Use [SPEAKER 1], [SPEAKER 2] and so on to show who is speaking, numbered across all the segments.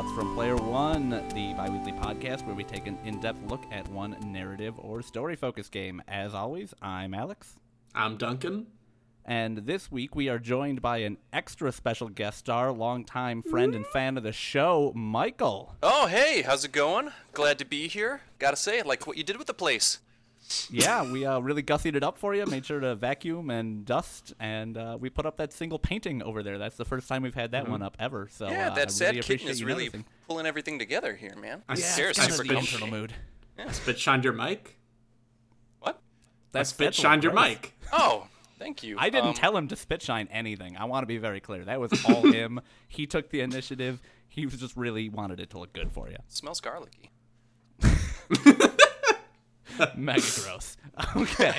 [SPEAKER 1] Thoughts from Player One, the bi weekly podcast where we take an in depth look at one narrative or story focused game. As always, I'm Alex.
[SPEAKER 2] I'm Duncan.
[SPEAKER 1] And this week we are joined by an extra special guest star, longtime friend and fan of the show, Michael.
[SPEAKER 3] Oh, hey, how's it going? Glad to be here. Gotta say, I like what you did with the place.
[SPEAKER 1] Yeah, we uh, really gussied it up for you, made sure to vacuum and dust, and uh, we put up that single painting over there. That's the first time we've had that one up ever. So
[SPEAKER 3] Mm-hmm. yeah,
[SPEAKER 1] uh,
[SPEAKER 3] that
[SPEAKER 1] I
[SPEAKER 3] sad
[SPEAKER 1] really
[SPEAKER 3] kitten is really
[SPEAKER 1] noticing.
[SPEAKER 3] pulling everything together here, man.
[SPEAKER 2] I
[SPEAKER 1] Yeah,
[SPEAKER 3] Seriously,
[SPEAKER 1] it's
[SPEAKER 3] super
[SPEAKER 1] kind of
[SPEAKER 3] good.
[SPEAKER 1] the internal mood.
[SPEAKER 2] Spit shined your mic.
[SPEAKER 3] What?
[SPEAKER 2] I
[SPEAKER 1] That's
[SPEAKER 2] spit
[SPEAKER 1] that's
[SPEAKER 2] shined your mic.
[SPEAKER 3] Oh, thank you.
[SPEAKER 1] I didn't
[SPEAKER 3] Um,
[SPEAKER 1] tell him to spit shine anything. I want to be very clear. That was all him. He took the initiative. He was just really wanted it to look good for you.
[SPEAKER 3] Smells garlicky.
[SPEAKER 1] Mega gross. Okay.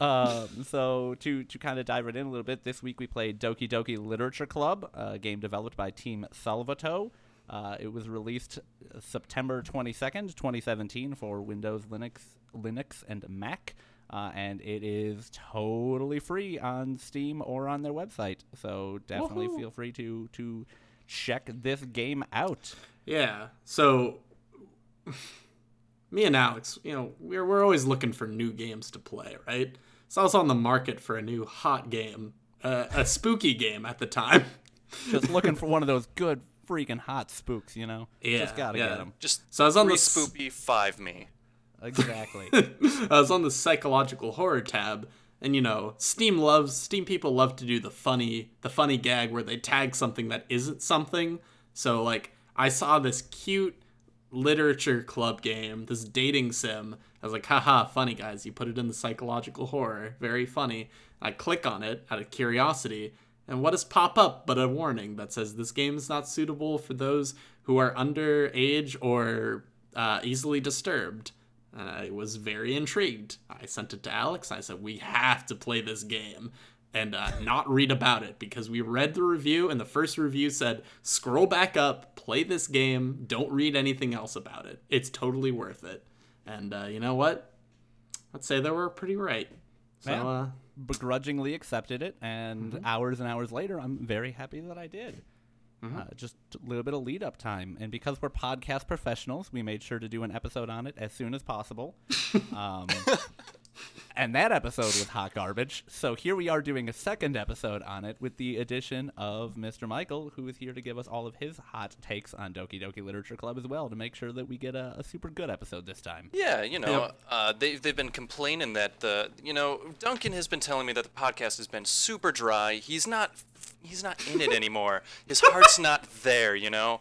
[SPEAKER 1] um, so to to kind of dive right in a little bit, this week we played Doki Doki Literature Club, a game developed by Team Salvato. Uh, it was released September 22nd, 2017 for Windows, Linux, Linux and Mac. Uh, and it is totally free on Steam or on their website. So definitely
[SPEAKER 2] Woohoo.
[SPEAKER 1] feel free to to check this game out.
[SPEAKER 2] Yeah. So, me and Alex, you know, we're we're always looking for new games to play, right? So I was on the market for a new hot game, uh, a spooky game at the time.
[SPEAKER 1] Just looking for one of those good freaking hot spooks, you know?
[SPEAKER 2] Yeah,
[SPEAKER 1] Just gotta
[SPEAKER 2] yeah.
[SPEAKER 1] get them.
[SPEAKER 3] Just
[SPEAKER 2] So I was on the s-
[SPEAKER 3] spoopy, five me.
[SPEAKER 1] Exactly.
[SPEAKER 2] I was on the psychological horror tab, and you know, Steam loves Steam people love to do the funny the funny gag where they tag something that isn't something. So like I saw this cute literature club game, this dating sim. I was like, haha, funny guys, you put it in the psychological horror. Very funny. I click on it out of curiosity, and what does pop up but a warning that says this game is not suitable for those who are underage or uh, easily disturbed. And I was very intrigued. I sent it to Alex. I said, We have to play this game and uh, not read about it because we read the review, and the first review said, Scroll back up, play this game, don't read anything else about it. It's totally worth it. And uh, you know what? I'd say they were pretty right. So,
[SPEAKER 1] Yeah.
[SPEAKER 2] uh,
[SPEAKER 1] Begrudgingly accepted it, and hours and hours later, I'm very happy that I did. Uh, just a little bit of lead up time. And because we're podcast professionals, we made sure to do an episode on it as soon as possible. um, and that episode was hot garbage. So here we are doing a second episode on it with the addition of Mr. Michael, who is here to give us all of his hot takes on Doki Doki Literature Club as well to make sure that we get a, a super good episode this time.
[SPEAKER 3] Yeah, you know,
[SPEAKER 2] Yep.
[SPEAKER 3] uh, they, they've been complaining that the, you know, Duncan has been telling me that the podcast has been super dry. He's not, he's not in it anymore. His heart's not there, you know.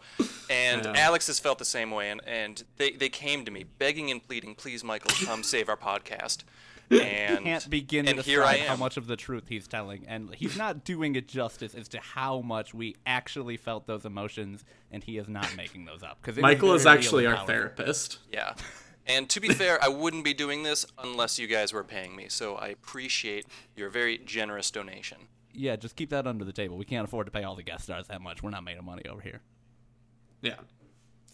[SPEAKER 3] And
[SPEAKER 2] Yeah.
[SPEAKER 3] Alex has felt the same way, and, and they, they came to me begging and pleading, please, Michael, come save our podcast. And
[SPEAKER 1] can't begin
[SPEAKER 3] and
[SPEAKER 1] to
[SPEAKER 3] here I
[SPEAKER 1] describe how much of the truth he's telling, and he's not doing it justice as to how much we actually felt those emotions, and he is not making those up. Because
[SPEAKER 2] Michael is actually our therapist.
[SPEAKER 3] Yeah. And to be fair, I wouldn't be doing this unless you guys were paying me. So I appreciate your very generous donation.
[SPEAKER 1] Yeah, just keep that under the table. We can't afford to pay all the guest stars that much. We're not made of money over here.
[SPEAKER 2] Yeah.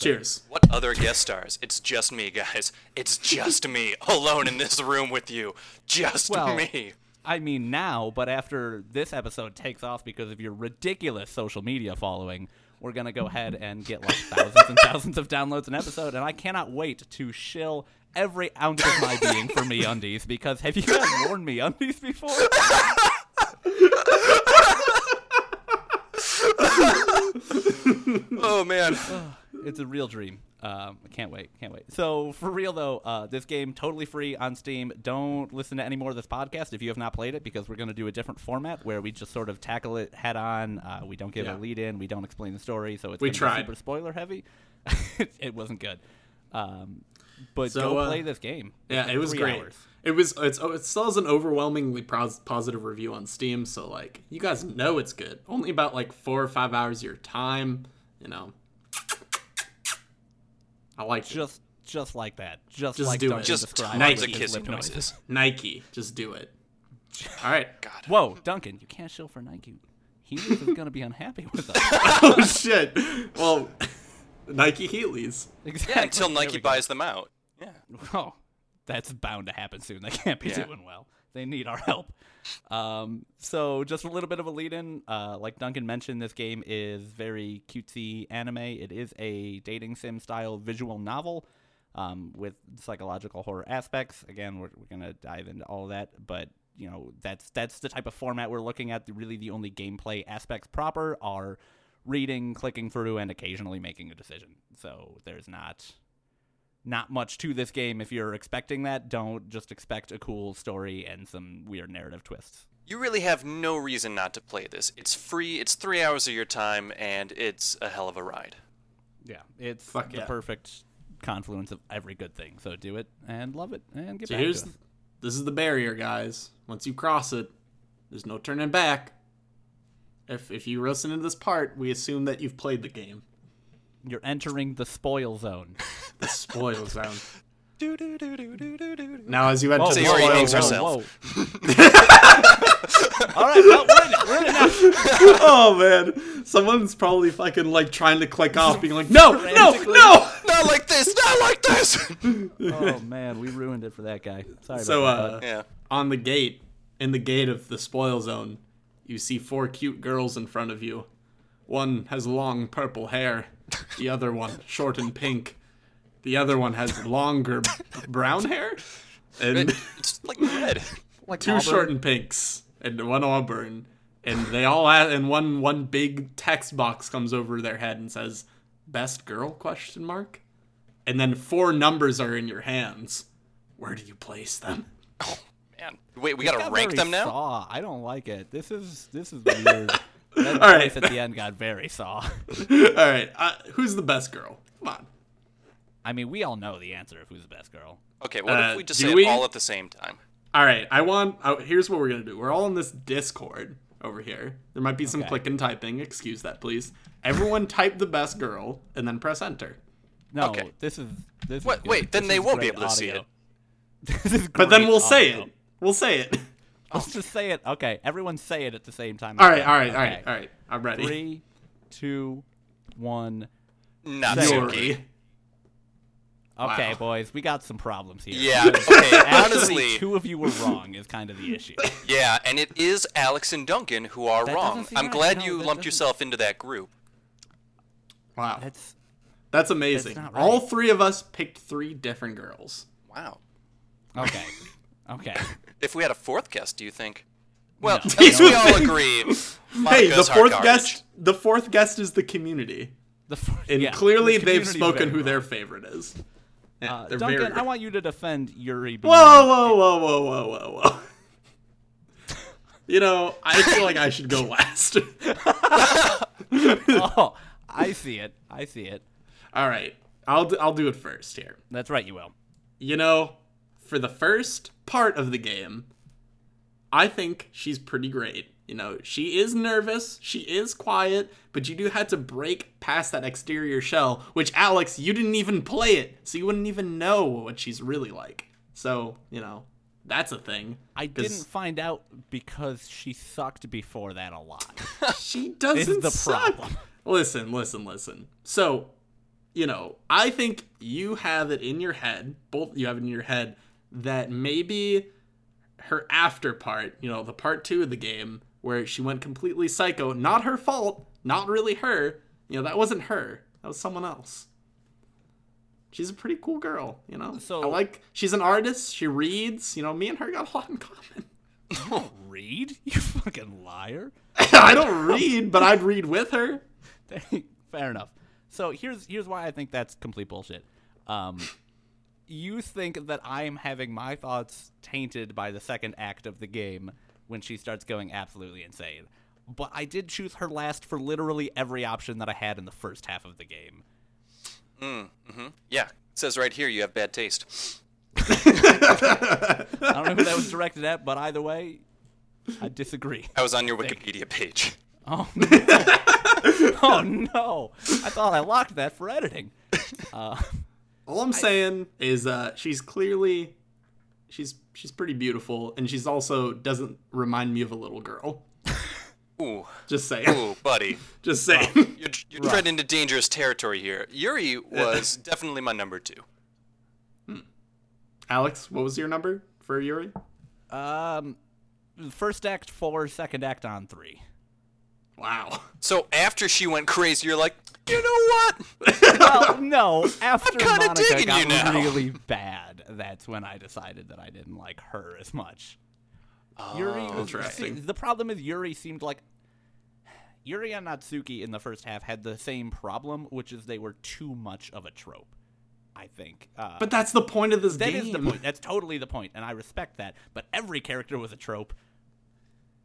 [SPEAKER 2] Cheers.
[SPEAKER 3] What other guest stars? It's just me, guys. It's just me alone in this room with you. Just
[SPEAKER 1] Well,
[SPEAKER 3] me.
[SPEAKER 1] I mean now, but after this episode takes off because of your ridiculous social media following, we're gonna go ahead and get like thousands and thousands of downloads an episode, and I cannot wait to shill every ounce of my being for MeUndies because have you guys worn MeUndies before?
[SPEAKER 3] Oh man.
[SPEAKER 1] it's a real dream. Um, I can't wait, can't wait. So for real though, uh, this game totally free on Steam. Don't listen to any more of this podcast if you have not played it, because we're going to do a different format where we just sort of tackle it head on. Uh, we don't give
[SPEAKER 2] Yeah.
[SPEAKER 1] a lead in, we don't explain the story, so it's
[SPEAKER 2] We tried.
[SPEAKER 1] super spoiler heavy. it wasn't good. Um, but
[SPEAKER 2] So,
[SPEAKER 1] go
[SPEAKER 2] uh,
[SPEAKER 1] play this game. It's
[SPEAKER 2] Yeah, it was great.
[SPEAKER 1] hours.
[SPEAKER 2] It was it's oh, it still has an overwhelmingly pros- positive review on Steam, so like you guys know it's good. Only about like four or five hours of your time, you know. I like it.
[SPEAKER 1] Just, just like that. Just,
[SPEAKER 2] Just
[SPEAKER 1] like
[SPEAKER 2] do it.
[SPEAKER 1] Duncan
[SPEAKER 3] Just
[SPEAKER 1] described
[SPEAKER 3] tons of kissing noises.
[SPEAKER 2] Nike. Just do it. All right.
[SPEAKER 3] God.
[SPEAKER 1] Whoa, Duncan, you can't shill for Nike. He is going to be unhappy with us.
[SPEAKER 2] oh shit. Well, Nike Heelys.
[SPEAKER 1] Exactly.
[SPEAKER 3] Yeah, until Nike
[SPEAKER 1] we go.
[SPEAKER 3] buys them out. Yeah.
[SPEAKER 1] Oh, that's bound to happen soon. They can't be
[SPEAKER 3] Yeah.
[SPEAKER 1] doing well. they need our help. Um, so just a little bit of a lead in. Uh, like Duncan mentioned, this game is very cutesy anime. It is a dating sim style visual novel um, with psychological horror aspects. Again, we're, we're gonna dive into all that, but you know that's that's the type of format we're looking at. Really, the only gameplay aspects proper are reading, clicking through, and occasionally making a decision. So there's not not much to this game. If you're expecting that, don't just expect a cool story and some weird narrative twists.
[SPEAKER 3] You really have no reason not to play this. It's free, it's three hours of your time, and it's a hell of a ride.
[SPEAKER 1] Yeah, it's
[SPEAKER 2] Fuck
[SPEAKER 1] the
[SPEAKER 2] yeah.
[SPEAKER 1] perfect confluence of every good thing. So do it and love it and get
[SPEAKER 2] So
[SPEAKER 1] back
[SPEAKER 2] here's
[SPEAKER 1] to it.
[SPEAKER 2] this is the barrier, guys. Once you cross it, there's no turning back. If if you listen to this part, we assume that you've played the game.
[SPEAKER 1] You're entering the spoil zone.
[SPEAKER 2] The spoil zone.
[SPEAKER 3] Do, do, do, do, do, do, do.
[SPEAKER 2] Now, as you enter
[SPEAKER 3] So
[SPEAKER 2] the spoil zone,
[SPEAKER 3] herself.
[SPEAKER 1] All right, well, we're in it. We're in it now.
[SPEAKER 2] oh man, someone's probably fucking like trying to click off, being like, no, no, no.
[SPEAKER 3] Not like this, not like this!
[SPEAKER 1] Oh man, we ruined it for that guy. Sorry.
[SPEAKER 2] So,
[SPEAKER 1] about
[SPEAKER 2] uh,
[SPEAKER 1] that,
[SPEAKER 3] yeah.
[SPEAKER 2] on the gate, in the gate of the spoil zone, you see four cute girls in front of you. One has long purple hair, the other one short and pink. The other one has longer brown hair, and
[SPEAKER 3] It's like red.
[SPEAKER 1] like
[SPEAKER 2] two
[SPEAKER 1] Auburn.
[SPEAKER 2] short and pinks, and one auburn. And they all have, and one one big text box comes over their head and says, "Best girl?" question mark. And then four numbers are in your hands. Where do you place them?
[SPEAKER 3] Oh man. Wait, we
[SPEAKER 1] It
[SPEAKER 3] gotta
[SPEAKER 1] got
[SPEAKER 3] rank them now?
[SPEAKER 1] Saw. I don't like it. This is this is weird. That
[SPEAKER 2] All right.
[SPEAKER 1] at the end got very saw.
[SPEAKER 2] all right, uh, who's the best girl? Come on.
[SPEAKER 1] I mean, we all know the answer of who's the best girl.
[SPEAKER 3] Okay, what
[SPEAKER 2] Uh,
[SPEAKER 3] if we just say
[SPEAKER 2] we?
[SPEAKER 3] it all at the same time?
[SPEAKER 2] All right, I want. Uh, here's what we're gonna do. We're all in this Discord over here. There might be some
[SPEAKER 1] Okay.
[SPEAKER 2] click and typing. Excuse that, please. Everyone type the best girl and then press enter.
[SPEAKER 1] No,
[SPEAKER 3] Okay.
[SPEAKER 1] this is this.
[SPEAKER 3] Wait,
[SPEAKER 1] is
[SPEAKER 3] wait, then
[SPEAKER 1] This
[SPEAKER 3] they won't be
[SPEAKER 1] great
[SPEAKER 3] able to see it.
[SPEAKER 1] this is
[SPEAKER 2] But then we'll say it. We'll say it.
[SPEAKER 1] Let's just say it. Okay, everyone say it at the same time.
[SPEAKER 2] all right, all right, all
[SPEAKER 1] Okay.
[SPEAKER 2] right, all right. I'm ready.
[SPEAKER 1] Three, two, one.
[SPEAKER 3] Not
[SPEAKER 1] Say it.
[SPEAKER 3] Suki.
[SPEAKER 2] Yuri.
[SPEAKER 1] Okay,
[SPEAKER 2] Wow.
[SPEAKER 1] boys, we got some problems here.
[SPEAKER 3] Yeah, okay,
[SPEAKER 1] Actually,
[SPEAKER 3] honestly,
[SPEAKER 1] two of you were wrong is kind of the issue.
[SPEAKER 3] yeah, and it is Alex and Duncan who are
[SPEAKER 1] That
[SPEAKER 3] wrong. I'm
[SPEAKER 1] right.
[SPEAKER 3] glad
[SPEAKER 1] No,
[SPEAKER 3] you lumped
[SPEAKER 1] doesn't-
[SPEAKER 3] yourself into that group.
[SPEAKER 2] Wow,
[SPEAKER 1] That's
[SPEAKER 2] that's amazing.
[SPEAKER 1] not
[SPEAKER 2] All
[SPEAKER 1] right.
[SPEAKER 2] three of us picked three different girls.
[SPEAKER 3] Wow.
[SPEAKER 1] okay. Okay.
[SPEAKER 3] If we had a fourth guest, do you think? Well,
[SPEAKER 1] No.
[SPEAKER 3] at least we all agree.
[SPEAKER 2] hey, the fourth
[SPEAKER 3] garbage.
[SPEAKER 2] guest. The fourth guest is the community,
[SPEAKER 1] The f-
[SPEAKER 2] and
[SPEAKER 1] yeah,
[SPEAKER 2] clearly
[SPEAKER 1] the
[SPEAKER 2] they've spoken who their favorite is. Yeah,
[SPEAKER 1] Uh, Duncan,
[SPEAKER 2] very.
[SPEAKER 1] I want you to defend Yuri.
[SPEAKER 2] Whoa, whoa, whoa, whoa, whoa, whoa, whoa. You know, I feel like I should go last.
[SPEAKER 1] Oh, I see it. I see it.
[SPEAKER 2] All right, I'll do, I'll do it first here.
[SPEAKER 1] That's right. You will.
[SPEAKER 2] You know, for the first part of the game, I think she's pretty great. You know, she is nervous, she is quiet, but you do have to break past that exterior shell, which Alex, you didn't even play it, so you wouldn't even know what she's really like. So, you know, that's a thing.
[SPEAKER 1] I didn't find out because she sucked before that a lot.
[SPEAKER 2] She doesn't
[SPEAKER 1] the
[SPEAKER 2] suck.
[SPEAKER 1] problem.
[SPEAKER 2] Listen, listen, listen. So, you know, I think you have it in your head, both you have it in your head, that maybe her after part, you know, the part two of the game, where she went completely psycho, not her fault, not really her, you know, that wasn't her. That was someone else. She's a pretty cool girl, you know?
[SPEAKER 1] So-
[SPEAKER 2] I like, she's an artist, she reads, you know, me and her got a lot in common.
[SPEAKER 1] read? You fucking liar.
[SPEAKER 2] I don't read, but I'd read with her.
[SPEAKER 1] Fair enough. So here's here's why I think that's complete bullshit. Um, you think that I am having my thoughts tainted by the second act of the game when she starts going absolutely insane. But I did choose her last for literally every option that I had in the first half of the game.
[SPEAKER 3] Mm, hmm Yeah, it says right here you have bad taste.
[SPEAKER 1] I don't know who that was directed at, but either way, I disagree.
[SPEAKER 3] I was on your Wikipedia page.
[SPEAKER 1] Oh no! oh no! I thought I locked that for editing. Uh,
[SPEAKER 2] All I'm saying is uh, she's clearly she's she's pretty beautiful, and she's also doesn't remind me of a little girl.
[SPEAKER 3] Ooh,
[SPEAKER 2] Just saying.
[SPEAKER 3] ooh, buddy.
[SPEAKER 2] Just saying.
[SPEAKER 3] You're, you're treading into dangerous territory here. Yuri was definitely my number two.
[SPEAKER 2] Alex, what was your number for Yuri?
[SPEAKER 1] Um, first act four, second act on three.
[SPEAKER 2] Wow.
[SPEAKER 3] So after she went crazy, you're like, you know what?
[SPEAKER 1] well, no. After Monika
[SPEAKER 3] digging
[SPEAKER 1] got
[SPEAKER 3] you now.
[SPEAKER 1] really bad, that's when I decided that I didn't like her as much. Yuri, was-
[SPEAKER 2] Interesting.
[SPEAKER 1] see, the problem is Yuri seemed like Yuri and Natsuki in the first half had the same problem, which is they were too much of a trope. I think. Uh,
[SPEAKER 2] But that's the point of this
[SPEAKER 1] that
[SPEAKER 2] game.
[SPEAKER 1] is the point. That's totally the point, and I respect that. But every character was a trope.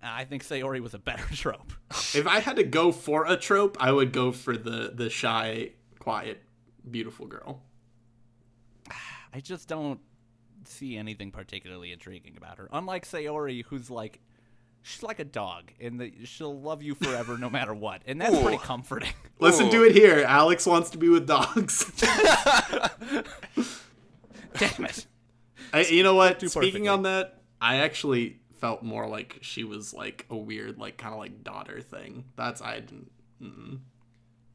[SPEAKER 1] And I think Sayori was a better trope.
[SPEAKER 2] If I had to go for a trope, I would go for the the shy, quiet, beautiful girl.
[SPEAKER 1] I just don't see anything particularly intriguing about her. Unlike Sayori, who's like, she's like a dog, and the, she'll love you forever no matter what, and that's pretty comforting.
[SPEAKER 2] Listen
[SPEAKER 3] Ooh.
[SPEAKER 2] to it here. Alex wants to be with dogs.
[SPEAKER 1] Damn it!
[SPEAKER 2] I, you know what? Speaking
[SPEAKER 1] perfectly.
[SPEAKER 2] on that, I actually felt more like she was like a weird, like kind of like daughter thing. That's I didn't. Mm,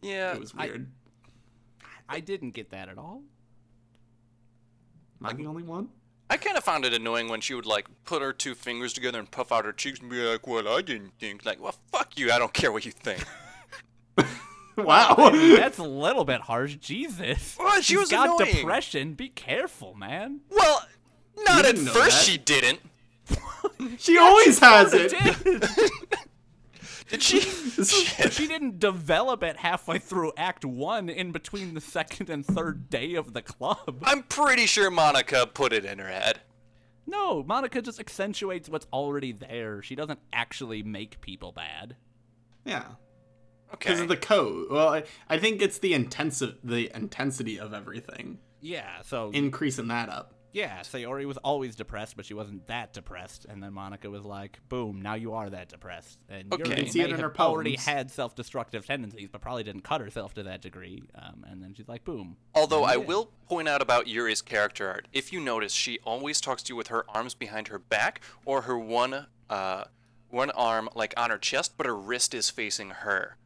[SPEAKER 3] Yeah.
[SPEAKER 2] it was weird.
[SPEAKER 1] I didn't get that at all.
[SPEAKER 2] Am I the only one?
[SPEAKER 3] I kind of found it annoying when she would like put her two fingers together and puff out her cheeks and be like, "Well, I didn't think." Like, well, fuck you. I don't care what you think.
[SPEAKER 2] Wow.
[SPEAKER 1] That's a little bit harsh. Jesus.
[SPEAKER 3] Well, she
[SPEAKER 1] She's
[SPEAKER 3] was
[SPEAKER 1] got
[SPEAKER 3] annoying.
[SPEAKER 1] depression. Be careful, man.
[SPEAKER 3] well, not at first.
[SPEAKER 2] that.
[SPEAKER 3] She didn't.
[SPEAKER 2] she always has
[SPEAKER 1] It
[SPEAKER 2] it.
[SPEAKER 1] did.
[SPEAKER 3] Did she?
[SPEAKER 1] But she didn't develop it halfway through Act One, in between the second and third day of the club.
[SPEAKER 3] I'm pretty sure Monika put it in her head.
[SPEAKER 1] No, Monika just accentuates what's already there. She doesn't actually make people bad.
[SPEAKER 2] Yeah.
[SPEAKER 3] Okay.
[SPEAKER 2] Because of the code. Well, I, I think it's the intensive the intensity of everything.
[SPEAKER 1] Yeah, so
[SPEAKER 2] Increasing that up.
[SPEAKER 1] Yeah, Sayori was always depressed, but she wasn't that depressed. And then Monika was like, "Boom, now you are that depressed." And
[SPEAKER 3] Okay.
[SPEAKER 1] Yuri
[SPEAKER 3] You can
[SPEAKER 2] see
[SPEAKER 1] may
[SPEAKER 2] it in
[SPEAKER 1] have
[SPEAKER 2] her
[SPEAKER 1] already had self-destructive tendencies, but probably didn't cut herself to that degree. Um, and then she's like, "Boom."
[SPEAKER 3] Although I
[SPEAKER 1] Yeah.
[SPEAKER 3] will point out about Yuri's character art, if you notice, she always talks to you with her arms behind her back or her one uh, one arm like on her chest, but her wrist is facing her.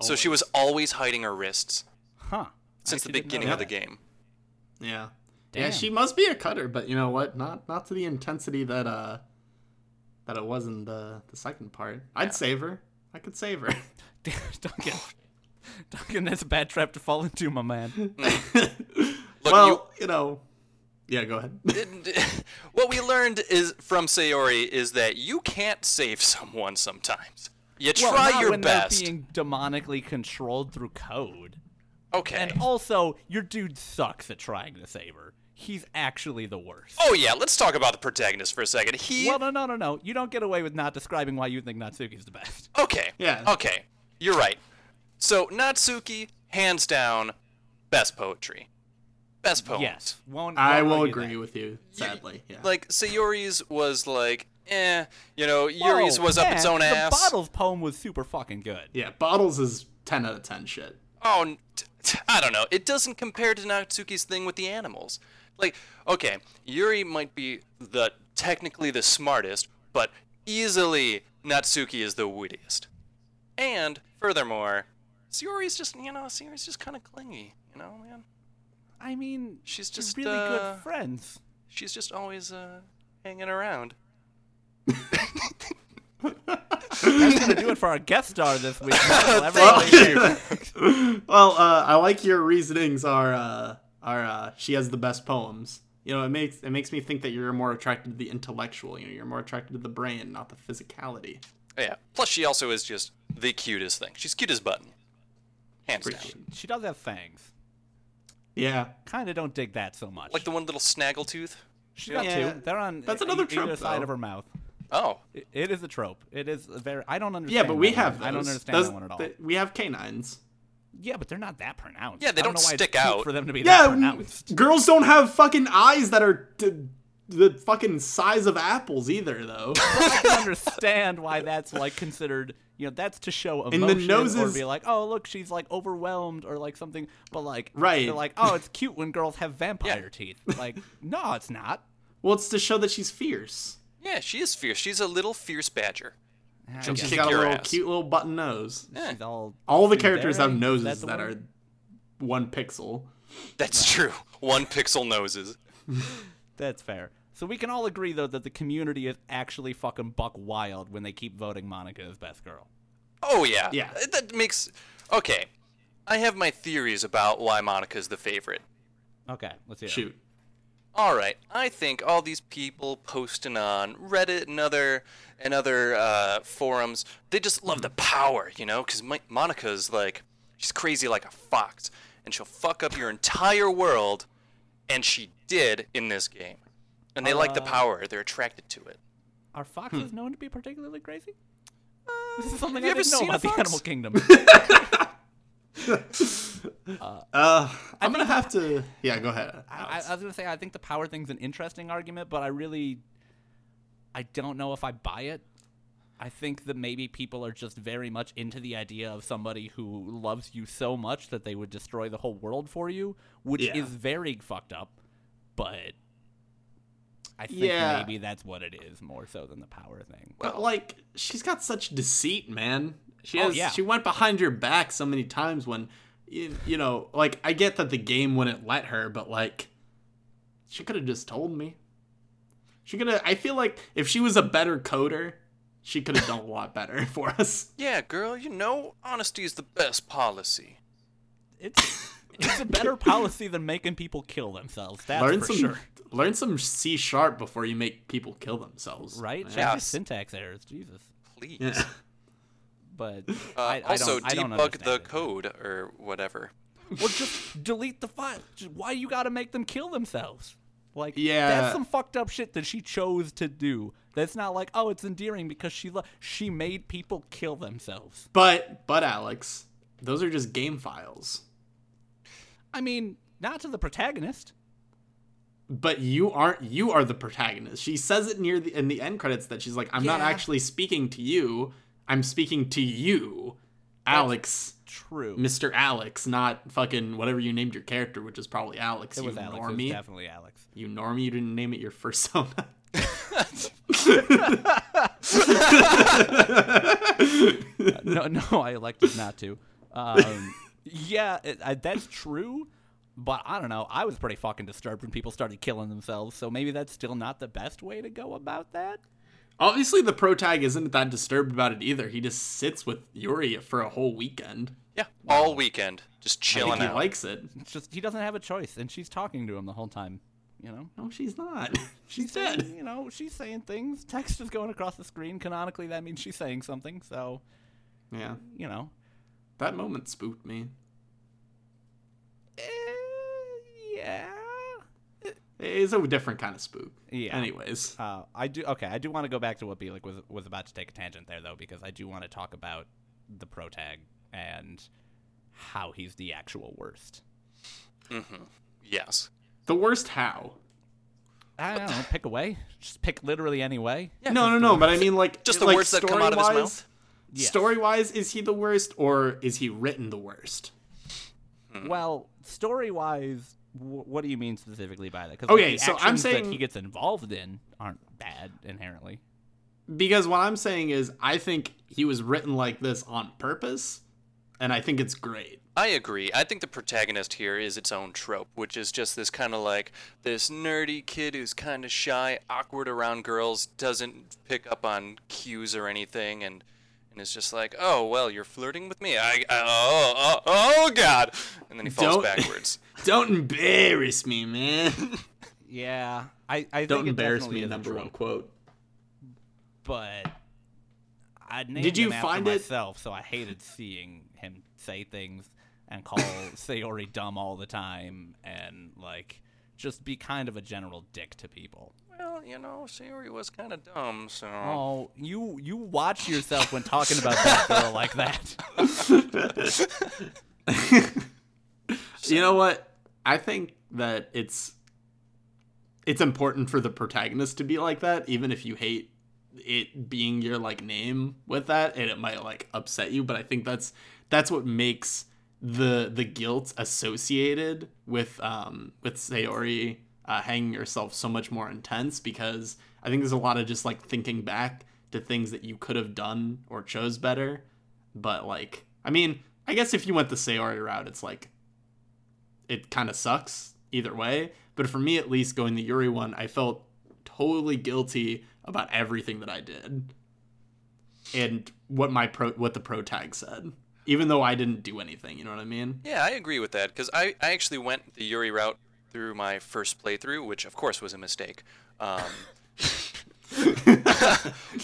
[SPEAKER 3] So she was always hiding her wrists
[SPEAKER 1] Huh?
[SPEAKER 3] since the
[SPEAKER 1] actually didn't know
[SPEAKER 3] beginning of the game.
[SPEAKER 2] Yeah. Yeah, she must be a cutter, but you know what? Not not to the intensity that uh that it was in the the second part. I'd save her. I could save her.
[SPEAKER 1] don't Duncan, Duncan, that's a bad trap to fall into, my man.
[SPEAKER 3] Look,
[SPEAKER 2] well, you... know. Yeah, go ahead.
[SPEAKER 3] what we learned is from Sayori is that you can't save someone sometimes. You try
[SPEAKER 1] Well,
[SPEAKER 3] try
[SPEAKER 1] not
[SPEAKER 3] your
[SPEAKER 1] when
[SPEAKER 3] best.
[SPEAKER 1] they're being demonically controlled through code.
[SPEAKER 3] Okay.
[SPEAKER 1] And also, your dude sucks at trying to save her. He's actually the worst.
[SPEAKER 3] oh yeah, let's talk about the protagonist for a second. He
[SPEAKER 1] Well, no, no, no, no. You don't get away with not describing why you think Natsuki's the best.
[SPEAKER 3] Okay.
[SPEAKER 2] Yeah.
[SPEAKER 3] Okay. You're right. So Natsuki, hands down, best poetry. Best poems.
[SPEAKER 1] Yes. Won't,
[SPEAKER 2] I
[SPEAKER 1] won't
[SPEAKER 2] will agree
[SPEAKER 1] that.
[SPEAKER 2] with you, sadly. Yeah.
[SPEAKER 3] Like Sayori's was like, eh, you know, Yuri's
[SPEAKER 1] Whoa,
[SPEAKER 3] was up its
[SPEAKER 1] man,
[SPEAKER 3] own
[SPEAKER 1] the
[SPEAKER 3] ass.
[SPEAKER 1] Bottles poem was super fucking good.
[SPEAKER 2] yeah, Bottles is 10 out of 10 shit.
[SPEAKER 3] Oh, n- t- t- I don't know. It doesn't compare to Natsuki's thing with the animals. Like, okay, Yuri might be the technically the smartest, but easily Natsuki is the wittiest. And furthermore, Sayori's just, you know, Sayori's just kind of clingy, you know, man.
[SPEAKER 1] I mean,
[SPEAKER 3] She's just,
[SPEAKER 1] really
[SPEAKER 3] uh,
[SPEAKER 1] good friends.
[SPEAKER 3] She's just always uh, hanging around.
[SPEAKER 1] That's gonna do it for our guest star this week. Michael.
[SPEAKER 2] Well, uh, I like your reasonings are uh, are uh, she has the best poems. You know, it makes it makes me think that you're more attracted to the intellectual. You know, you're more attracted to the brain, not the physicality.
[SPEAKER 3] Yeah. Plus, she also is just the cutest thing. She's cute as button. Hands down.
[SPEAKER 2] Appreciate
[SPEAKER 1] she does have fangs.
[SPEAKER 2] Yeah,
[SPEAKER 1] Kind of don't dig that so much.
[SPEAKER 3] Like the one little snaggletooth.
[SPEAKER 1] She's got
[SPEAKER 2] Yeah.
[SPEAKER 1] two. They're on
[SPEAKER 2] That's another
[SPEAKER 1] either
[SPEAKER 2] trope,
[SPEAKER 1] side
[SPEAKER 2] though.
[SPEAKER 1] of her mouth.
[SPEAKER 3] Oh.
[SPEAKER 1] It, it is a trope. It is a very. I don't understand.
[SPEAKER 2] yeah, but we have
[SPEAKER 1] one.
[SPEAKER 2] those.
[SPEAKER 1] I don't understand
[SPEAKER 2] Those-
[SPEAKER 1] that one at all.
[SPEAKER 2] th- we have canines.
[SPEAKER 1] Yeah, but they're not that pronounced.
[SPEAKER 3] Yeah, they
[SPEAKER 1] don't,
[SPEAKER 3] don't
[SPEAKER 1] know why it's
[SPEAKER 3] stick out.
[SPEAKER 1] for them to be
[SPEAKER 2] Yeah,
[SPEAKER 1] that
[SPEAKER 2] n-
[SPEAKER 1] pronounced.
[SPEAKER 2] girls don't have fucking eyes that are t- the fucking size of apples either, though.
[SPEAKER 1] I can understand why that's like considered. You know, that's to show
[SPEAKER 2] the
[SPEAKER 1] emotion or
[SPEAKER 2] noses-
[SPEAKER 1] be like, oh look, she's like overwhelmed or like something. But like,
[SPEAKER 2] Right.
[SPEAKER 1] They're like, oh, it's cute when girls have vampire teeth. Like, no, it's not.
[SPEAKER 2] well, it's to show that she's fierce.
[SPEAKER 3] Yeah, she is fierce. She's a little fierce badger.
[SPEAKER 1] I
[SPEAKER 3] She'll
[SPEAKER 2] And she's
[SPEAKER 3] kick
[SPEAKER 2] got a
[SPEAKER 3] your
[SPEAKER 2] little
[SPEAKER 3] ass.
[SPEAKER 2] cute little button nose.
[SPEAKER 3] Yeah.
[SPEAKER 1] she's all.
[SPEAKER 2] All the characters have noses
[SPEAKER 1] the
[SPEAKER 2] that are one pixel.
[SPEAKER 3] That's true. One pixel noses.
[SPEAKER 1] That's fair. So we can all agree though that the community is actually fucking buck wild when they keep voting Monika as best girl.
[SPEAKER 3] Oh yeah.
[SPEAKER 2] Yeah.
[SPEAKER 3] Uh, That makes okay. I have my theories about why Monika's the favorite.
[SPEAKER 1] Okay, let's hear. it.
[SPEAKER 2] Shoot.
[SPEAKER 3] All right, I think all these people posting on Reddit and other and other uh, forums, they just love the power, you know, because Monika's like she's crazy like a fox, and she'll fuck up your entire world, and she did in this game, and they like the
[SPEAKER 1] Uh,
[SPEAKER 3] power, they're attracted to it.
[SPEAKER 1] Are foxes known to be particularly crazy? this is something
[SPEAKER 3] have
[SPEAKER 1] I
[SPEAKER 3] you
[SPEAKER 1] didn't know
[SPEAKER 3] ever seen a
[SPEAKER 1] about the animal kingdom.
[SPEAKER 2] Uh, I'm gonna have to. Yeah, go ahead.
[SPEAKER 1] I, I, was gonna say I think the power thing's an interesting argument, but I really, I don't know if I buy it. I think that maybe people are just very much into the idea of somebody who loves you so much that they would destroy the whole world for you, which
[SPEAKER 2] Yeah.
[SPEAKER 1] is very fucked up. But I think
[SPEAKER 2] Yeah.
[SPEAKER 1] maybe that's what it is more so than the power thing.
[SPEAKER 2] But like, she's got such deceit, man. She
[SPEAKER 1] Oh,
[SPEAKER 2] has.
[SPEAKER 1] yeah.
[SPEAKER 2] She went behind your back so many times when, you, you know, like I get that the game wouldn't let her, but like, she could have just told me. She could have. I feel like if she was a better coder, she could have done a lot better for us.
[SPEAKER 3] Yeah, girl, you know, honesty is the best policy.
[SPEAKER 1] It's it's a better policy than making people kill themselves. That's
[SPEAKER 2] learn
[SPEAKER 1] for
[SPEAKER 2] some.
[SPEAKER 1] sure.
[SPEAKER 2] Learn some C sharp before you make people kill themselves.
[SPEAKER 1] Right?
[SPEAKER 2] man.
[SPEAKER 1] Check your syntax errors, Jesus.
[SPEAKER 3] Please.
[SPEAKER 2] Yeah.
[SPEAKER 1] But
[SPEAKER 3] Uh,
[SPEAKER 1] I, I
[SPEAKER 3] also,
[SPEAKER 1] don't, I don't
[SPEAKER 3] debug the
[SPEAKER 1] it.
[SPEAKER 3] code or whatever.
[SPEAKER 1] Well, just delete the file. Just, why you gotta make them kill themselves? Like,
[SPEAKER 2] Yeah.
[SPEAKER 1] that's some fucked up shit that she chose to do. That's not like, oh, it's endearing because she lo- she made people kill themselves.
[SPEAKER 2] But but Alex, those are just game files.
[SPEAKER 1] I mean, not to the protagonist.
[SPEAKER 2] But you aren't. You are the protagonist. She says it near the in the end credits that she's like, "I'm not actually speaking to you. I'm speaking to you, Alex,
[SPEAKER 1] True.
[SPEAKER 2] Mr. Alex, not fucking whatever you named your character, which is probably Alex.
[SPEAKER 1] it
[SPEAKER 2] you
[SPEAKER 1] was Alex. It was
[SPEAKER 2] normie.
[SPEAKER 1] definitely Alex.
[SPEAKER 2] you normie. You didn't name it your persona.
[SPEAKER 1] no, no, I elected not to. Um, yeah, it, I, that's true. But I don't know. I was pretty fucking disturbed when people started killing themselves. So maybe that's still not the best way to go about that.
[SPEAKER 2] Obviously, the pro tag isn't that disturbed about it either. He just sits with Yuri for a whole weekend.
[SPEAKER 3] Yeah, all weekend, just
[SPEAKER 2] I think
[SPEAKER 3] chilling
[SPEAKER 2] he
[SPEAKER 3] out.
[SPEAKER 2] likes it.
[SPEAKER 1] It's just he doesn't have a choice, and she's talking to him the whole time. You know,
[SPEAKER 2] No, she's not. she's
[SPEAKER 1] saying,
[SPEAKER 2] dead.
[SPEAKER 1] You know, she's saying things. Text is going across the screen. Canonically, that means she's saying something. So,
[SPEAKER 2] Yeah,
[SPEAKER 1] you know,
[SPEAKER 2] that moment spooked me.
[SPEAKER 1] eh, yeah.
[SPEAKER 2] It's a different kind of spook.
[SPEAKER 1] Yeah.
[SPEAKER 2] Anyways,
[SPEAKER 1] Uh, I do. Okay, I do want to go back to what Bielik was was about to take a tangent there, though, because I do want to talk about the pro tag and how he's the actual worst. Mm-hmm.
[SPEAKER 3] Yes.
[SPEAKER 2] the worst how?
[SPEAKER 1] I don't know. Pick away. Just pick literally any way.
[SPEAKER 3] Yeah,
[SPEAKER 2] no, no, no. But I mean, like,
[SPEAKER 3] Just the
[SPEAKER 2] like
[SPEAKER 3] words that come out of his
[SPEAKER 2] story-wise-
[SPEAKER 3] mouth?
[SPEAKER 1] Yes.
[SPEAKER 2] Story wise, is he the worst, or is he written the worst?
[SPEAKER 1] Well, story wise, wh- what do you mean specifically by that? Because
[SPEAKER 2] Okay,
[SPEAKER 1] the
[SPEAKER 2] so I'm saying-
[SPEAKER 1] that he gets involved in aren't bad inherently.
[SPEAKER 2] Because what I'm saying is, I think he was written like this on purpose, and I think it's great.
[SPEAKER 3] I agree. I think the protagonist here is its own trope, which is just this kind of like this nerdy kid who's kind of shy, awkward around girls, doesn't pick up on cues or anything, and and is just like, oh well, you're flirting with me. I, I oh, oh oh god, and then he falls
[SPEAKER 2] Don't-
[SPEAKER 3] backwards.
[SPEAKER 2] Don't embarrass me, man.
[SPEAKER 1] Yeah, I, I
[SPEAKER 2] Don't
[SPEAKER 1] think
[SPEAKER 2] embarrass me.
[SPEAKER 1] a
[SPEAKER 2] Number one quote.
[SPEAKER 1] But I named
[SPEAKER 2] Did you
[SPEAKER 1] him after
[SPEAKER 2] find it-
[SPEAKER 1] myself, so I hated seeing him say things and call Sayori dumb all the time, and like just be kind of a general dick to people.
[SPEAKER 3] Well, you know, Sayori was kind of dumb, so.
[SPEAKER 1] Oh, you you watch yourself when talking about that girl like that.
[SPEAKER 2] You know what? I think that it's it's important for the protagonist to be like that, even if you hate it being your like name with that, and it might like upset you. But I think that's that's what makes the the guilt associated with um with Sayori uh, hanging yourself so much more intense because I think there's a lot of just like thinking back to things that you could have done or chose better. But like, I mean, I guess if you went the Sayori route, it's like it kind of sucks either way. But for me, at least, going the Yuri one, I felt totally guilty about everything that I did, and what my pro what the pro tag said, even though I didn't do anything. You know what I mean?
[SPEAKER 3] Yeah, I agree with that because I, I actually went the Yuri route through my first playthrough, which of course was a mistake. Um,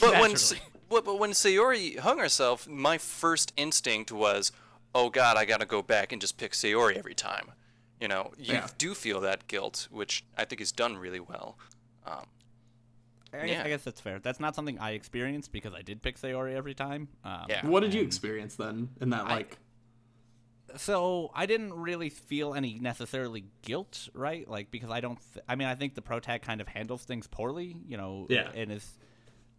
[SPEAKER 3] but when Sa- but, but when Sayori hung herself, my first instinct was, oh god, I gotta go back and just pick Sayori every time. You know, you
[SPEAKER 2] Yeah.
[SPEAKER 3] do feel that guilt, which I think is done really well. Um,
[SPEAKER 1] I, guess,
[SPEAKER 3] Yeah.
[SPEAKER 1] I guess that's fair. That's not something I experienced because I did pick Sayori every time. Um,
[SPEAKER 3] Yeah.
[SPEAKER 2] What did you experience then in that
[SPEAKER 1] I-
[SPEAKER 2] like?
[SPEAKER 1] So I didn't really feel any necessarily guilt, right? Like because I don't. Th- I mean, I think the pro tag kind of handles things poorly, you know,
[SPEAKER 2] Yeah.
[SPEAKER 1] and is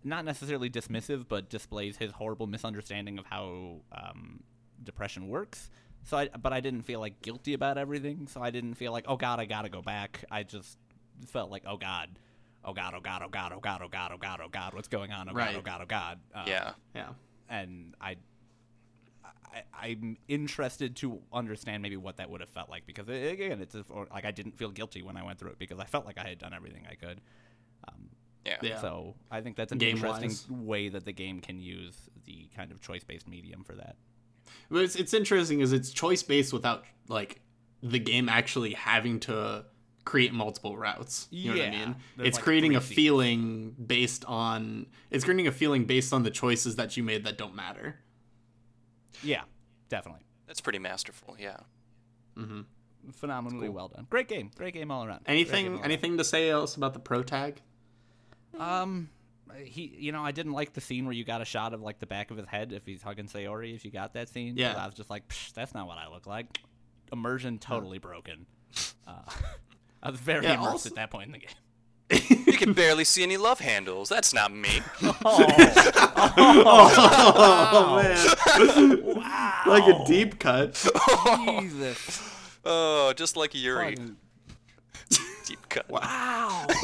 [SPEAKER 1] not necessarily dismissive, but displays his horrible misunderstanding of how um, depression works. So, I, but I didn't feel like guilty about everything. So I didn't feel like, oh God, I gotta go back. I just felt like, oh God, oh God, oh God, oh God, oh God, oh God, oh God, oh God, what's going on? Oh God,
[SPEAKER 2] Right.
[SPEAKER 1] oh God, oh God. Um,
[SPEAKER 3] yeah,
[SPEAKER 2] Yeah.
[SPEAKER 1] and I, I, I'm interested to understand maybe what that would have felt like because a- again, it's a, or, like I didn't feel guilty when I went through it because I felt like I had done everything I could. Um,
[SPEAKER 3] yeah,
[SPEAKER 2] Yeah.
[SPEAKER 1] So I think that's an
[SPEAKER 2] Game-wise.
[SPEAKER 1] interesting way that the game can use the kind of choice-based medium for that.
[SPEAKER 2] But it's, it's interesting is it's choice based without like the game actually having to create multiple routes. You know what I
[SPEAKER 1] Yeah,
[SPEAKER 2] mean?
[SPEAKER 1] there's,
[SPEAKER 2] It's
[SPEAKER 1] like,
[SPEAKER 2] creating a feeling based on it's creating a feeling based on the choices that you made that don't matter.
[SPEAKER 1] Yeah, definitely.
[SPEAKER 3] That's pretty masterful. Yeah.
[SPEAKER 1] Phenomenally well done. Great game. Great game all around. Great game
[SPEAKER 2] Anything
[SPEAKER 1] around.
[SPEAKER 2] anything to say else about the pro tag?
[SPEAKER 1] Um, he, you know, I didn't like the scene where you got a shot of like the back of his head if he's hugging Sayori. If you got that scene,
[SPEAKER 2] Yeah.
[SPEAKER 1] I was just like, Psh, that's not what I look like. Immersion totally broken. Uh, I was very
[SPEAKER 2] Yeah,
[SPEAKER 1] immersed
[SPEAKER 2] also-
[SPEAKER 1] at that point in the game.
[SPEAKER 3] You can barely see any love handles. That's not me.
[SPEAKER 2] Oh man. like a deep cut.
[SPEAKER 1] Jesus.
[SPEAKER 3] Oh, just like Yuri.
[SPEAKER 1] Fucking-
[SPEAKER 3] Deep cut.
[SPEAKER 1] Wow.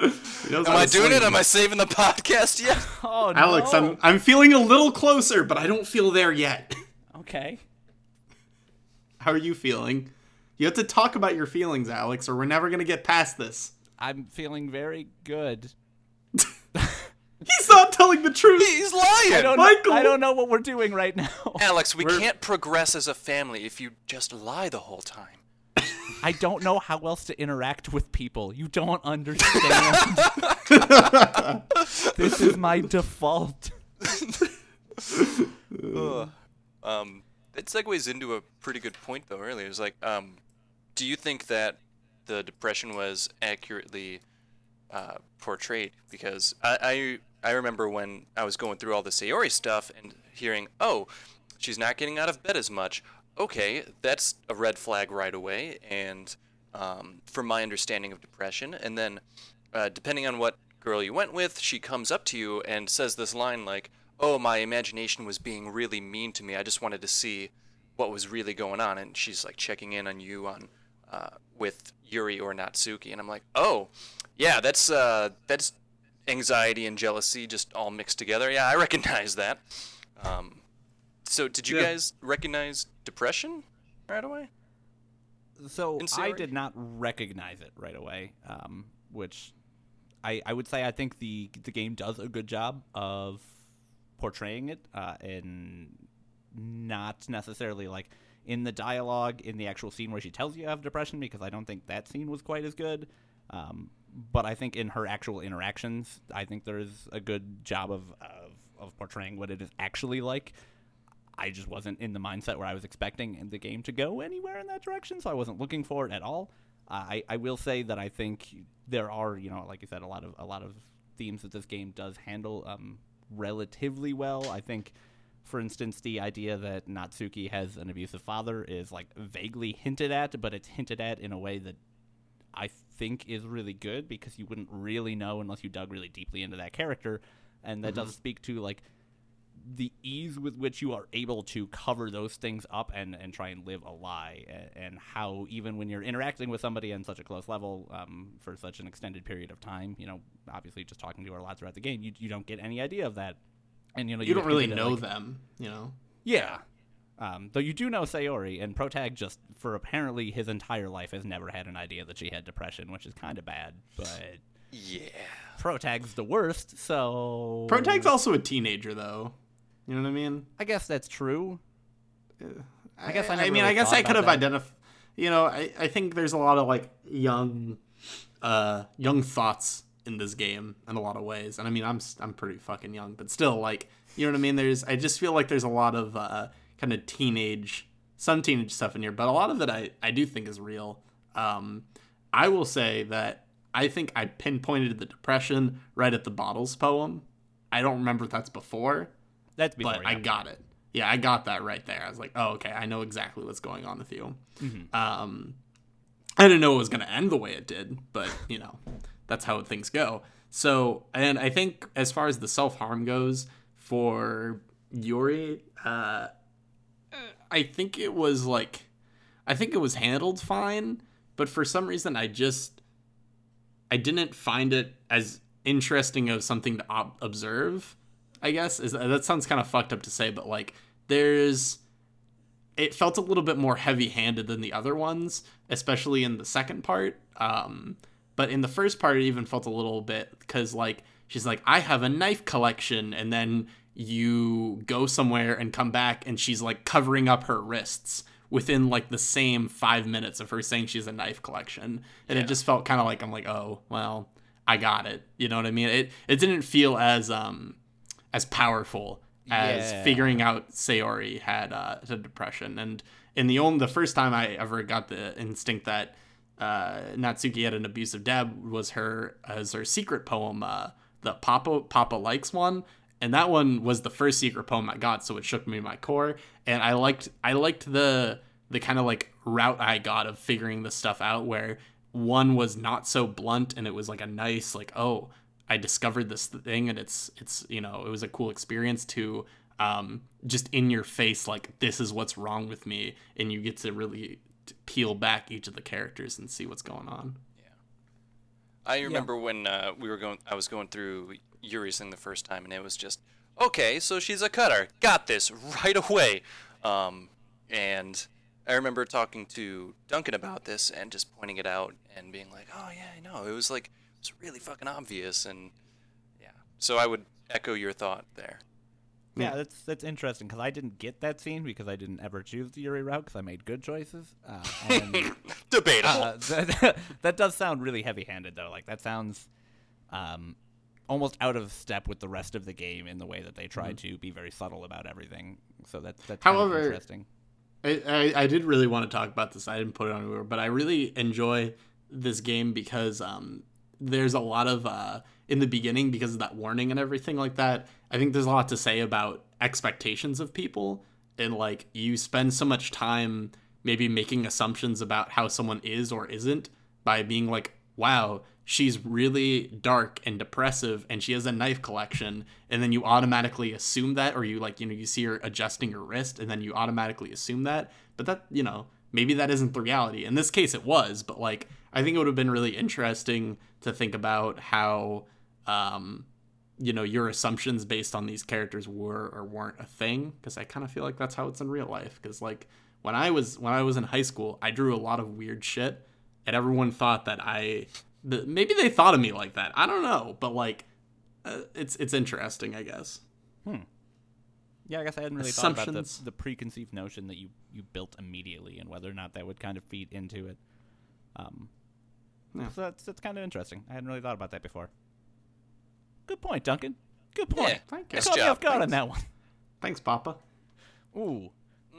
[SPEAKER 3] Am I doing it? Am I saving the podcast yet?
[SPEAKER 1] Oh
[SPEAKER 2] Alex,
[SPEAKER 1] no.
[SPEAKER 2] I'm I'm feeling a little closer, but I don't feel there yet.
[SPEAKER 1] Okay.
[SPEAKER 2] How are you feeling? You have to talk about your feelings, Alex, or we're never gonna get past this.
[SPEAKER 1] I'm feeling very good.
[SPEAKER 2] He's not telling the truth.
[SPEAKER 3] He's lying.
[SPEAKER 1] I don't.
[SPEAKER 2] Michael!
[SPEAKER 1] I don't know what we're doing right now.
[SPEAKER 3] Alex, we
[SPEAKER 2] We're-
[SPEAKER 3] can't progress as a family if you just lie the whole time.
[SPEAKER 1] I don't know how else to interact with people. You don't understand. this is my default.
[SPEAKER 3] Um, it segues into a pretty good point though. Earlier, it was like, um, do you think that the depression was accurately uh, portrayed? Because I, I I remember when I was going through all the Sayori stuff and hearing, oh, she's not getting out of bed as much. Okay, that's a red flag right away. And um, from my understanding of depression, and then uh, depending on what girl you went with, she comes up to you and says this line like, "Oh, my imagination was being really mean to me. I just wanted to see what was really going on." And she's like checking in on you on uh, with Yuri or Natsuki, and I'm like, "Oh, yeah, that's uh, that's anxiety and jealousy just all mixed together. Yeah, I recognize that." Um, so, did you
[SPEAKER 2] Yeah.
[SPEAKER 3] guys recognize depression right away?
[SPEAKER 1] So I did not recognize it right away, um, which I, I would say I think the the game does a good job of portraying it uh, and not necessarily like in the dialogue in the actual scene where she tells you you have depression because I don't think that scene was quite as good. Um, but I think in her actual interactions, I think there's a good job of, of, of portraying what it is actually like. I just wasn't in the mindset where I was expecting the game to go anywhere in that direction, so I wasn't looking for it at all. I, I will say that I think there are, you know, like you said, a lot of a lot of themes that this game does handle um, relatively well. I think, for instance, the idea that Natsuki has an abusive father is like vaguely hinted at, but it's hinted at in a way that I think is really good because you wouldn't really know unless you dug really deeply into that character, and that does speak to like the ease with which you are able to cover those things up and, and try and live a lie and, and how even when you're interacting with somebody on such a close level um, for such an extended period of time you know obviously just talking to her a lot throughout the game you, you don't get any idea of that and you know
[SPEAKER 2] You don't really know
[SPEAKER 1] like-
[SPEAKER 2] them, you know.
[SPEAKER 1] yeah Um, though you do know Sayori, and Protag just for apparently his entire life has never had an idea that she had depression, which is kind of bad. But
[SPEAKER 3] Yeah.
[SPEAKER 1] Protag's the worst, so
[SPEAKER 2] Protag's also a teenager, though. You know what I mean?
[SPEAKER 1] I guess that's true.
[SPEAKER 2] I
[SPEAKER 1] guess I
[SPEAKER 2] I, mean,
[SPEAKER 1] really
[SPEAKER 2] I guess I could have identified. You know, I, I think there's a lot of like young, uh, young thoughts in this game in a lot of ways. And I mean, I'm I'm pretty fucking young, but still, like, you know what I mean? There's I just feel like there's a lot of uh, kind of teenage, some teenage stuff in here, but a lot of it I I do think is real. Um, I will say that I think I pinpointed the depression right at the bottles poem. I don't remember if that's before,
[SPEAKER 1] That's before.
[SPEAKER 2] but I got it. Yeah, I got that right there. I was like, oh, okay, I know exactly what's going on with you. Um, I didn't know it was going to end the way it did, but you know, that's how things go. So, and I think as far as the self harm goes for Yuri, uh, I think it was like, I think it was handled fine, but for some reason, I just, I didn't find it as interesting of something to ob- observe. I guess is that sounds kind of fucked up to say, but like there's it felt a little bit more heavy-handed than the other ones, especially in the second part. Um, but in the first part, it even felt a little bit because like she's like, I have a knife collection, and then you go somewhere and come back, and she's like covering up her wrists within like the same five minutes of her saying she's a knife collection, and it just felt kind of like I'm like, oh well, I got it. You know what I mean? It it didn't feel as um as powerful as
[SPEAKER 1] Yeah.
[SPEAKER 2] figuring out Sayori had uh, had depression. And in the only the first time I ever got the instinct that uh, Natsuki had an abusive dad was her as her secret poem, uh, the Papa Papa likes one. And that one was the first secret poem I got, so it shook me to my core. And I liked I liked the the kind of like route I got of figuring this stuff out where one was not so blunt and it was like a nice like oh I discovered this thing and it's it's you know it was a cool experience to um, just in your face like this is what's wrong with me and you get to really peel back each of the characters and see what's going on.
[SPEAKER 3] Yeah, I remember when uh, we were going, I was going through Yuri's thing the first time, and it was just, okay, so she's a cutter. Got this right away. Um, and I remember talking to Duncan about this and just pointing it out and being like, oh yeah, I know. It was like, it's really fucking obvious, and yeah. So I would echo your thought there.
[SPEAKER 1] Yeah, that's that's interesting because I didn't get that scene because I didn't ever choose the Yuri route because I made good choices. Uh, and,
[SPEAKER 3] Debatable.
[SPEAKER 1] uh, that, that does sound really heavy-handed though. Like that sounds um, almost out of step with the rest of the game in the way that they try to be very subtle about everything. So that that's kind of
[SPEAKER 2] However,
[SPEAKER 1] interesting.
[SPEAKER 2] I, I, I did really want to talk about this. I didn't put it on but I really enjoy this game because um, there's a lot of uh, in the beginning because of that warning and everything like that. I think there's a lot to say about expectations of people and like you spend so much time maybe making assumptions about how someone is or isn't by being like, wow, she's really dark and depressive and she has a knife collection and then you automatically assume that or you like you know you see her adjusting her wrist and then you automatically assume that but that you know maybe that isn't the reality in this case it was but like i think it would have been really interesting to think about how um you know your assumptions based on these characters were or weren't a thing because i kind of feel like that's how it's in real life because like when i was when i was in high school i drew a lot of weird shit and everyone thought that i the, maybe they thought of me like that i don't know but like uh, it's it's interesting i guess hmm
[SPEAKER 1] Yeah, I guess I hadn't really thought about the, the preconceived notion that you, you built immediately and whether or not that would kind of feed into it. Um,
[SPEAKER 2] Yeah.
[SPEAKER 1] So that's, that's kind of interesting. I hadn't really thought about that before. Good point, Duncan. Good point.
[SPEAKER 3] Yeah,
[SPEAKER 2] Thank you.
[SPEAKER 3] nice
[SPEAKER 1] Caught me
[SPEAKER 3] job.
[SPEAKER 1] off guard on
[SPEAKER 2] Thanks.
[SPEAKER 1] that one.
[SPEAKER 2] thanks papa
[SPEAKER 1] Ooh,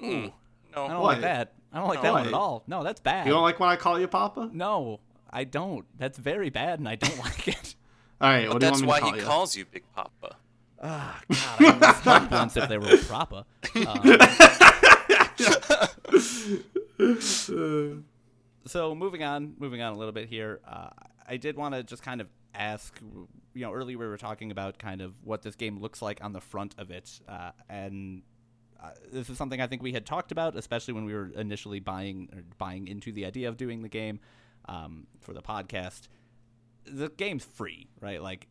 [SPEAKER 3] Mm, no.
[SPEAKER 1] I don't
[SPEAKER 2] What?
[SPEAKER 1] like that. I don't like that one
[SPEAKER 2] why?
[SPEAKER 1] at all. No, that's bad.
[SPEAKER 2] you don't like when i call you papa
[SPEAKER 1] no, I don't. That's very bad, and I don't like it.
[SPEAKER 2] all right what do you
[SPEAKER 3] that's
[SPEAKER 2] want me
[SPEAKER 3] why
[SPEAKER 2] to call
[SPEAKER 3] he
[SPEAKER 2] you
[SPEAKER 3] calls you Big Papa.
[SPEAKER 1] Ah, God, I would smoke once if they were proper. Um, so moving on, moving on a little bit here. Uh, I did want to just kind of ask. You know, earlier we were talking about kind of what this game looks like on the front of it, uh, and uh, this is something I think we had talked about, especially when we were initially buying or buying into the idea of doing the game um, for the podcast. The game's free, right? Like,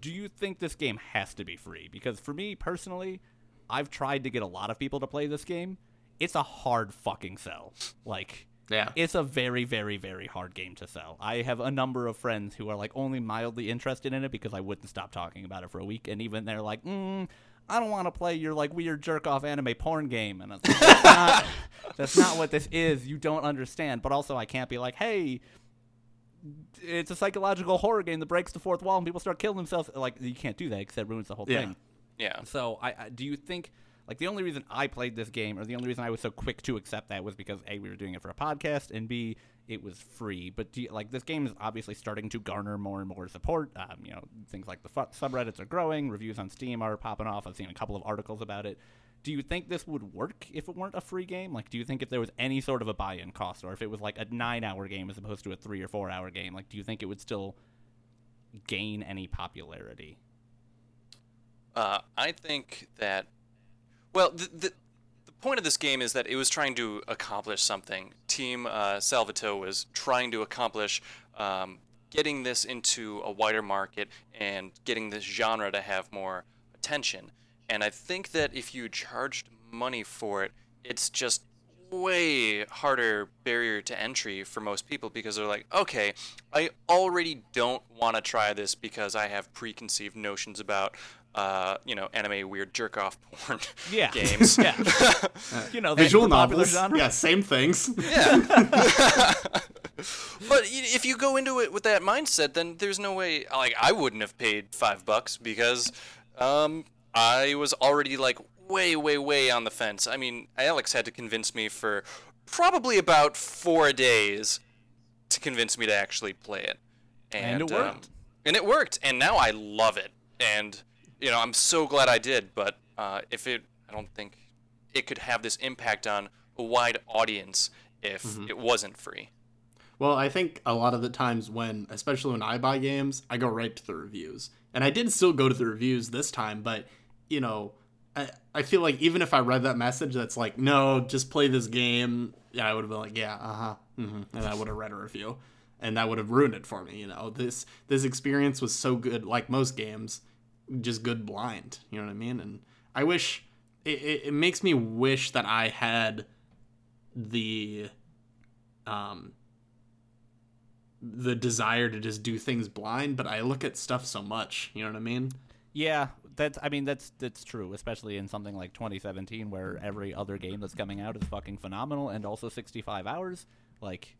[SPEAKER 1] do you think this game has to be free? Because for me personally, I've tried to get a lot of people to play this game. It's a hard fucking sell. Like
[SPEAKER 2] Yeah.
[SPEAKER 1] it's a very, very, very hard game to sell. I have a number of friends who are like only mildly interested in it because I wouldn't stop talking about it for a week, and even they're like, mm, I don't want to play your like weird jerk off anime porn game, and like, that's, not, that's not what this is. You don't understand. But also, I can't be like, hey. It's a psychological horror game that breaks the fourth wall and people start killing themselves. Like you can't do that because that ruins the whole
[SPEAKER 2] Yeah.
[SPEAKER 1] thing.
[SPEAKER 3] Yeah.
[SPEAKER 1] So I, I do you think like the only reason I played this game or the only reason I was so quick to accept that was because a we were doing it for a podcast and b it was free. But you, like this game is obviously starting to garner more and more support. Um, you know things like the subreddits are growing, reviews on Steam are popping off. I've seen a couple of articles about it. Do you think this would work if it weren't a free game? Like, do you think if there was any sort of a buy-in cost, or if it was like a nine-hour game as opposed to a three or four-hour game, like, do you think it would still gain any popularity?
[SPEAKER 3] Uh, I think that, well, the, the the point of this game is that it was trying to accomplish something. Team uh, Salvato was trying to accomplish um, getting this into a wider market and getting this genre to have more attention. And I think that if you charged money for it, it's just way harder barrier to entry for most people because they're like, okay, I already don't want to try this because I have preconceived notions about, uh, you know, anime weird jerk off porn
[SPEAKER 1] Yeah.
[SPEAKER 3] games.
[SPEAKER 1] yeah, you know,
[SPEAKER 2] Visual novels.
[SPEAKER 1] genre.
[SPEAKER 2] Yeah, same things.
[SPEAKER 3] Yeah. But if you go into it with that mindset, then there's no way. Like I wouldn't have paid five bucks because um, I was already like way, way, way on the fence. I mean, Alex had to convince me for probably about four days to convince me to actually play it,
[SPEAKER 1] And it
[SPEAKER 3] um,
[SPEAKER 1] worked.
[SPEAKER 3] and it worked. And now I love it. And you know, I'm so glad I did. But uh, if it, I don't think it could have this impact on a wide audience if
[SPEAKER 1] Mm-hmm.
[SPEAKER 3] it wasn't free.
[SPEAKER 2] Well, I think a lot of the times when, especially when I buy games, I go right to the reviews. And I did still go to the reviews this time, but, you know, I, I feel like even if I read that message that's like, no, just play this game, yeah, I would have been like, yeah, uh huh, hmm and I would have read a review. And that would have ruined it for me, you know. This this experience was so good, like most games, just good blind, you know what I mean? And I wish, it, it, it makes me wish that I had the, um, the desire to just do things blind, but I look at stuff so much. You know what I mean?
[SPEAKER 1] Yeah, that's. I mean, that's that's true, especially in something like 2017, where every other game that's coming out is fucking phenomenal, and also 65 hours. Like,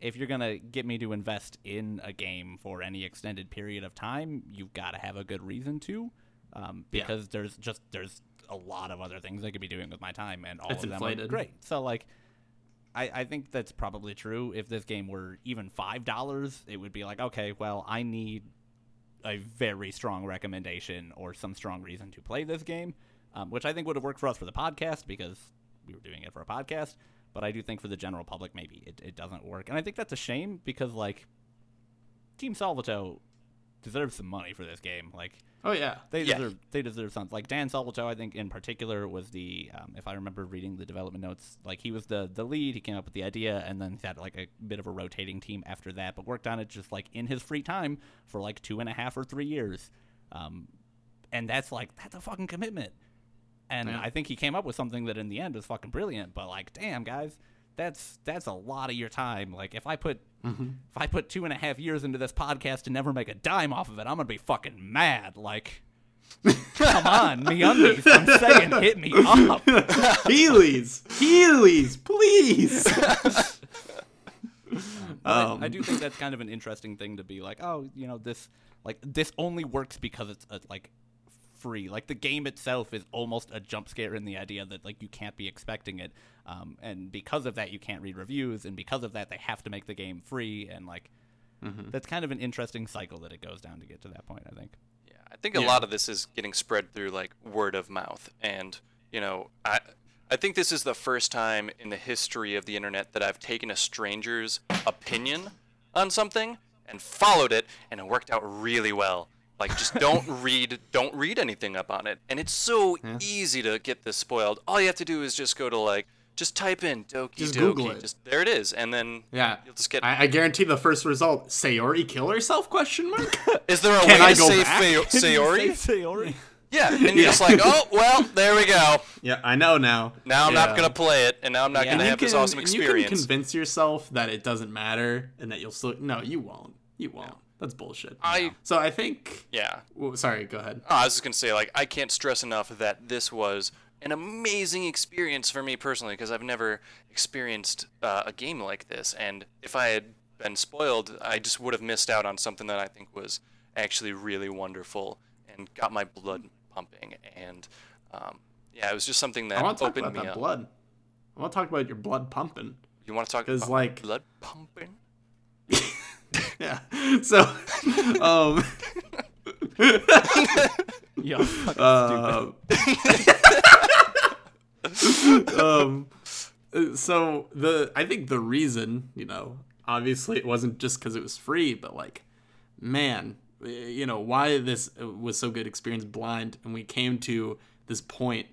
[SPEAKER 1] if you're gonna get me to invest in a game for any extended period of time, you've got to have a good reason to, um,
[SPEAKER 2] Yeah.
[SPEAKER 1] because there's just there's a lot of other things I could be doing with my time, and all
[SPEAKER 2] It's
[SPEAKER 1] of them
[SPEAKER 2] inflated.
[SPEAKER 1] are great. So like. I, I think that's probably true. If this game were even five dollars, it would be like, okay, well, I need a very strong recommendation or some strong reason to play this game, um, which I think would have worked for us for the podcast because we were doing it for a podcast. But I do think for the general public, maybe it, it doesn't work. And I think that's a shame because, like, Team Salvato deserves some money for this game. Like,
[SPEAKER 2] Oh yeah.
[SPEAKER 1] they
[SPEAKER 3] Yeah.
[SPEAKER 1] deserve they deserve something. Like Dan Salvato, I think in particular was the um, if I remember reading the development notes, like he was the the lead. He came up with the idea, and then he had like a bit of a rotating team after that, but worked on it just like in his free time for like two and a half or three years. Um, and that's like that's a fucking commitment. And
[SPEAKER 2] Yeah.
[SPEAKER 1] I think he came up with something that in the end was fucking brilliant. But like, damn guys, that's that's a lot of your time. Like if I put if I put two and a half years into this podcast and never make a dime off of it, I'm gonna be fucking mad. Like, come on, MeUndies. I'm saying, hit me up.
[SPEAKER 2] Heelys, Heelys, please.
[SPEAKER 1] But I-
[SPEAKER 2] Um,
[SPEAKER 1] I do think that's kind of an interesting thing to be like, oh, you know, this like this only works because it's uh like free. Like the game itself is almost a jump scare in the idea that like you can't be expecting it, um, and because of that you can't read reviews, and because of that they have to make the game free, and like that's kind of an interesting cycle that it goes down to get to that point. I think.
[SPEAKER 3] Yeah, I think a
[SPEAKER 2] Yeah.
[SPEAKER 3] lot of this is getting spread through like word of mouth, and you know, I I think this is the first time in the history of the internet that I've taken a stranger's opinion on something and followed it, and it worked out really well. Like, just don't read, don't read anything up on it, and it's so easy to get this spoiled. All you have to do is just go to like, just type in Doki
[SPEAKER 2] Just
[SPEAKER 3] Doki,
[SPEAKER 2] Google it.
[SPEAKER 3] just there it is, and then
[SPEAKER 2] yeah.
[SPEAKER 3] you'll just get.
[SPEAKER 2] I, I guarantee the first result: Sayori kill herself? Question mark.
[SPEAKER 3] is there a
[SPEAKER 2] Can
[SPEAKER 3] way
[SPEAKER 2] I
[SPEAKER 3] to
[SPEAKER 2] go
[SPEAKER 3] say
[SPEAKER 2] back?
[SPEAKER 3] Feo- Sayori?
[SPEAKER 1] Sayori.
[SPEAKER 3] Yeah, and you're just like, oh well, there we go.
[SPEAKER 2] Yeah, I know now.
[SPEAKER 3] Now I'm not gonna play it, and now I'm not
[SPEAKER 1] Yeah.
[SPEAKER 3] gonna
[SPEAKER 1] And
[SPEAKER 3] have
[SPEAKER 2] you
[SPEAKER 3] this
[SPEAKER 2] can-
[SPEAKER 3] awesome
[SPEAKER 2] and You
[SPEAKER 3] experience.
[SPEAKER 2] can convince yourself that it doesn't matter and that you'll still. No, you won't. You won't. That's bullshit.
[SPEAKER 3] I-
[SPEAKER 2] So I think.
[SPEAKER 3] yeah.
[SPEAKER 2] Well, sorry. Go ahead.
[SPEAKER 3] Oh, I was just gonna say, like, I can't stress enough that this was an amazing experience for me personally because I've never experienced uh, a game like this, and if I had been spoiled, I just would have missed out on something that I think was actually really wonderful and got my blood pumping. And um, yeah, it was just something that
[SPEAKER 2] I want to talk
[SPEAKER 3] opened
[SPEAKER 2] about
[SPEAKER 3] me
[SPEAKER 2] that
[SPEAKER 3] up.
[SPEAKER 2] blood. I want to talk about your blood pumping.
[SPEAKER 3] You want to talk about
[SPEAKER 2] like-
[SPEAKER 3] blood pumping?
[SPEAKER 2] Yeah. So, um,
[SPEAKER 1] Yeah,
[SPEAKER 2] uh, um, so the I think the reason, you know, obviously it wasn't just because it was free, but like, man, you know, why this was so good experience blind, and we came to this point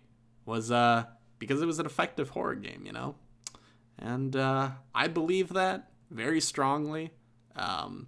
[SPEAKER 2] was uh because it was an effective horror game, you know, and uh, I believe that very strongly. Um,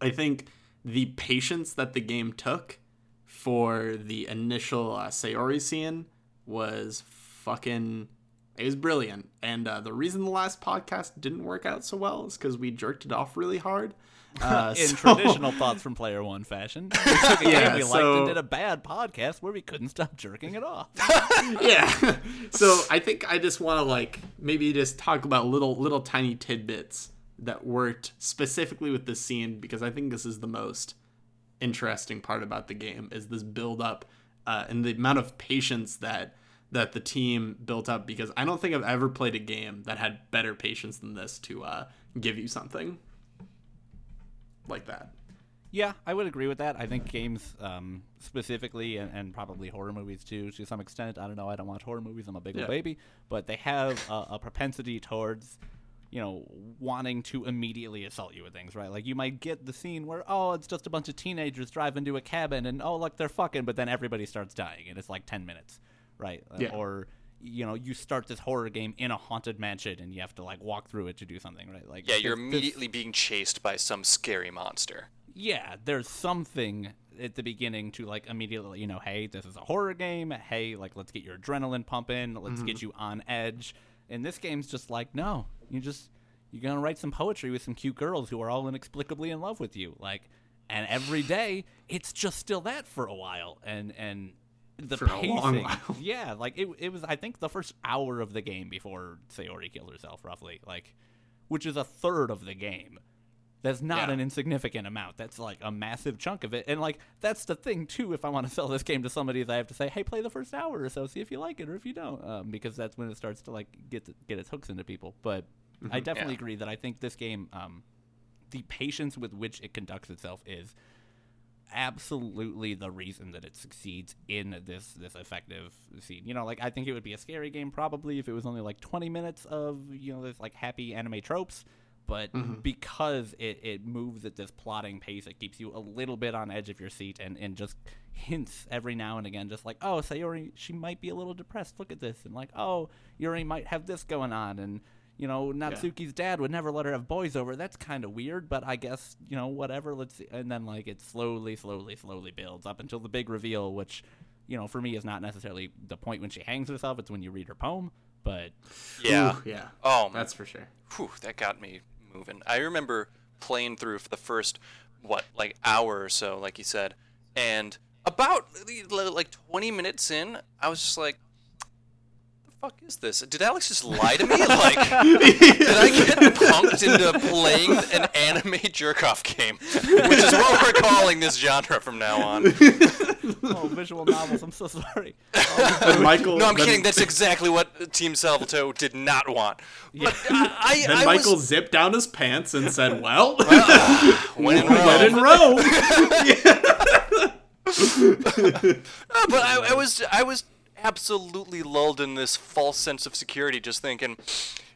[SPEAKER 2] I think the patience that the game took for the initial uh, Sayori scene was fucking. It was brilliant. And uh, the reason the last podcast didn't work out so well is because we jerked it off really hard. Uh,
[SPEAKER 1] in
[SPEAKER 2] so-
[SPEAKER 1] traditional thoughts from player one fashion. We took a game
[SPEAKER 2] Yeah,
[SPEAKER 1] we liked
[SPEAKER 2] so-
[SPEAKER 1] and did a bad podcast where we couldn't stop jerking it off.
[SPEAKER 2] yeah. so I think I just want to like maybe just talk about little little tiny tidbits that worked specifically with this scene because I think this is the most interesting part about the game is this build up uh, and the amount of patience that that the team built up because I don't think I've ever played a game that had better patience than this to uh, give you something like that.
[SPEAKER 1] Yeah, I would agree with that. I think games, um, specifically, and, and probably horror movies too, to some extent. I don't know. I don't watch horror movies. I'm a big
[SPEAKER 2] Yeah.
[SPEAKER 1] old baby, but they have a, a propensity towards, you know, wanting to immediately assault you with things, right? Like you might get the scene where, oh, it's just a bunch of teenagers driving to a cabin, and oh, look, they're fucking, but then everybody starts dying, and it's like ten minutes, right? Uh,
[SPEAKER 2] Yeah.
[SPEAKER 1] Or you know, you start this horror game in a haunted mansion, and you have to like walk through it to do something, right? Like
[SPEAKER 3] Yeah, you're
[SPEAKER 1] this- this-
[SPEAKER 3] immediately being chased by some scary monster.
[SPEAKER 1] yeah, there's something at the beginning to like immediately, you know, hey, this is a horror game. Hey, like let's get your adrenaline pumping. Let's get you on edge. And this game's just like, no, you just you're gonna write some poetry with some cute girls who are all inexplicably in love with you. Like, and every day it's just still that for a while. And and the
[SPEAKER 2] For a
[SPEAKER 1] pacing,
[SPEAKER 2] long while.
[SPEAKER 1] yeah, like it it was I think the first hour of the game before Sayori killed herself, roughly, like, which is a third of the game. That's not
[SPEAKER 2] Yeah.
[SPEAKER 1] an insignificant amount. That's like a massive chunk of it. And like that's the thing too. If I want to sell this game to somebody, is I have to say, hey, play the first hour or so, see if you like it or if you don't, um, because that's when it starts to like get get its hooks into people. But I definitely
[SPEAKER 3] Yeah.
[SPEAKER 1] agree that I think this game, um, the patience with which it conducts itself is absolutely the reason that it succeeds in this this effective scene. You know, like I think it would be a scary game probably if it was only like 20 minutes of, you know, this like happy anime tropes, but because it, it moves at this plotting pace, it keeps you a little bit on edge of your seat and, and just hints every now and again just like, "Oh, Sayori, she might be a little depressed. Look at this." And like, "Oh, Yuri might have this going on." And you know, Natsuki's dad would never let her have boys over. That's kind of weird, but I guess, you know, whatever. Let's see. And then, like, it slowly, slowly, slowly builds up until the big reveal, which, you know, for me is not necessarily the point when she hangs herself. It's when you read her poem. But
[SPEAKER 3] Yeah.
[SPEAKER 2] Ooh, yeah.
[SPEAKER 3] Oh, man.
[SPEAKER 2] That's for sure.
[SPEAKER 3] Whew, that got me moving. I remember playing through for the first what like hour or so, like you said, and about like 20 minutes in, I was just like, "The fuck is this? Did Alex just lie to me? Like, did I get punked into playing an anime jerk-off game, which is what we're calling this genre from now on?"
[SPEAKER 1] oh, visual novels. I'm so sorry.
[SPEAKER 2] Then Michael.
[SPEAKER 3] No, I'm
[SPEAKER 2] then,
[SPEAKER 3] kidding. That's exactly what Team Salvato did not want. But I, I,
[SPEAKER 2] Then
[SPEAKER 3] I
[SPEAKER 2] Michael
[SPEAKER 3] was,
[SPEAKER 2] zipped down his pants and said, "Well,
[SPEAKER 3] when in
[SPEAKER 2] when in
[SPEAKER 3] Rome.
[SPEAKER 2] Rome."
[SPEAKER 3] No, but I, I was I was absolutely lulled in this false sense of security, just thinking,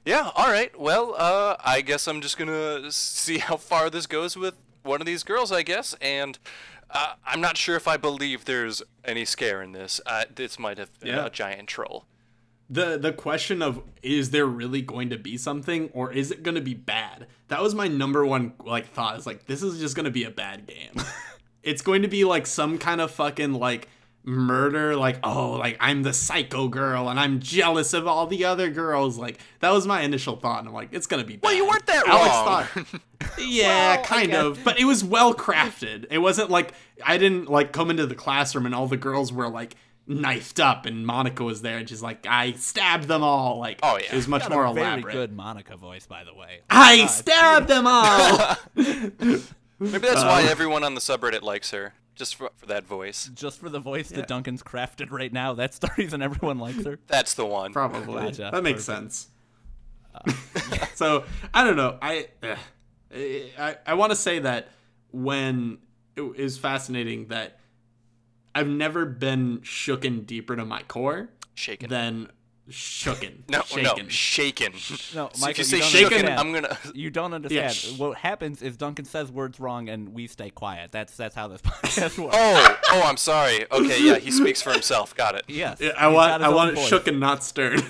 [SPEAKER 3] yeah, all right, well, uh, I guess I'm just gonna see how far this goes with one of these girls, I guess, and. Uh, I'm not sure if I believe there's any scare in this. Uh, this might have been
[SPEAKER 2] Yeah.
[SPEAKER 3] a giant troll.
[SPEAKER 2] the the question of is there really going to be something or is it going to be bad? That was my number one like thought. Is like this is just going to be a bad game. it's going to be like some kind of fucking like murder like oh like i'm the psycho girl and i'm jealous of all the other girls like that was my initial thought and i'm like it's gonna be bad.
[SPEAKER 3] Well, you weren't that
[SPEAKER 2] Alex
[SPEAKER 3] wrong.
[SPEAKER 2] thought- yeah
[SPEAKER 1] Well, I
[SPEAKER 2] kind of but it was well crafted it wasn't like i didn't like come into the classroom and all the girls were like knifed up and monika was there and she's like i stabbed them all like
[SPEAKER 3] Oh, yeah.
[SPEAKER 2] it was much
[SPEAKER 1] Got
[SPEAKER 2] more
[SPEAKER 1] a very
[SPEAKER 2] elaborate
[SPEAKER 1] good Monika voice, by the way.
[SPEAKER 2] i
[SPEAKER 1] God,
[SPEAKER 2] stabbed them all
[SPEAKER 3] Maybe that's
[SPEAKER 2] Uh,
[SPEAKER 3] why everyone on the subreddit likes her, just for, for that voice.
[SPEAKER 1] Just for the voice that Duncan's crafted right now, that's the reason everyone likes her.
[SPEAKER 3] That's the one.
[SPEAKER 2] Probably.
[SPEAKER 1] Gotcha.
[SPEAKER 2] That makes
[SPEAKER 1] Perfect.
[SPEAKER 2] sense. so I don't know. I eh, I, I want to say that when it is fascinating that I've never been shooken deeper to my core
[SPEAKER 3] Shaken.
[SPEAKER 2] than shooken.
[SPEAKER 3] no,
[SPEAKER 2] shaken.
[SPEAKER 3] no, shaken.
[SPEAKER 1] No,
[SPEAKER 3] So if
[SPEAKER 1] Michael,
[SPEAKER 3] you say
[SPEAKER 2] shaken.
[SPEAKER 3] I'm gonna.
[SPEAKER 1] You don't understand.
[SPEAKER 2] sh-
[SPEAKER 1] What happens is Duncan says words wrong and we stay quiet. That's that's how this podcast works.
[SPEAKER 3] Oh, oh, I'm sorry. Okay, yeah, he speaks for himself. Got it.
[SPEAKER 1] Yes.
[SPEAKER 2] Yeah, I want I want it
[SPEAKER 1] voice.
[SPEAKER 2] shook and not stirred.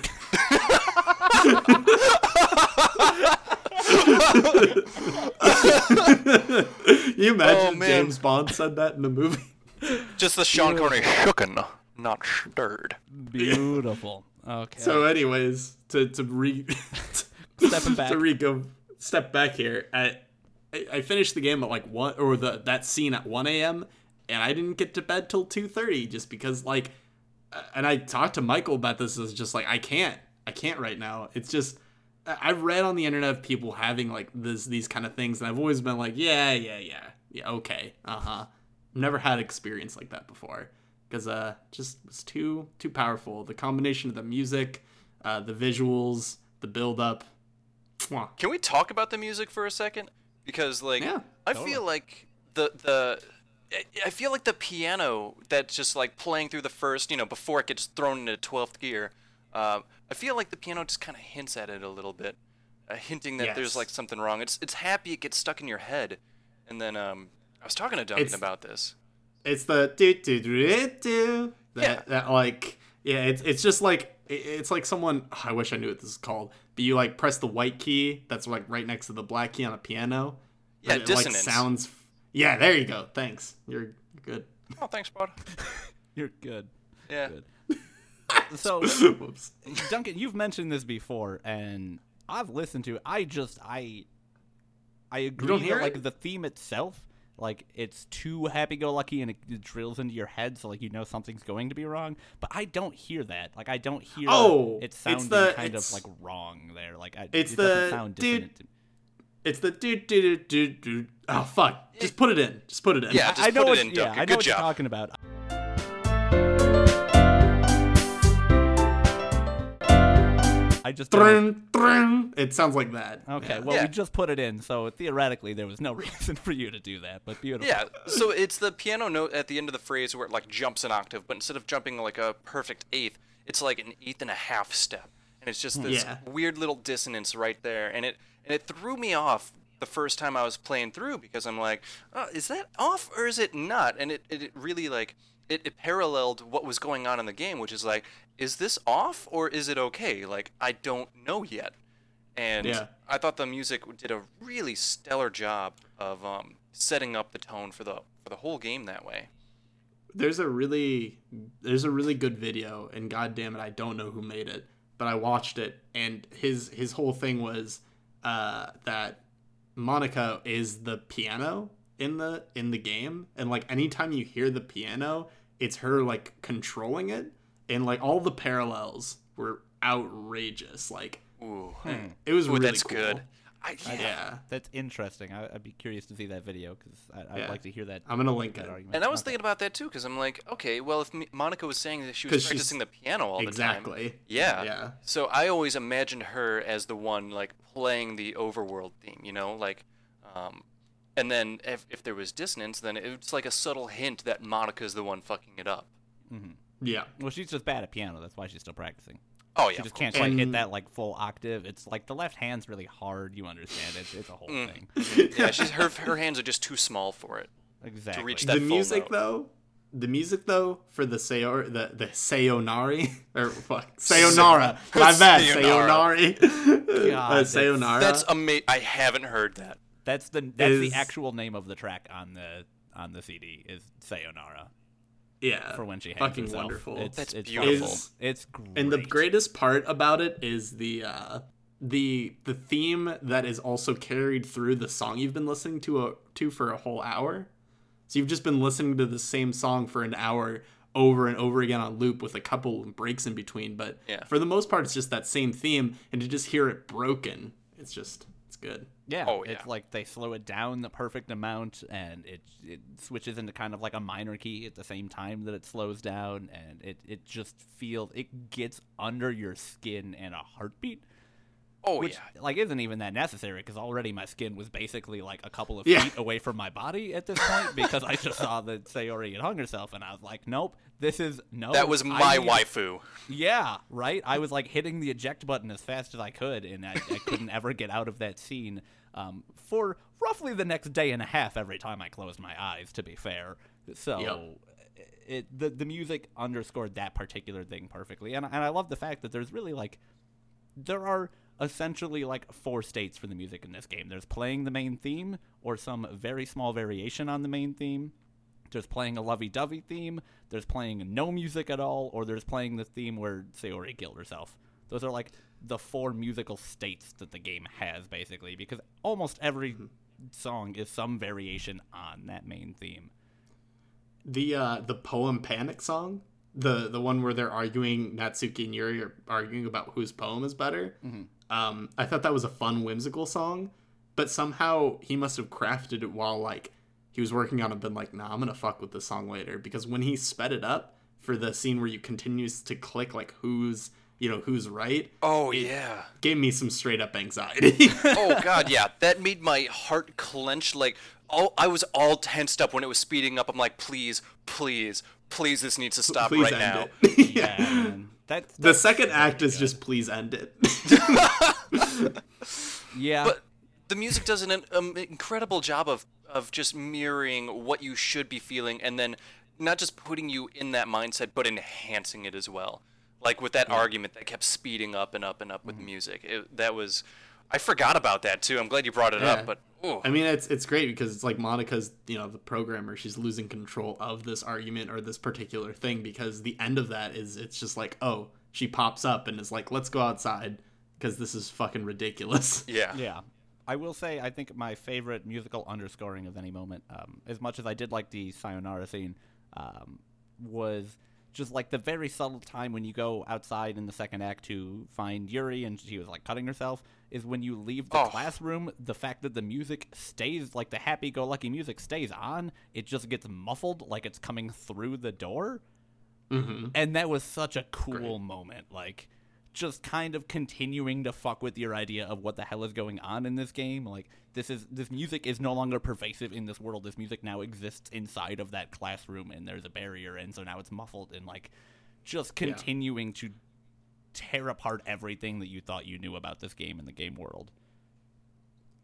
[SPEAKER 2] you imagine
[SPEAKER 3] Oh.
[SPEAKER 2] James Bond said that in the movie?
[SPEAKER 3] Just the Sean Connery shooken, not stirred.
[SPEAKER 1] Beautiful. Okay.
[SPEAKER 2] So, anyways, to to re
[SPEAKER 1] Stepping back.
[SPEAKER 2] to re go step back here. I I I finished the game at like one or the that scene at one a.m. and I didn't get to bed till two thirty just because like, and I talked to Michael about this. Is just like I can't, I can't right now. It's just I've read on the internet of people having like this these kind of things, and I've always been like, yeah, yeah, yeah, yeah, okay, uh huh. Never had experience like that before because uh just was too too powerful. The combination of the music, uh, the visuals, the build up.
[SPEAKER 3] Can we talk about the music for a second? Because like
[SPEAKER 2] Yeah,
[SPEAKER 3] I
[SPEAKER 1] totally.
[SPEAKER 3] feel like the the I- feel like the piano that's just like playing through the first, you know, before it gets thrown into 12th gear. Uh, I feel like the piano just kind of hints at it a little bit, uh, hinting that there's like something wrong. It's it's happy it gets stuck in your head, and then um, I was talking to Duncan
[SPEAKER 2] It's-
[SPEAKER 3] about this.
[SPEAKER 2] It's the do do do do do. That,
[SPEAKER 3] Yeah.
[SPEAKER 2] that like yeah, it's it's just like it's like someone. oh, I wish I knew what this is called. But you like press the white key that's like right next to the black key on a piano.
[SPEAKER 3] Yeah,
[SPEAKER 2] it,
[SPEAKER 3] dissonance.
[SPEAKER 2] Like, sounds. Yeah, there you go. Thanks. You're good.
[SPEAKER 3] Oh, thanks, bud.
[SPEAKER 1] You're good.
[SPEAKER 3] Yeah.
[SPEAKER 1] Good. So,
[SPEAKER 2] Whoops.
[SPEAKER 1] Duncan, you've mentioned this before, and I've listened to it. I just, I, I agree
[SPEAKER 2] don't
[SPEAKER 1] that
[SPEAKER 2] hear
[SPEAKER 1] like the theme itself, like it's too happy-go-lucky and it, it drills into your head, so like you know something's going to be wrong. But I don't hear that. Like I don't hear
[SPEAKER 2] Oh,
[SPEAKER 1] it
[SPEAKER 2] sounds
[SPEAKER 1] sounding
[SPEAKER 2] the-
[SPEAKER 1] kind of like wrong there. Like I,
[SPEAKER 2] It's
[SPEAKER 1] it doesn't
[SPEAKER 2] the
[SPEAKER 1] sound
[SPEAKER 2] dude-
[SPEAKER 1] dissonant. to me.
[SPEAKER 2] It's the do do do do do. Oh fuck! Just put it in. Just put it in.
[SPEAKER 3] Yeah, just
[SPEAKER 1] I know
[SPEAKER 3] put
[SPEAKER 1] what,
[SPEAKER 3] it in,
[SPEAKER 1] yeah,
[SPEAKER 3] Duncan.
[SPEAKER 1] I know
[SPEAKER 3] Good
[SPEAKER 1] what
[SPEAKER 3] job.
[SPEAKER 1] you're talking about. I just don't-
[SPEAKER 2] Drun, drun. It sounds like that.
[SPEAKER 1] Okay,
[SPEAKER 2] Yeah.
[SPEAKER 1] well,
[SPEAKER 3] Yeah.
[SPEAKER 1] we just put it in, so theoretically there was no reason for you to do that, but beautiful.
[SPEAKER 3] Yeah, so it's the piano note at the end of the phrase where it like jumps an octave, but instead of jumping like a perfect eighth, it's like an eighth and a half step, and it's just this
[SPEAKER 2] Yeah.
[SPEAKER 3] weird little dissonance right there, and it and it threw me off the first time I was playing through because I'm like, oh, is that off or is it not? And it it, it really like it, it paralleled what was going on in the game, which is like, is this off or is it okay? Like I don't know yet. And
[SPEAKER 2] Yeah.
[SPEAKER 3] I thought the music did a really stellar job of um, setting up the tone for the for the whole game that way.
[SPEAKER 2] there's a really there's a really good video and god damn it i don't know who made it but i watched it and his his whole thing was uh that monika is the piano in the in the game and like anytime you hear the piano it's her like controlling it and like all the parallels were outrageous like
[SPEAKER 3] Ooh, hmm. Hmm.
[SPEAKER 2] it was
[SPEAKER 3] Ooh
[SPEAKER 2] really
[SPEAKER 3] that's
[SPEAKER 2] cool.
[SPEAKER 3] good. I, yeah.
[SPEAKER 2] yeah
[SPEAKER 1] That's interesting. I, I'd be curious to see that video because I'd
[SPEAKER 2] Yeah.
[SPEAKER 1] like to hear that.
[SPEAKER 2] i'm gonna link
[SPEAKER 1] that
[SPEAKER 2] it
[SPEAKER 1] argument.
[SPEAKER 3] And I was
[SPEAKER 1] Okay.
[SPEAKER 3] thinking about that too, because I'm like, okay, well, if Monika was saying that she was practicing the piano all the time,
[SPEAKER 2] exactly
[SPEAKER 3] yeah,
[SPEAKER 2] yeah
[SPEAKER 3] So I always imagined her as the one like playing the overworld theme, you know, like, um, and then if, if there was dissonance, then it's like a subtle hint that Monika's the one fucking it up. Mm-hmm.
[SPEAKER 2] Yeah
[SPEAKER 1] Well, she's just bad at piano. That's why she's still practicing.
[SPEAKER 3] Oh yeah,
[SPEAKER 1] She just can't
[SPEAKER 3] course.
[SPEAKER 1] quite hit that like full octave. It's like the left hand's really hard. You understand? It's it's a whole
[SPEAKER 3] Mm.
[SPEAKER 1] thing.
[SPEAKER 3] yeah, she's her her hands are just too small for it.
[SPEAKER 1] Exactly.
[SPEAKER 3] To reach
[SPEAKER 2] the
[SPEAKER 3] that full
[SPEAKER 2] music
[SPEAKER 3] note.
[SPEAKER 2] though the music though for the Sayor the the Sayonari or fuck Sayonara my bad
[SPEAKER 3] Sayonara.
[SPEAKER 2] Sayonari
[SPEAKER 1] God,
[SPEAKER 2] uh,
[SPEAKER 1] that's-
[SPEAKER 2] Sayonara
[SPEAKER 3] That's amazing. I haven't heard that.
[SPEAKER 1] That's the that's
[SPEAKER 2] is-
[SPEAKER 1] the actual name of the track on the on the CD is Sayonara
[SPEAKER 2] Yeah,
[SPEAKER 1] for when she hangs
[SPEAKER 2] fucking
[SPEAKER 1] herself.
[SPEAKER 2] wonderful.
[SPEAKER 1] It's,
[SPEAKER 3] That's
[SPEAKER 1] it's
[SPEAKER 3] beautiful.
[SPEAKER 1] It's, it's great.
[SPEAKER 2] And the greatest part about it is the uh, the the theme that is also carried through the song you've been listening to a, to for a whole hour. So you've just been listening to the same song for an hour over and over again on loop with a couple breaks in between, but
[SPEAKER 3] Yeah.
[SPEAKER 2] for the most part it's just that same theme and to just hear it broken, it's just it's good.
[SPEAKER 1] Yeah,
[SPEAKER 3] Oh,
[SPEAKER 1] it's
[SPEAKER 3] yeah.
[SPEAKER 1] like they slow it down the perfect amount, and it it switches into kind of like a minor key at the same time that it slows down, and it it just feels it gets under your skin in a heartbeat,
[SPEAKER 3] Oh
[SPEAKER 1] which
[SPEAKER 3] yeah.
[SPEAKER 1] like isn't even that necessary because already my skin was basically like a couple of
[SPEAKER 2] Yeah.
[SPEAKER 1] feet away from my body at this point because I just saw that Sayori had hung herself, and I was like, nope, this is no.
[SPEAKER 3] That was my
[SPEAKER 1] need-
[SPEAKER 3] waifu.
[SPEAKER 1] yeah, right. I was like hitting the eject button as fast as I could, and I, I couldn't ever get out of that scene um, for roughly the next day and a half every time I closed my eyes. To be fair, so
[SPEAKER 2] Yep.
[SPEAKER 1] it the the music underscored that particular thing perfectly, and and I love the fact that there's really like there are essentially like four states for the music in this game. There's playing the main theme or some very small variation on the main theme. There's playing a lovey-dovey theme. There's playing no music at all, or there's playing the theme where Sayori killed herself. Those are like the four musical states that the game has, basically, because almost every song is some variation on that main theme.
[SPEAKER 2] The uh the poem Panic song, the the one where they're arguing Natsuki and Yuri are arguing about whose poem is better. Um, I thought that was a fun, whimsical song, but somehow he must have crafted it while like he was working on it. Been like, nah, I'm gonna fuck with this song later because when he sped it up for the scene where you continues to click like who's you know who's right,
[SPEAKER 3] Oh yeah.
[SPEAKER 2] gave me some straight up anxiety.
[SPEAKER 3] Oh god, yeah. That made my heart clench. Like, all I was all tensed up when it was speeding up. I'm like, please, please, please, this needs to stop
[SPEAKER 2] Please
[SPEAKER 3] right
[SPEAKER 2] end
[SPEAKER 3] now.
[SPEAKER 2] it.
[SPEAKER 1] Yeah, man. That's,
[SPEAKER 2] The second act is just please end it.
[SPEAKER 1] yeah.
[SPEAKER 3] But the music does an um, incredible job of of just mirroring what you should be feeling, and then not just putting you in that mindset, but enhancing it as well. Like with that argument that kept speeding up and up and up with
[SPEAKER 2] Mm-hmm.
[SPEAKER 3] music. It, that was, I forgot about that too. I'm glad you brought it
[SPEAKER 2] Yeah.
[SPEAKER 3] up. But ooh,
[SPEAKER 2] I mean, it's it's great because it's like Monika's, you know, the programmer. She's losing control of this argument or this particular thing because the end of that is it's just like, oh, she pops up and is like, let's go outside because this is fucking ridiculous.
[SPEAKER 3] yeah,
[SPEAKER 1] Yeah. I will say, I think my favorite musical underscoring of any moment, um, as much as I did like the Sayonara scene, um, was just like the very subtle time when you go outside in the second act to find Yuri and she was like cutting herself, is when you leave the
[SPEAKER 3] Oh.
[SPEAKER 1] classroom, the fact that the music stays, like the happy go lucky music stays on, it just gets muffled like it's coming through the door.
[SPEAKER 2] Hmm
[SPEAKER 1] and that was such a cool moment like just kind of continuing to fuck with your idea of what the hell is going on in this game. Like this is this music is no longer pervasive in this world. This music now exists inside of that classroom and there's a barrier and so now it's muffled and like just continuing to tear apart everything that you thought you knew about this game and the game world.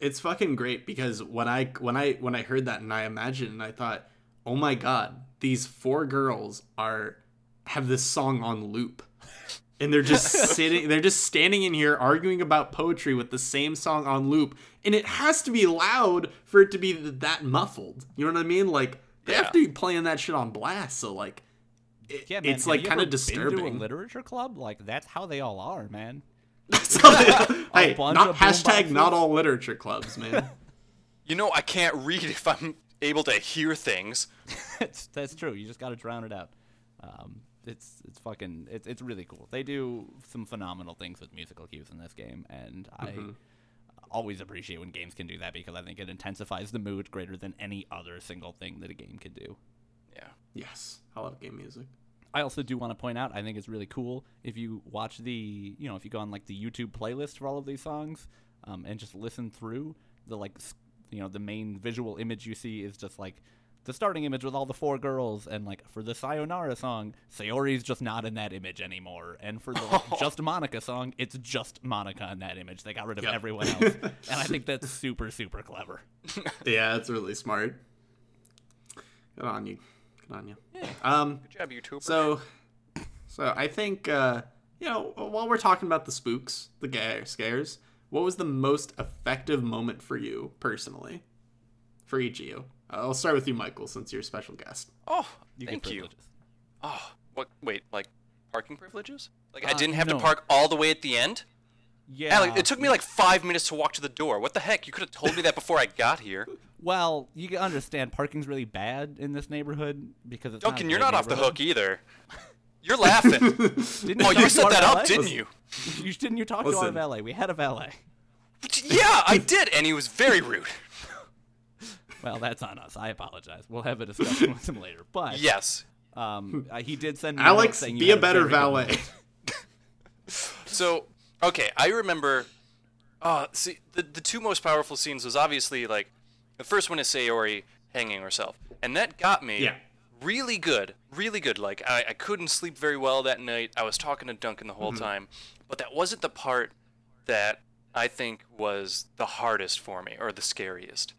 [SPEAKER 2] It's fucking great because when I when I when I heard that and I imagined, and I thought, oh my god, these four girls are have this song on loop. And they're just sitting they're just standing in here arguing about poetry with the same song on loop. And it has to be loud for it to be that muffled. You know what I mean? Like they
[SPEAKER 3] Yeah.
[SPEAKER 2] have to be playing that shit on blast, so like it,
[SPEAKER 1] yeah man,
[SPEAKER 2] it's like kind
[SPEAKER 1] ever
[SPEAKER 2] of
[SPEAKER 1] been to a
[SPEAKER 2] disturbing.
[SPEAKER 1] literature club like that's how they all are man
[SPEAKER 2] So, hey, not hashtag not all literature clubs, man.
[SPEAKER 3] You know, I can't read if I'm able to hear things.
[SPEAKER 1] that's that's true. You just got to drown it out. Um, it's it's fucking it's it's really cool. They do some phenomenal things with musical cues in this game, and I always appreciate when games can do that because I think it intensifies the mood greater than any other single thing that a game could do.
[SPEAKER 3] Yeah.
[SPEAKER 2] yes, I love game music.
[SPEAKER 1] I also do want to point out I think it's really cool if you watch the you know if you go on like the YouTube playlist for all of these songs um, and just listen through the like you know the main visual image you see is just like the starting image with all the four girls and like for the Sayonara song Sayori's just not in that image anymore and for the like, just Monika song it's just Monika in that image they got rid of
[SPEAKER 2] Yep.
[SPEAKER 1] everyone else and I think that's super super clever
[SPEAKER 2] Yeah, it's really smart. Good on you. Good on you. Um,
[SPEAKER 3] Good job, YouTuber.
[SPEAKER 2] so, so I think uh, you know while we're talking about the spooks, the ga- scares, what was the most effective moment for you personally? For each of you, I'll start with you, Michael, since you're a special guest.
[SPEAKER 3] Oh,
[SPEAKER 1] You get
[SPEAKER 3] thank you. Oh, what? Wait, like parking privileges? Like I
[SPEAKER 1] Uh,
[SPEAKER 3] didn't have
[SPEAKER 1] no.
[SPEAKER 3] to park all the way at the end.
[SPEAKER 1] Yeah.
[SPEAKER 3] Alec, it took me like five minutes to walk to the door. What the heck? You could have told me that before I got here.
[SPEAKER 1] Well, you can understand parking's really bad in this neighborhood because it's
[SPEAKER 3] Duncan,
[SPEAKER 1] not
[SPEAKER 3] you're not off the hook either. You're laughing.
[SPEAKER 1] Didn't
[SPEAKER 3] oh, you set that up,
[SPEAKER 1] valet?
[SPEAKER 3] didn't you?
[SPEAKER 1] You didn't you talk to our valet? We had a valet.
[SPEAKER 3] yeah, I did, and he was very rude.
[SPEAKER 1] Well, that's on us. I apologize. We'll have a discussion with him later. But
[SPEAKER 3] Yes.
[SPEAKER 1] um, uh, he did send me a
[SPEAKER 2] Alex,
[SPEAKER 1] saying
[SPEAKER 2] be a better
[SPEAKER 1] very
[SPEAKER 2] valet.
[SPEAKER 3] So, okay, I remember. Uh, see, the the two most powerful scenes was obviously like, the first one is Sayori hanging herself, and that got me.
[SPEAKER 2] Yeah.
[SPEAKER 3] Really good, really good. Like I, I couldn't sleep very well that night. I was talking to Duncan the whole time, but that wasn't the part that I think was the hardest for me or the scariest.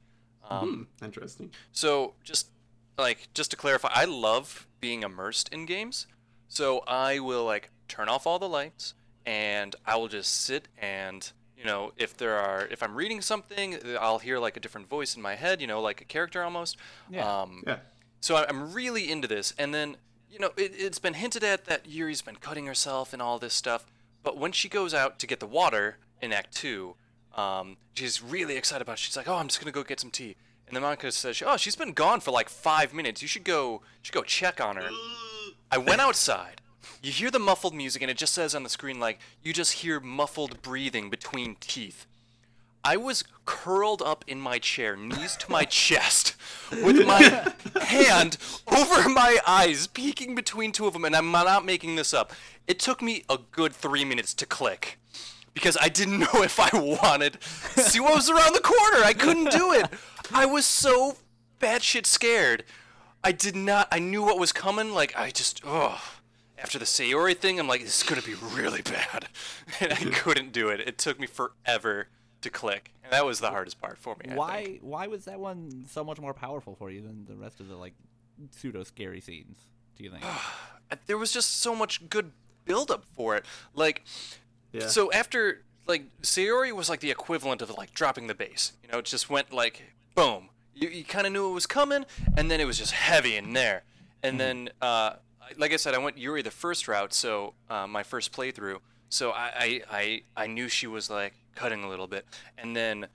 [SPEAKER 3] Um,
[SPEAKER 2] Hmm, interesting.
[SPEAKER 3] so just like just to clarify, I love being immersed in games. So I will like turn off all the lights and I will just sit and you know if there are if I'm reading something, I'll hear like a different voice in my head, you know, like a character almost.
[SPEAKER 1] Yeah.
[SPEAKER 3] Um,
[SPEAKER 2] Yeah.
[SPEAKER 3] so I- I'm really into this, and then you know it, it's been hinted at that Yuri's been cutting herself and all this stuff. But when she goes out to get the water in Act Two, um, she's really excited about. It. She's like, "Oh, I'm just gonna go get some tea." And then Monika says, "Oh, she's been gone for like five minutes. You should go. You should go check on her." I went outside. You hear the muffled music, and it just says on the screen like you just hear muffled breathing between teeth. I was curled up in my chair, knees to my chest, with my hand over my eyes, peeking between two of them, and I'm not making this up. It took me a good three minutes to click because I didn't know if I wanted to see what was around the corner. I couldn't do it. I was so batshit scared. I did not. I knew what was coming. Like I just, oh. After the Sayori thing, I'm like, this is gonna be really bad, and I couldn't do it. It took me forever to click, and that was the hardest part for me. I think.
[SPEAKER 1] Why why was that one so much more powerful for you than the rest of the like pseudo scary scenes? Do you think?
[SPEAKER 3] There was just so much good build up for it. Like,
[SPEAKER 2] Yeah.
[SPEAKER 3] so after like Sayori was like the equivalent of like dropping the bass. You know, it just went like boom. You, you kind of knew it was coming, and then it was just heavy in there. And then, uh, like I said, I went Yuri the first route, so uh, my first playthrough. So I, I, I, I knew she was like cutting a little bit, and then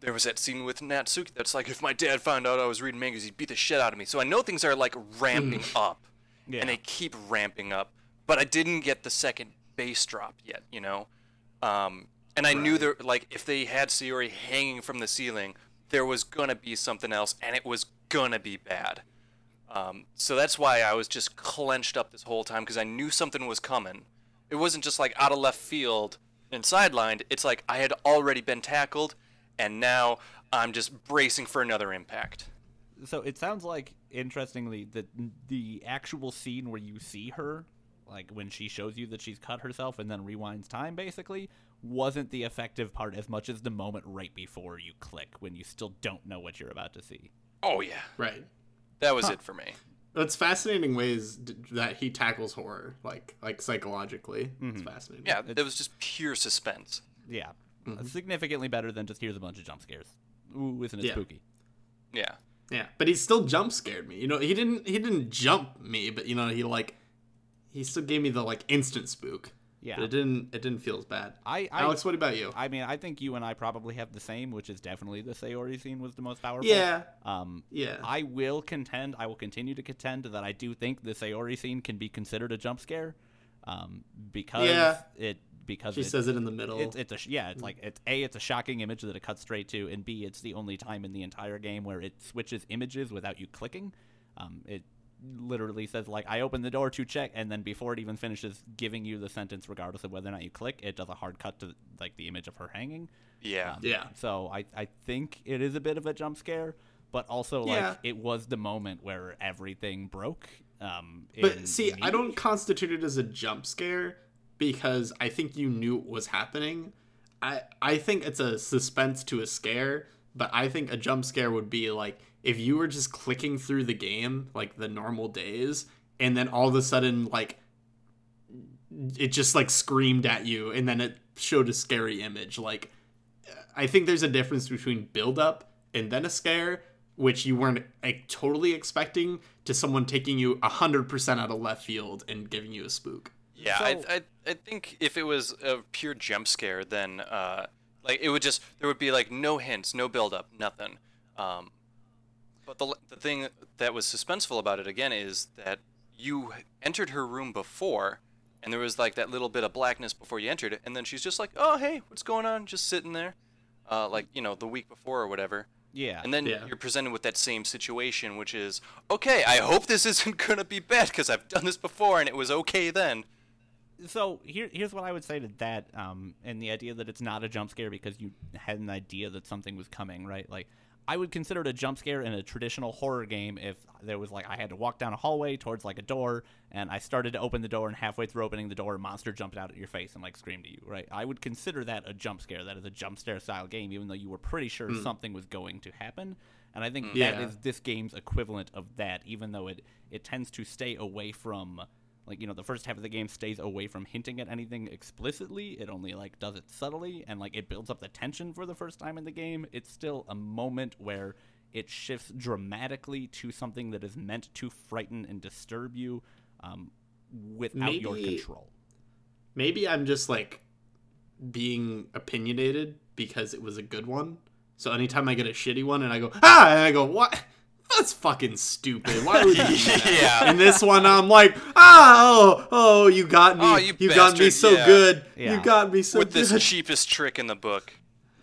[SPEAKER 3] there was that scene with Natsuki that's like, if my dad found out I was reading mangas, he'd beat the shit out of me. So I know things are like ramping up,
[SPEAKER 1] Yeah.
[SPEAKER 3] and they keep ramping up. But I didn't get the second bass drop yet, you know. Um, and I knew
[SPEAKER 2] Right.
[SPEAKER 3] there, like, if they had Sayori hanging from the ceiling, there was gonna be something else, and it was gonna be bad. Um, so that's why I was just clenched up this whole time because I knew something was coming. It wasn't just like out of left field and sidelined. It's like I had already been tackled, and now I'm just bracing for another impact.
[SPEAKER 1] so it sounds like interestingly that the actual scene where you see her like when she shows you that she's cut herself and then rewinds time basically wasn't the effective part as much as the moment right before you click when you still don't know what you're about to see
[SPEAKER 3] Oh yeah,
[SPEAKER 2] Right.
[SPEAKER 3] that was it for me.
[SPEAKER 2] It's fascinating ways that he tackles horror, like like psychologically. It's mm-hmm. fascinating.
[SPEAKER 3] Yeah, it was just pure suspense.
[SPEAKER 1] yeah mm-hmm. significantly better than just here's a bunch of jump scares ooh isn't it
[SPEAKER 2] Yeah.
[SPEAKER 1] spooky
[SPEAKER 3] Yeah.
[SPEAKER 2] Yeah, but he still jump scared me. You know, he didn't he didn't jump me, but you know, he like he still gave me the like instant spook.
[SPEAKER 1] Yeah.
[SPEAKER 2] But it didn't it didn't feel as bad.
[SPEAKER 1] I- I-
[SPEAKER 2] Alex, what about you?
[SPEAKER 1] I mean, I think you and I probably have the same, which is definitely the Sayori scene was the most powerful.
[SPEAKER 2] Yeah.
[SPEAKER 1] Um,
[SPEAKER 2] Yeah.
[SPEAKER 1] I will contend, I will continue to contend that I do think the Sayori scene can be considered a jump scare, um, because
[SPEAKER 2] Yeah.
[SPEAKER 1] it because
[SPEAKER 2] She
[SPEAKER 1] it,
[SPEAKER 2] says it in the middle.
[SPEAKER 1] it's it's a yeah, it's like it's a it's a shocking image that it cuts straight to, and b it's the only time in the entire game where it switches images without you clicking. Um, it literally says like I open the door to check, and then before it even finishes giving you the sentence, regardless of whether or not you click, it does a hard cut to like the image of her hanging.
[SPEAKER 3] Yeah.
[SPEAKER 1] Um,
[SPEAKER 2] Yeah.
[SPEAKER 1] So I I think it is a bit of a jump scare, but also like it was the moment where everything broke. Um,
[SPEAKER 2] But
[SPEAKER 1] in
[SPEAKER 2] see, I don't constitute it as a jump scare because I think you knew it was happening. I I think it's a suspense to a scare, but I think a jump scare would be like if you were just clicking through the game like the normal days and then all of a sudden like it just like screamed at you and then it showed a scary image like I think there's a difference between build up and then a scare which you weren't like, totally expecting, to someone taking you hundred percent out of left field and giving you a spook.
[SPEAKER 3] Yeah,
[SPEAKER 1] So-
[SPEAKER 3] I, I I think if it was a pure jump scare, then uh, like it would just there would be like no hints, no build up, nothing. Um, but the the thing that was suspenseful about it again is that you entered her room before, and there was like that little bit of blackness before you entered it, and then she's just like, "Oh hey, what's going on?" Just sitting there, uh, like you know the week before or whatever.
[SPEAKER 1] Yeah.
[SPEAKER 3] And then
[SPEAKER 2] Yeah.
[SPEAKER 3] you're presented with that same situation, which is, okay, I hope this isn't gonna be bad because I've done this before and it was okay then.
[SPEAKER 1] so here, here's what I would say to that, um, and the idea that it's not a jump scare because you had an idea that something was coming, right? Like, I would consider it a jump scare in a traditional horror game if there was like I had to walk down a hallway towards like a door, and I started to open the door, and halfway through opening the door, a monster jumped out at your face and like screamed at you, right? I would consider that a jump scare. That is a jump scare style game, even though you were pretty sure hmm. something was going to happen. And I think hmm. that
[SPEAKER 2] Yeah.
[SPEAKER 1] is this game's equivalent of that, even though it it tends to stay away from like you know the first half of the game stays away from hinting at anything explicitly it only like does it subtly and like it builds up the tension for the first time in the game it's still a moment where it shifts dramatically to something that is meant to frighten and disturb you um, without your control
[SPEAKER 2] Maybe I'm just like being opinionated because it was a good one. So anytime I get a shitty one and I go ah, and I go what? That's fucking stupid. Why would you? do that?"
[SPEAKER 3] Yeah.
[SPEAKER 2] And this one, I'm like, ah, oh, oh, you got me.
[SPEAKER 3] Oh, you you
[SPEAKER 2] got me so
[SPEAKER 3] yeah.
[SPEAKER 2] good.
[SPEAKER 1] Yeah.
[SPEAKER 2] You got me so
[SPEAKER 3] With this cheapest trick in the book.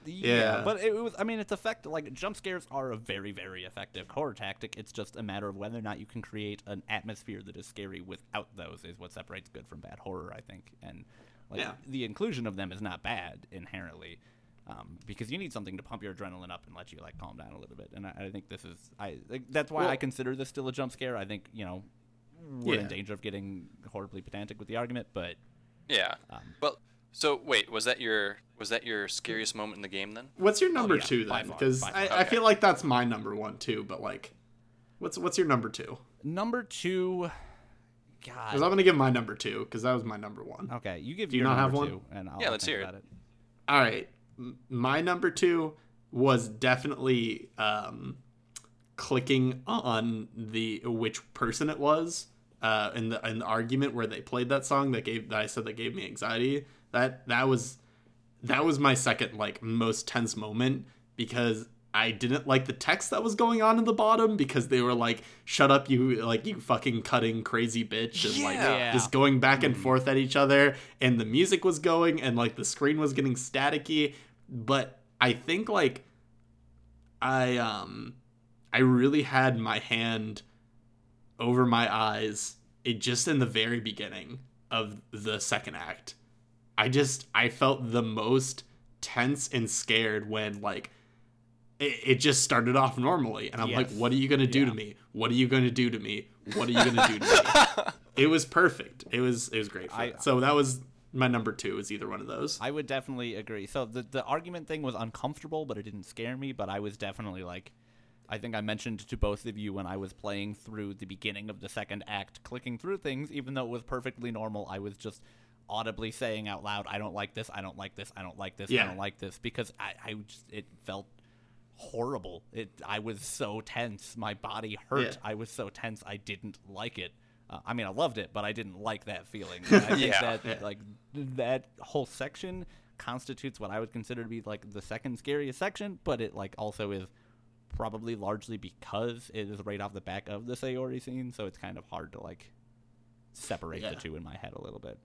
[SPEAKER 2] Yeah.
[SPEAKER 1] but it was i mean it's effective like jump scares are a very very effective horror tactic it's just a matter of whether or not you can create an atmosphere that is scary without those is what separates good from bad horror i think and like
[SPEAKER 2] Yeah.
[SPEAKER 1] the inclusion of them is not bad inherently um, because you need something to pump your adrenaline up and let you like calm down a little bit and i, I think this is i like, that's why i consider this still a jump scare i think you know we're in danger of getting horribly pedantic with the argument but
[SPEAKER 3] Yeah.
[SPEAKER 1] Um,
[SPEAKER 3] well, so wait, was that your was that your scariest moment in the game then?
[SPEAKER 2] What's your number
[SPEAKER 1] Oh, yeah,
[SPEAKER 2] two then? Because I,
[SPEAKER 1] far.
[SPEAKER 2] I feel like that's my number one too. But like, what's what's your number two?
[SPEAKER 1] number two
[SPEAKER 2] Because I'm gonna give my number two because that was my number one.
[SPEAKER 1] okay you give
[SPEAKER 2] Do you
[SPEAKER 1] your
[SPEAKER 2] not have
[SPEAKER 1] number
[SPEAKER 2] one?
[SPEAKER 1] two and I'll
[SPEAKER 3] Yeah, let's hear it.
[SPEAKER 1] about it
[SPEAKER 2] All right, M- my number two was definitely um, clicking on the which person it was uh, in the in the argument where they played that song that gave that I said that gave me anxiety. That that was that was my second like most tense moment because I didn't like the text that was going on in the bottom because they were like, "Shut up, you like you fucking cutting crazy bitch," and like
[SPEAKER 3] Yeah.
[SPEAKER 2] just going back and forth at each other, and the music was going, and like the screen was getting staticky. But I think like I um I really had my hand over my eyes it just in the very beginning of the second act. I just I felt the most tense and scared when like it, it just started off normally and I'm like what are you going to do to me? What are you going to do to me? What are you going to do to me? it was perfect. It was it was great. For
[SPEAKER 1] I-.
[SPEAKER 2] So that was my number 2 is either one of those.
[SPEAKER 1] I would definitely agree. So the the argument thing was uncomfortable, but it didn't scare me. But I was definitely like, I think I mentioned to both of you when I was playing through the beginning of the second act, clicking through things, even though it was perfectly normal. I was just audibly saying out loud, "I don't like this. I don't like this. I don't like this. I don't like this," because I, I just it felt horrible. It I was so tense. My body hurt.
[SPEAKER 2] Yeah.
[SPEAKER 1] I was so tense. I didn't like it. Uh, I mean, I loved it, but I didn't like that feeling. I think
[SPEAKER 3] Yeah.
[SPEAKER 1] that
[SPEAKER 2] Yeah.
[SPEAKER 1] like that whole section constitutes what I would consider to be like the second scariest section, but it like also is probably largely because it is right off the back of the Sayori scene, so it's kind of hard to like separate
[SPEAKER 2] Yeah.
[SPEAKER 1] the two in my head a little bit.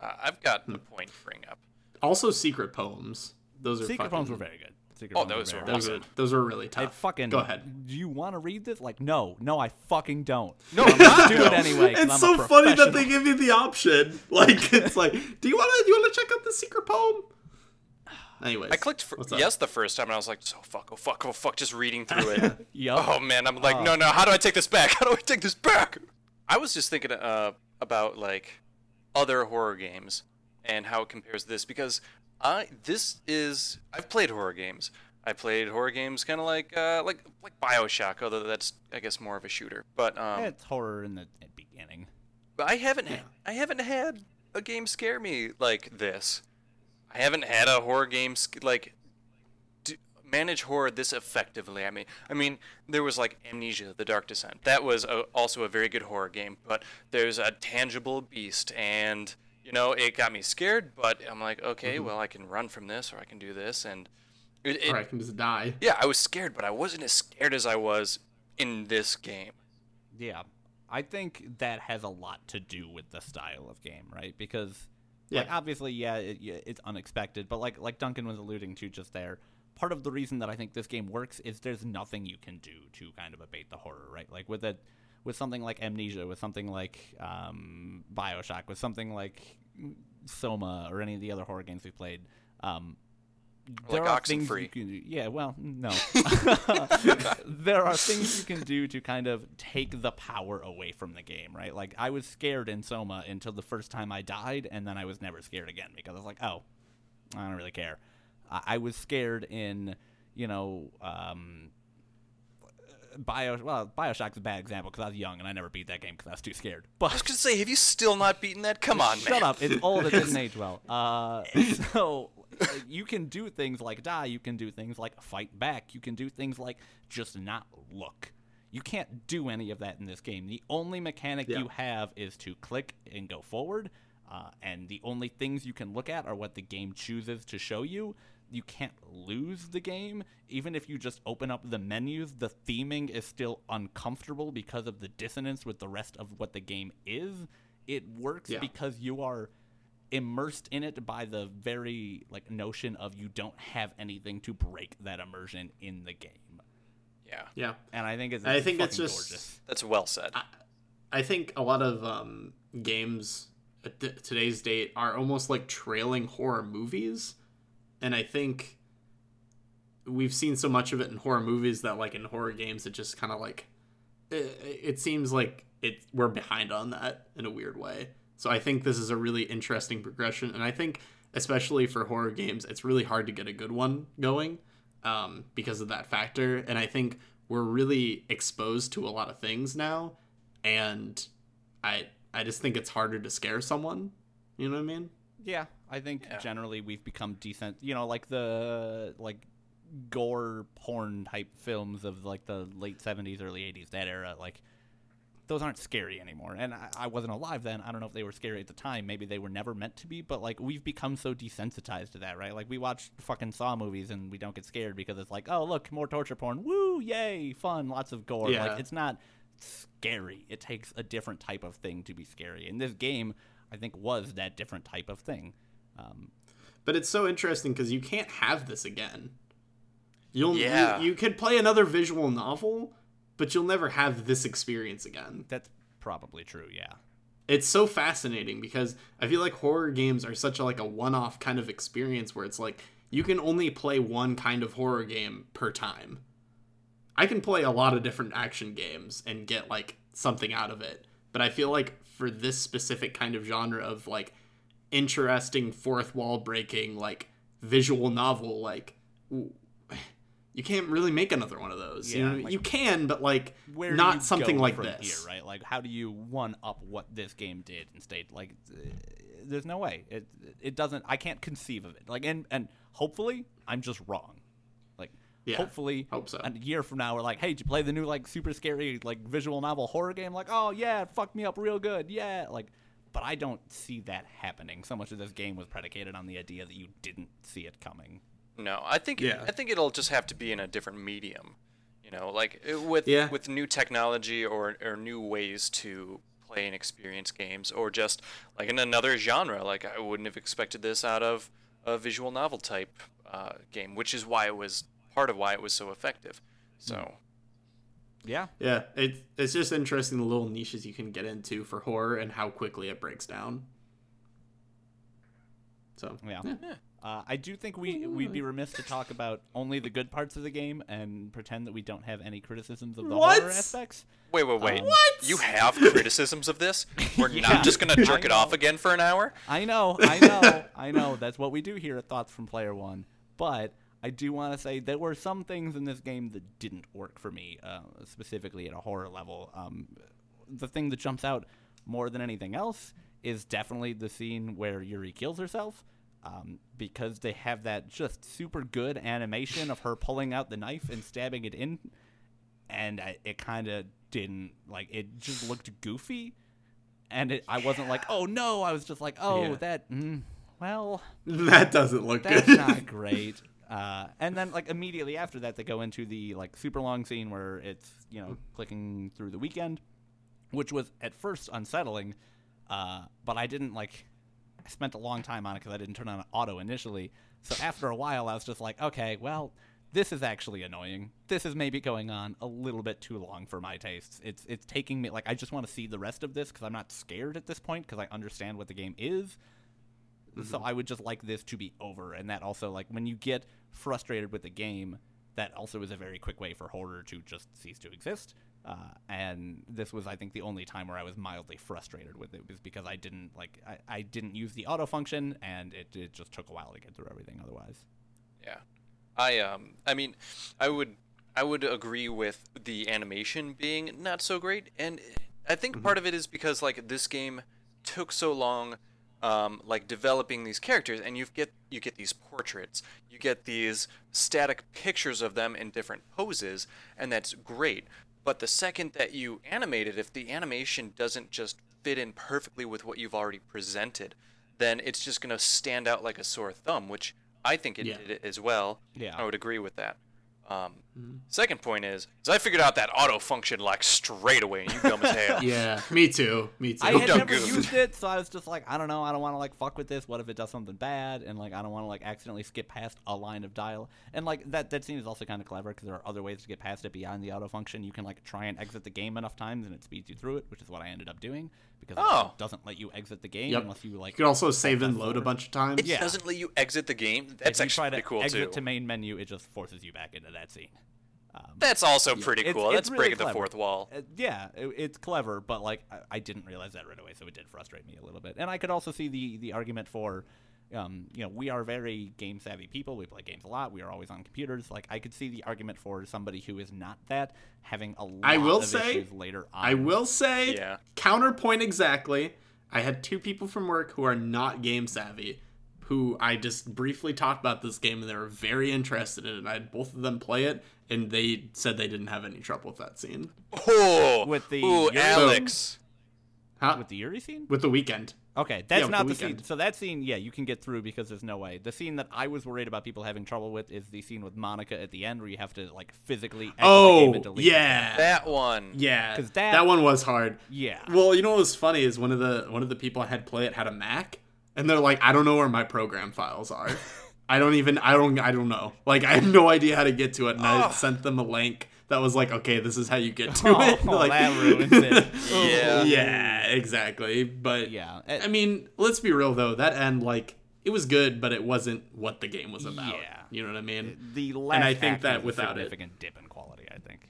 [SPEAKER 3] Uh, I've got a point to bring up.
[SPEAKER 2] Also secret poems. Those are
[SPEAKER 1] Secret
[SPEAKER 2] fucking,
[SPEAKER 1] poems were very good. Secret
[SPEAKER 3] Oh, those were
[SPEAKER 2] Those
[SPEAKER 1] good.
[SPEAKER 2] are those are really
[SPEAKER 1] I
[SPEAKER 2] tough.
[SPEAKER 1] fucking
[SPEAKER 2] Go ahead.
[SPEAKER 1] Do you want to read this? Like, no, no, I fucking don't.
[SPEAKER 3] No,
[SPEAKER 1] I'm gonna do it anyway.
[SPEAKER 2] It's
[SPEAKER 1] I'm
[SPEAKER 2] so
[SPEAKER 1] a
[SPEAKER 2] funny that they give you the option. Like it's like, do you want to do you want to check out the secret poem? Anyways,
[SPEAKER 3] I clicked for yes the first time, and I was like, "So fuck, oh fuck, oh fuck," just reading through it.
[SPEAKER 1] Yup.
[SPEAKER 3] Oh man, I'm like,
[SPEAKER 1] Oh.
[SPEAKER 3] no, no. How do I take this back? How do I take this back? I was just thinking uh, about like other horror games and how it compares to this because I this is I've played horror games. I played horror games kind of like uh, like like Bioshock, although that's I guess more of a shooter. But um,
[SPEAKER 1] It's horror in the beginning.
[SPEAKER 3] but I haven't I haven't had a game scare me like this. I haven't had a horror game sc- like do, manage horror this effectively. I mean, I mean, there was like Amnesia: The Dark Descent. That was a, also a very good horror game, but there's a tangible beast, and you know, it got me scared. But I'm like, okay,
[SPEAKER 2] Mm-hmm.
[SPEAKER 3] well, I can run from this, or I can do this, and it, it,
[SPEAKER 2] Or I can just die.
[SPEAKER 3] yeah, I was scared, but I wasn't as scared as I was in this game.
[SPEAKER 1] Yeah, I think that has a lot to do with the style of game, right? Because,
[SPEAKER 2] Yeah.
[SPEAKER 1] like, obviously, yeah, it, it's unexpected, but like like Duncan was alluding to just there, part of the reason that I think this game works is there's nothing you can do to kind of abate the horror, right? Like with it, with something like Amnesia, with something like um, Bioshock, with something like Soma or any of the other horror games we played. Um,
[SPEAKER 3] Or like
[SPEAKER 1] are things
[SPEAKER 3] Oxenfree.
[SPEAKER 1] you can do. Yeah, well, no. there are things you can do to kind of take the power away from the game, right? Like I was scared in Soma until the first time I died, and then I was never scared again because I was like, oh, I don't really care. I, I was scared in, you know, um, Bio. Well, Bioshock's a bad example because I was young and I never beat that game because I was too scared. But
[SPEAKER 3] I was gonna say, have you still not beaten that? Come on, man.
[SPEAKER 1] Shut up. It's old. It didn't age well. Uh, so you can do things like die. You can do things like fight back. You can do things like just not look. You can't do any of that in this game. The only mechanic
[SPEAKER 2] Yeah.
[SPEAKER 1] you have is to click and go forward. Uh, and the only things you can look at are what the game chooses to show you. You can't lose the game. Even if you just open up the menus, the theming is still uncomfortable because of the dissonance with the rest of what the game is. It works
[SPEAKER 2] Yeah.
[SPEAKER 1] because you are immersed in it by the very like notion of you don't have anything to break that immersion in the game.
[SPEAKER 3] Yeah,
[SPEAKER 2] Yeah.
[SPEAKER 1] And I think it's
[SPEAKER 2] I think
[SPEAKER 1] that's
[SPEAKER 2] just-
[SPEAKER 1] gorgeous.
[SPEAKER 3] that's well said.
[SPEAKER 2] I think a lot of um, games at th- today's date are almost like trailing horror movies, and I think we've seen so much of it in horror movies that like in horror games it just kind of like it, it seems like it we're behind on that in a weird way. So I think this is a really interesting progression, and I think especially for horror games, it's really hard to get a good one going um, because of that factor. And I think we're really exposed to a lot of things now, and I I just think it's harder to scare someone. You know what I mean?
[SPEAKER 1] Yeah, I think
[SPEAKER 3] Yeah.
[SPEAKER 1] generally we've become decent. You know, like the like gore porn type films of like the late seventies, early eighties, that era. Like those aren't scary anymore. And I, I wasn't alive then. I don't know if they were scary at the time. Maybe they were never meant to be. But like we've become so desensitized to that, right? Like we watch fucking Saw movies and we don't get scared because it's like, oh look, more torture porn. Woo, yay, fun, lots of gore.
[SPEAKER 2] Yeah.
[SPEAKER 1] Like it's not scary. It takes a different type of thing to be scary. And this game, I think, was that different type of thing. Um,
[SPEAKER 2] But it's so interesting because you can't have this again. You'll
[SPEAKER 3] Yeah.
[SPEAKER 2] you, you could play another visual novel, but you'll never have this experience again.
[SPEAKER 1] that's probably true. Yeah.
[SPEAKER 2] It's so fascinating because I feel like horror games are such a like a one-off kind of experience where it's like you can only play one kind of horror game per time. I can play a lot of different action games and get like something out of it, but I feel like for this specific kind of genre of like interesting fourth wall breaking like visual novel like you can't really make another one of those. you know, what I mean?
[SPEAKER 1] like-
[SPEAKER 2] you can, but like
[SPEAKER 1] Where
[SPEAKER 2] not something like this.
[SPEAKER 1] here, right? Like, how do you one up what this game did and like? There's no way. It it doesn't. I can't conceive of it. Like, and and hopefully I'm just wrong. Like,
[SPEAKER 2] Yeah,
[SPEAKER 1] hopefully,
[SPEAKER 2] hope so.
[SPEAKER 1] A year from now, we're like, hey, did you play the new like super scary like visual novel horror game? Like, oh yeah, it fucked me up real good. Yeah, like. But I don't see that happening. So much of this game was predicated on the idea that you didn't see it coming.
[SPEAKER 3] No, I think
[SPEAKER 2] Yeah.
[SPEAKER 3] I think it'll just have to be in a different medium. You know, like uh, with
[SPEAKER 2] Yeah.
[SPEAKER 3] with new technology or or new ways to play and experience games, or just like in another genre. Like I wouldn't have expected this out of a visual novel type uh, game, which is why it was part of why it was so effective. So
[SPEAKER 1] Yeah.
[SPEAKER 2] Yeah, it, it's just interesting the little niches you can get into for horror and how quickly it breaks down. So
[SPEAKER 1] Yeah. Uh, I do think we we'd be remiss to talk about only the good parts of the game and pretend that we don't have any criticisms of the
[SPEAKER 2] What?
[SPEAKER 1] horror aspects.
[SPEAKER 3] wait, wait, wait.
[SPEAKER 1] Um,
[SPEAKER 3] You have criticisms of this? We're
[SPEAKER 1] Yeah,
[SPEAKER 3] not just gonna jerk it off again for an hour?
[SPEAKER 1] I know, I know, I know. That's what we do here at Thoughts from Player One. But I do want to say there were some things in this game that didn't work for me, uh, specifically at a horror level. Um, the thing that jumps out more than anything else is definitely the scene where Yuri kills herself. um, because they have that just super good animation of her pulling out the knife and stabbing it in, and I, it kind of didn't like it just looked goofy, and it, I wasn't like oh no I was just like oh
[SPEAKER 2] Yeah.
[SPEAKER 1] that mm, well
[SPEAKER 2] That doesn't look
[SPEAKER 1] that's
[SPEAKER 2] good.
[SPEAKER 1] not great. Uh, and then like immediately after that, they go into the like super long scene where it's you know clicking through the weekend, which was at first unsettling, uh, but I didn't like. I spent a long time on it because I didn't turn on auto initially. So after a while, I was just like, okay, well, this is actually annoying. This is maybe going on a little bit too long for my tastes. It's it's taking me like I just want to see the rest of this because I'm not scared at this point because I understand what the game is. So I would just like this to be over, and that also like when you get frustrated with the game, that also is a very quick way for horror to just cease to exist. Uh, and this was, I think, the only time where I was mildly frustrated with it was because I didn't like I, I didn't use the auto function, and it, it just took a while to get through everything. Otherwise,
[SPEAKER 3] Yeah, I um, I mean, I would I would agree with the animation being not so great, and I think part of it is because like this game took so long, um, like developing these characters, and you get you get these portraits, you get these static pictures of them in different poses, and that's great. But the second that you animate it, if the animation doesn't just fit in perfectly with what you've already presented, then it's just going to stand out like a sore thumb, which I think it
[SPEAKER 2] Yeah.
[SPEAKER 3] did it as well.
[SPEAKER 1] Yeah.
[SPEAKER 3] I would agree with that. Um, Mm-hmm. Second point is, is I figured out that auto function like straight away, and you dumb as hell.
[SPEAKER 2] yeah, me too. Me too.
[SPEAKER 1] I had never
[SPEAKER 3] good.
[SPEAKER 1] used it, so I was just like, I don't know, I don't want to like fuck with this. What if it does something bad? And like, I don't want to like accidentally skip past a line of dial. And like that that scene is also kind of clever because there are other ways to get past it beyond the auto function. You can like try and exit the game enough times, and it speeds you through it, which is what I ended up doing because it
[SPEAKER 3] Oh.
[SPEAKER 1] doesn't let you exit the game
[SPEAKER 2] Yep.
[SPEAKER 1] unless you like.
[SPEAKER 2] you can also save and load a bunch of times.
[SPEAKER 3] It
[SPEAKER 1] Yeah.
[SPEAKER 3] doesn't let you exit the game. That's
[SPEAKER 1] if you
[SPEAKER 3] actually
[SPEAKER 1] try
[SPEAKER 3] pretty
[SPEAKER 1] to
[SPEAKER 3] cool
[SPEAKER 1] exit
[SPEAKER 3] too.
[SPEAKER 1] to main menu, it just forces you back into that scene.
[SPEAKER 3] That's also pretty cool.
[SPEAKER 1] it's
[SPEAKER 3] That's
[SPEAKER 1] really
[SPEAKER 3] breaking the fourth wall.
[SPEAKER 1] Uh, yeah, it, it's clever, but like I, I didn't realize that right away, so it did frustrate me a little bit. And I could also see the the argument for, um, you know, we are very game savvy people. We play games a lot. We are always on computers. Like I could see the argument for somebody who is not that having a lot
[SPEAKER 2] I will
[SPEAKER 1] of
[SPEAKER 2] say-
[SPEAKER 1] issues later on.
[SPEAKER 2] I will say,
[SPEAKER 3] Yeah.
[SPEAKER 2] counterpoint exactly. I had two people from work who are not game savvy, who I just briefly talked about this game and they were very interested in it. And I had both of them play it, and they said they didn't have any trouble with that scene.
[SPEAKER 3] Oh,
[SPEAKER 1] With the
[SPEAKER 3] ooh,
[SPEAKER 1] Yuri-
[SPEAKER 3] Alex.
[SPEAKER 2] Huh?
[SPEAKER 1] with the Yuri scene.
[SPEAKER 2] With the weekend.
[SPEAKER 1] Okay, that's
[SPEAKER 2] with
[SPEAKER 1] not
[SPEAKER 2] the
[SPEAKER 1] the, scene. So that scene, yeah, you can get through because there's no way. The scene that I was worried about people having trouble with is the scene with Monika at the end, where you have to like physically. Exit the game
[SPEAKER 2] Oh,
[SPEAKER 1] and delete the game.
[SPEAKER 2] yeah.
[SPEAKER 3] That one.
[SPEAKER 2] Yeah,
[SPEAKER 1] 'Cause
[SPEAKER 2] that,
[SPEAKER 1] that-
[SPEAKER 2] one was hard.
[SPEAKER 1] Yeah.
[SPEAKER 2] Well, you know what was funny is one of the one of the people I had play it had a Mac, and they're like, I don't know where my program files are. I don't even I don't I don't know. Like I have no idea how to get to it, and I oh. sent them a link that was like, okay, this is how you get to
[SPEAKER 1] Oh,
[SPEAKER 2] it. like,
[SPEAKER 1] that ruins it. Oh.
[SPEAKER 3] Yeah.
[SPEAKER 2] yeah, exactly. But
[SPEAKER 1] Yeah.
[SPEAKER 2] I mean, let's be real though. That end, like, it was good, but it wasn't what the game was about.
[SPEAKER 1] Yeah.
[SPEAKER 2] You know what I mean?
[SPEAKER 1] The last
[SPEAKER 2] I think
[SPEAKER 1] act
[SPEAKER 2] that
[SPEAKER 1] was a
[SPEAKER 2] without it-
[SPEAKER 1] significant dip in quality. I think.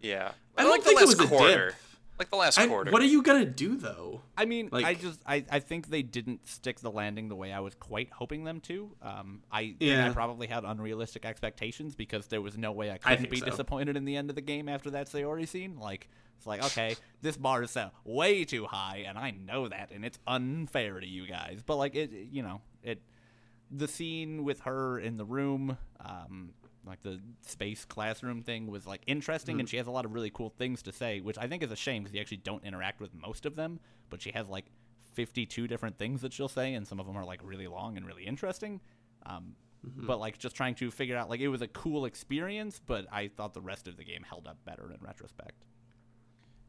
[SPEAKER 3] Yeah.
[SPEAKER 2] I
[SPEAKER 3] I,
[SPEAKER 2] don't
[SPEAKER 3] like the
[SPEAKER 2] think it
[SPEAKER 3] last
[SPEAKER 2] was a dip.
[SPEAKER 3] Quarter. Like the last
[SPEAKER 2] I-
[SPEAKER 3] quarter.
[SPEAKER 2] what are you gonna do though?
[SPEAKER 1] I mean,
[SPEAKER 2] like, I
[SPEAKER 1] just I, I think they didn't stick the landing the way I was quite hoping them to. Um, I think I
[SPEAKER 2] Yeah.
[SPEAKER 1] probably had unrealistic expectations because there was no way I couldn't
[SPEAKER 2] think
[SPEAKER 1] be
[SPEAKER 2] so.
[SPEAKER 1] disappointed in the end of the game after that Sayori scene. Like it's like okay, this bar is set way too high, and I know that, and it's unfair to you guys. But like it, you know, it the scene with her in the room, um, like the space classroom thing, was like interesting, and mm. she has a lot of really cool things to say, which I think is a shame because you actually don't interact with most of them. But she has like 52 different things that she'll say, and some of them are like really long and really interesting. Um, mm-hmm. But like just trying to figure out, like it was a cool experience, but I thought the rest of the game held up better in retrospect.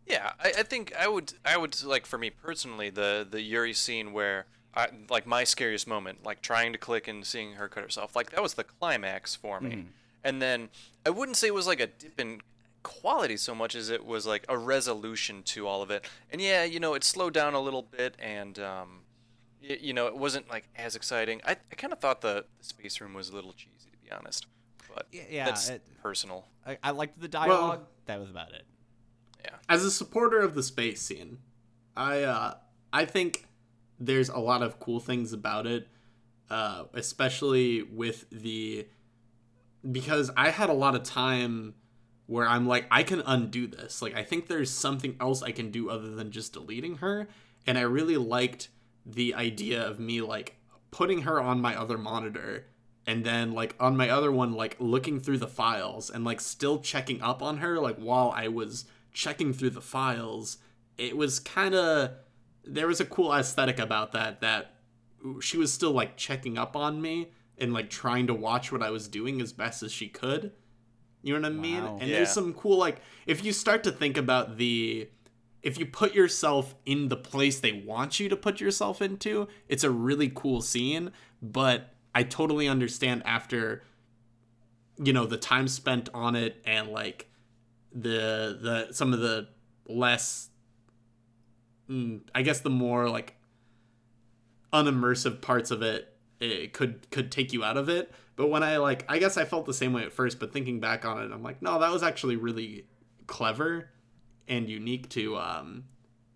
[SPEAKER 3] Yeah, I, I think I would I would like for me personally the the Yuri scene where I like my scariest moment, like trying to click and seeing her cut herself, like that was the climax for me. Mm-hmm. And then I wouldn't say it was like a dip in quality so much as it was like a resolution to all of it. And yeah, you know, it slowed down a little bit and um y- you know, it wasn't like as exciting. I, I kind of thought the, the space room was a little cheesy to be honest. But
[SPEAKER 1] Yeah, yeah,
[SPEAKER 3] that's
[SPEAKER 1] it-
[SPEAKER 3] personal.
[SPEAKER 1] I, I liked the dialogue. that was about it.
[SPEAKER 3] Yeah.
[SPEAKER 2] As a supporter of the space scene, I uh, I think there's a lot of cool things about it, uh, especially with the because I had a lot of time where I'm like I can undo this. Like I think there's something else I can do other than just deleting her, and I really liked the idea of me like putting her on my other monitor and then like on my other one like looking through the files and like still checking up on her like while I was checking through the files. It was kind of there was a cool aesthetic about that that she was still like checking up on me and like trying to watch what I was doing as best as she could you know what I mean and
[SPEAKER 3] Yeah.
[SPEAKER 2] there's some cool like if you start to think about the if you put yourself in the place they want you to put yourself into, it's a really cool scene. But I totally understand after, you know, the time spent on it and like the the some of the less, mm, I guess the more like unimmersive parts of it, it could could take you out of it. But when I like, I guess I felt the same way at first. But thinking back on it, I'm like, no, that was actually really clever and unique to um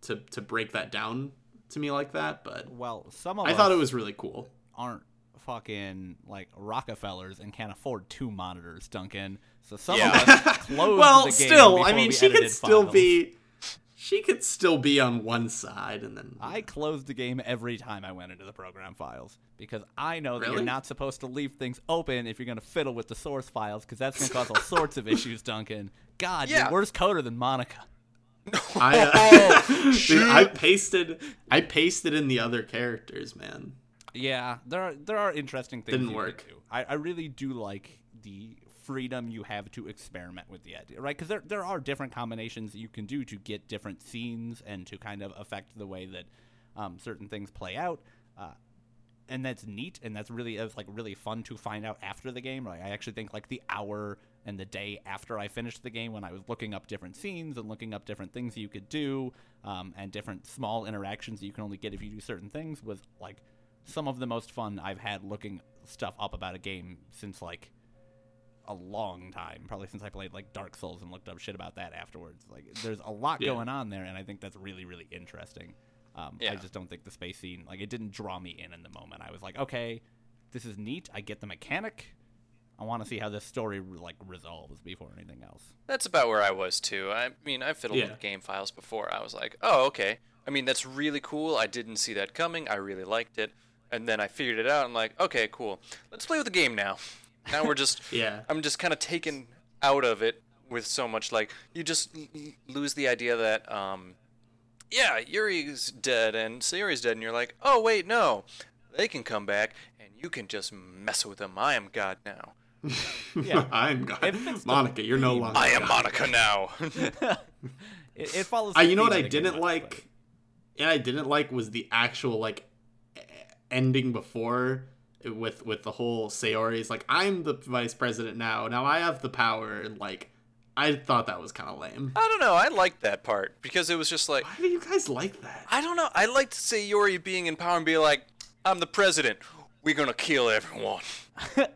[SPEAKER 2] to to break that down to me like that but
[SPEAKER 1] Well, some of
[SPEAKER 2] i thought it was really cool
[SPEAKER 1] aren't fucking like Rockefellers and can't afford two monitors, Duncan. So some
[SPEAKER 3] Yeah.
[SPEAKER 1] of us closed
[SPEAKER 2] well
[SPEAKER 1] the game
[SPEAKER 2] still i mean she could still
[SPEAKER 1] files.
[SPEAKER 2] be she could still be on one side and then
[SPEAKER 1] I closed the game every time I went into the program files because I know that
[SPEAKER 2] Really?
[SPEAKER 1] you're not supposed to leave things open if you're going to fiddle with the source files because that's going to cause all sorts of issues, Duncan. God,
[SPEAKER 3] Yeah.
[SPEAKER 1] you're worse coder than Monika.
[SPEAKER 2] I, uh, dude, I pasted i pasted in the other characters man
[SPEAKER 1] Yeah, there are there are interesting things.
[SPEAKER 2] Didn't work.
[SPEAKER 1] I, I really do like the freedom you have to experiment with the idea, right? Because there there are different combinations that you can do to get different scenes and to kind of affect the way that um, certain things play out. Uh, and that's neat, and that's really it's like really fun to find out after the game. Right? I actually think like the hour and the day after I finished the game, when I was looking up different scenes and looking up different things you could do, um, and different small interactions that you can only get if you do certain things, was like some of the most fun I've had looking stuff up about a game since like a long time. Probably since I played like Dark Souls and looked up shit about that afterwards. Like there's a lot
[SPEAKER 2] Yeah.
[SPEAKER 1] going on there, and I think that's really really interesting. Um, I just don't think the space scene like it didn't draw me in in the moment. I was like, okay, this is neat. I get the mechanic. I want to see how this story like resolves before anything else.
[SPEAKER 3] That's about where I was too. I mean, I fiddled
[SPEAKER 2] Yeah.
[SPEAKER 3] with game files before. I was like, oh, okay. I mean, that's really cool. I didn't see that coming. I really liked it. And then I figured it out. I'm like, okay, cool. Let's play with the game now. Now we're just,
[SPEAKER 2] Yeah.
[SPEAKER 3] I'm just kind of taken out of it with so much like you just l- l- lose the idea that, um, yeah, Yuri's dead and Sayori's dead, and you're like, oh wait, no, they can come back and you can just mess with them. I am God now.
[SPEAKER 1] Yeah.
[SPEAKER 2] i'm God.
[SPEAKER 1] It fits the
[SPEAKER 2] monika you're no longer
[SPEAKER 3] I am
[SPEAKER 2] God.
[SPEAKER 3] Monika now.
[SPEAKER 1] It, it follows.
[SPEAKER 2] Uh, you know what I
[SPEAKER 1] of the game
[SPEAKER 2] didn't
[SPEAKER 1] much,
[SPEAKER 2] like? Yeah, I didn't like was the actual like ending before with with the whole Sayori's like I'm the vice president now. Now I have the power and like I thought that was kind of lame.
[SPEAKER 3] I don't know. I liked that part because it was just like
[SPEAKER 2] Why do you guys like that?
[SPEAKER 3] I don't know. I like to say Yori being in power and be like, "I'm the president. We're gonna kill everyone."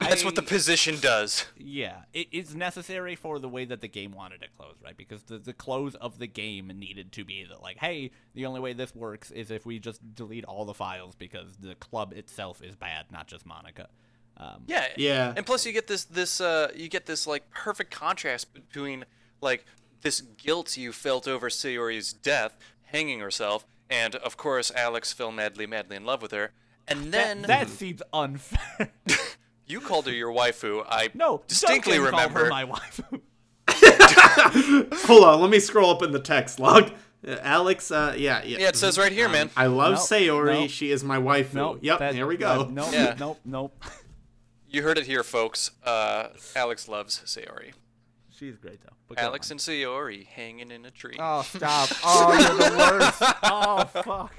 [SPEAKER 3] That's what the position does.
[SPEAKER 1] Yeah, it's necessary for the way that the game wanted to close, right? Because the, the close of the game needed to be that, like, hey, the only way this works is if we just delete all the files because the club itself is bad, not just Monika. Um,
[SPEAKER 3] Yeah.
[SPEAKER 2] Yeah.
[SPEAKER 3] And plus, you get this this uh you get this like perfect contrast between like this guilt you felt over Sayori's death, hanging herself, and of course Alex fell madly madly in love with her. And then
[SPEAKER 1] that, that seems unfair.
[SPEAKER 3] you called her your waifu. I
[SPEAKER 1] no,
[SPEAKER 3] distinctly
[SPEAKER 1] Duncan
[SPEAKER 3] remember.
[SPEAKER 1] her my waifu.
[SPEAKER 2] Hold on, let me scroll up in the text log. Uh, Alex, uh, yeah, yeah.
[SPEAKER 3] yeah, it says right here, man.
[SPEAKER 2] I love
[SPEAKER 1] Nope,
[SPEAKER 2] Sayori.
[SPEAKER 1] nope.
[SPEAKER 2] She is my waifu.
[SPEAKER 1] nope.
[SPEAKER 2] yep,
[SPEAKER 1] that-
[SPEAKER 2] here we go.
[SPEAKER 1] that- nope,
[SPEAKER 3] Yeah.
[SPEAKER 1] nope, nope.
[SPEAKER 3] You heard it here, folks. Uh, Alex loves Sayori.
[SPEAKER 1] She's great though. But
[SPEAKER 3] Alex
[SPEAKER 1] on.
[SPEAKER 3] and Sayori hanging in a tree.
[SPEAKER 1] Oh, stop. Oh, you're the worst. Oh, fuck.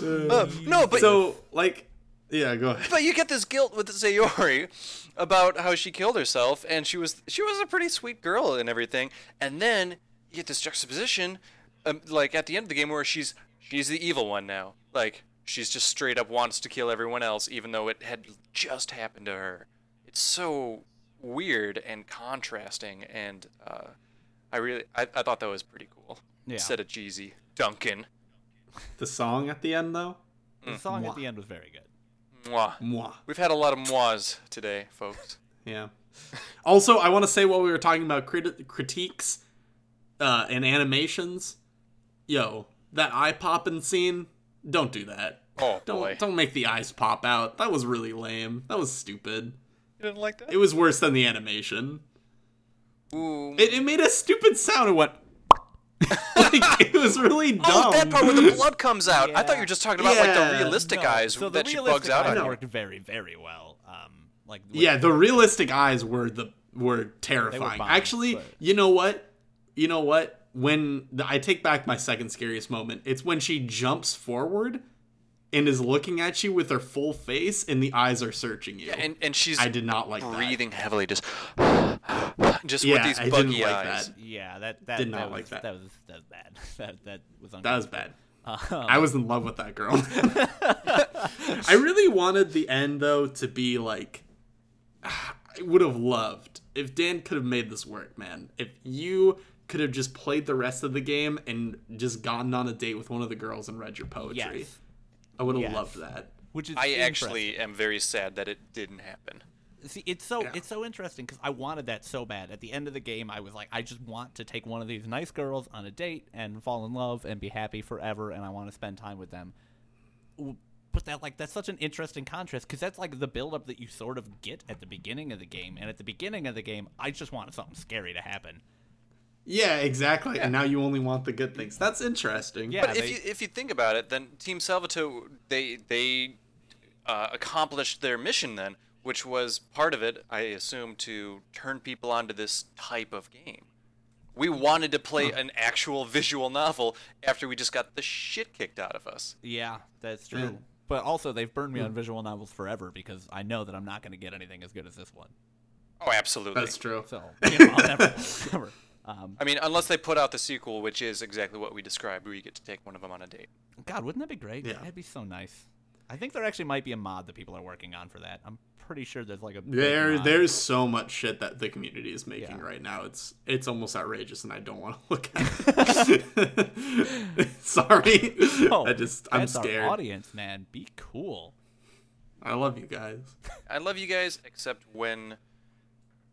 [SPEAKER 3] Uh, no, but
[SPEAKER 2] so, like, yeah, go ahead.
[SPEAKER 3] but you get this guilt with Sayori about how she killed herself, and she was she was a pretty sweet girl and everything, and then you get this juxtaposition, um, like at the end of the game where she's she's the evil one now, like she's just straight up wants to kill everyone else, even though it had just happened to her. It's so weird and contrasting, and uh, I really I, I thought that was pretty cool.
[SPEAKER 1] Yeah.
[SPEAKER 3] Instead of cheesy, Duncan.
[SPEAKER 2] The song at the end, though.
[SPEAKER 1] The song
[SPEAKER 2] Mwah.
[SPEAKER 1] at the end was very good.
[SPEAKER 3] Mwah.
[SPEAKER 2] Mwah.
[SPEAKER 3] We've had a lot of mois today, folks.
[SPEAKER 2] Yeah. Also, I want to say while we were talking about crit- critiques uh, and animations, yo, that eye popping scene don't do that.
[SPEAKER 3] Oh
[SPEAKER 2] Don't
[SPEAKER 3] boy,
[SPEAKER 2] don't make the eyes pop out. That was really lame. That was stupid.
[SPEAKER 3] you didn't like that?
[SPEAKER 2] It was worse than the animation.
[SPEAKER 3] Ooh.
[SPEAKER 2] It, it made a stupid sound and went. like, it was really dumb.
[SPEAKER 3] Oh, that part where the blood comes out. I thought you were just talking about like the realistic
[SPEAKER 1] No,
[SPEAKER 3] eyes
[SPEAKER 1] so the
[SPEAKER 3] that she
[SPEAKER 1] realistic
[SPEAKER 3] bugs out
[SPEAKER 1] eyes
[SPEAKER 3] on.
[SPEAKER 1] worked very, very well. Um, like
[SPEAKER 2] Yeah, the realistic eyes were the were terrifying.
[SPEAKER 1] bomb,
[SPEAKER 2] Actually,
[SPEAKER 1] but-
[SPEAKER 2] you know what? You know what? When the, I take back my second scariest moment, it's when she jumps forward and is looking at you with her full face, and the eyes are searching you.
[SPEAKER 3] And and she's
[SPEAKER 2] I did not like that.
[SPEAKER 3] breathing heavily, just just
[SPEAKER 2] Yeah,
[SPEAKER 3] with these
[SPEAKER 2] I didn't
[SPEAKER 3] buggy
[SPEAKER 2] like
[SPEAKER 3] eyes.
[SPEAKER 2] that.
[SPEAKER 1] yeah, that that,
[SPEAKER 2] Did not
[SPEAKER 1] that
[SPEAKER 2] like
[SPEAKER 1] was,
[SPEAKER 2] that.
[SPEAKER 1] That was that was bad. that that was
[SPEAKER 2] That was
[SPEAKER 1] uncomfortable.
[SPEAKER 2] bad.
[SPEAKER 1] Um,
[SPEAKER 2] I was in love with that girl. I really wanted the end though to be like I would have loved if Dan could have made this work, man. If you could have just played the rest of the game and just gotten on a date with one of the girls and read your poetry.
[SPEAKER 1] yes,
[SPEAKER 2] I would have
[SPEAKER 1] Yes.
[SPEAKER 2] loved that.
[SPEAKER 1] which is
[SPEAKER 3] I actually am very sad that it didn't happen.
[SPEAKER 1] See, it's so
[SPEAKER 2] Yeah.
[SPEAKER 1] it's so interesting because I wanted that so bad. At the end of the game, I was like, I just want to take one of these nice girls on a date and fall in love and be happy forever, and I want to spend time with them. W- But that like that's such an interesting contrast because that's like the buildup that you sort of get at the beginning of the game, and at the beginning of the game, I just wanted something scary to happen.
[SPEAKER 2] Yeah, exactly. And now you only want the good things. That's interesting.
[SPEAKER 1] Yeah,
[SPEAKER 3] But if you if you think about it, then Team Salvato they they uh, accomplished their mission then, which was part of it, I assume, to turn people onto this type of game. We wanted to play an actual visual novel after we just got the shit kicked out of us.
[SPEAKER 1] Yeah, that's true. But also, they've burned me on visual novels forever because I know that I'm not going to get anything as good as this one.
[SPEAKER 3] Oh, absolutely.
[SPEAKER 2] That's true.
[SPEAKER 1] So you know, I'll never, never. Um,
[SPEAKER 3] I mean, unless they put out the sequel, which is exactly what we described, where you get to take one of them on a date.
[SPEAKER 1] God, wouldn't that be great?
[SPEAKER 2] Yeah.
[SPEAKER 1] That'd be so nice. I think there actually might be a mod that people are working on for that. I'm pretty sure there's like a
[SPEAKER 2] There,
[SPEAKER 1] mod.
[SPEAKER 2] there's so much shit that the community is making
[SPEAKER 1] Yeah.
[SPEAKER 2] right now. It's it's almost outrageous, and I don't want to look at it. Sorry,
[SPEAKER 1] Oh,
[SPEAKER 2] I just I'm
[SPEAKER 1] that's our
[SPEAKER 2] scared.
[SPEAKER 1] audience, man. Be cool.
[SPEAKER 2] I love you guys.
[SPEAKER 3] I love you guys, except when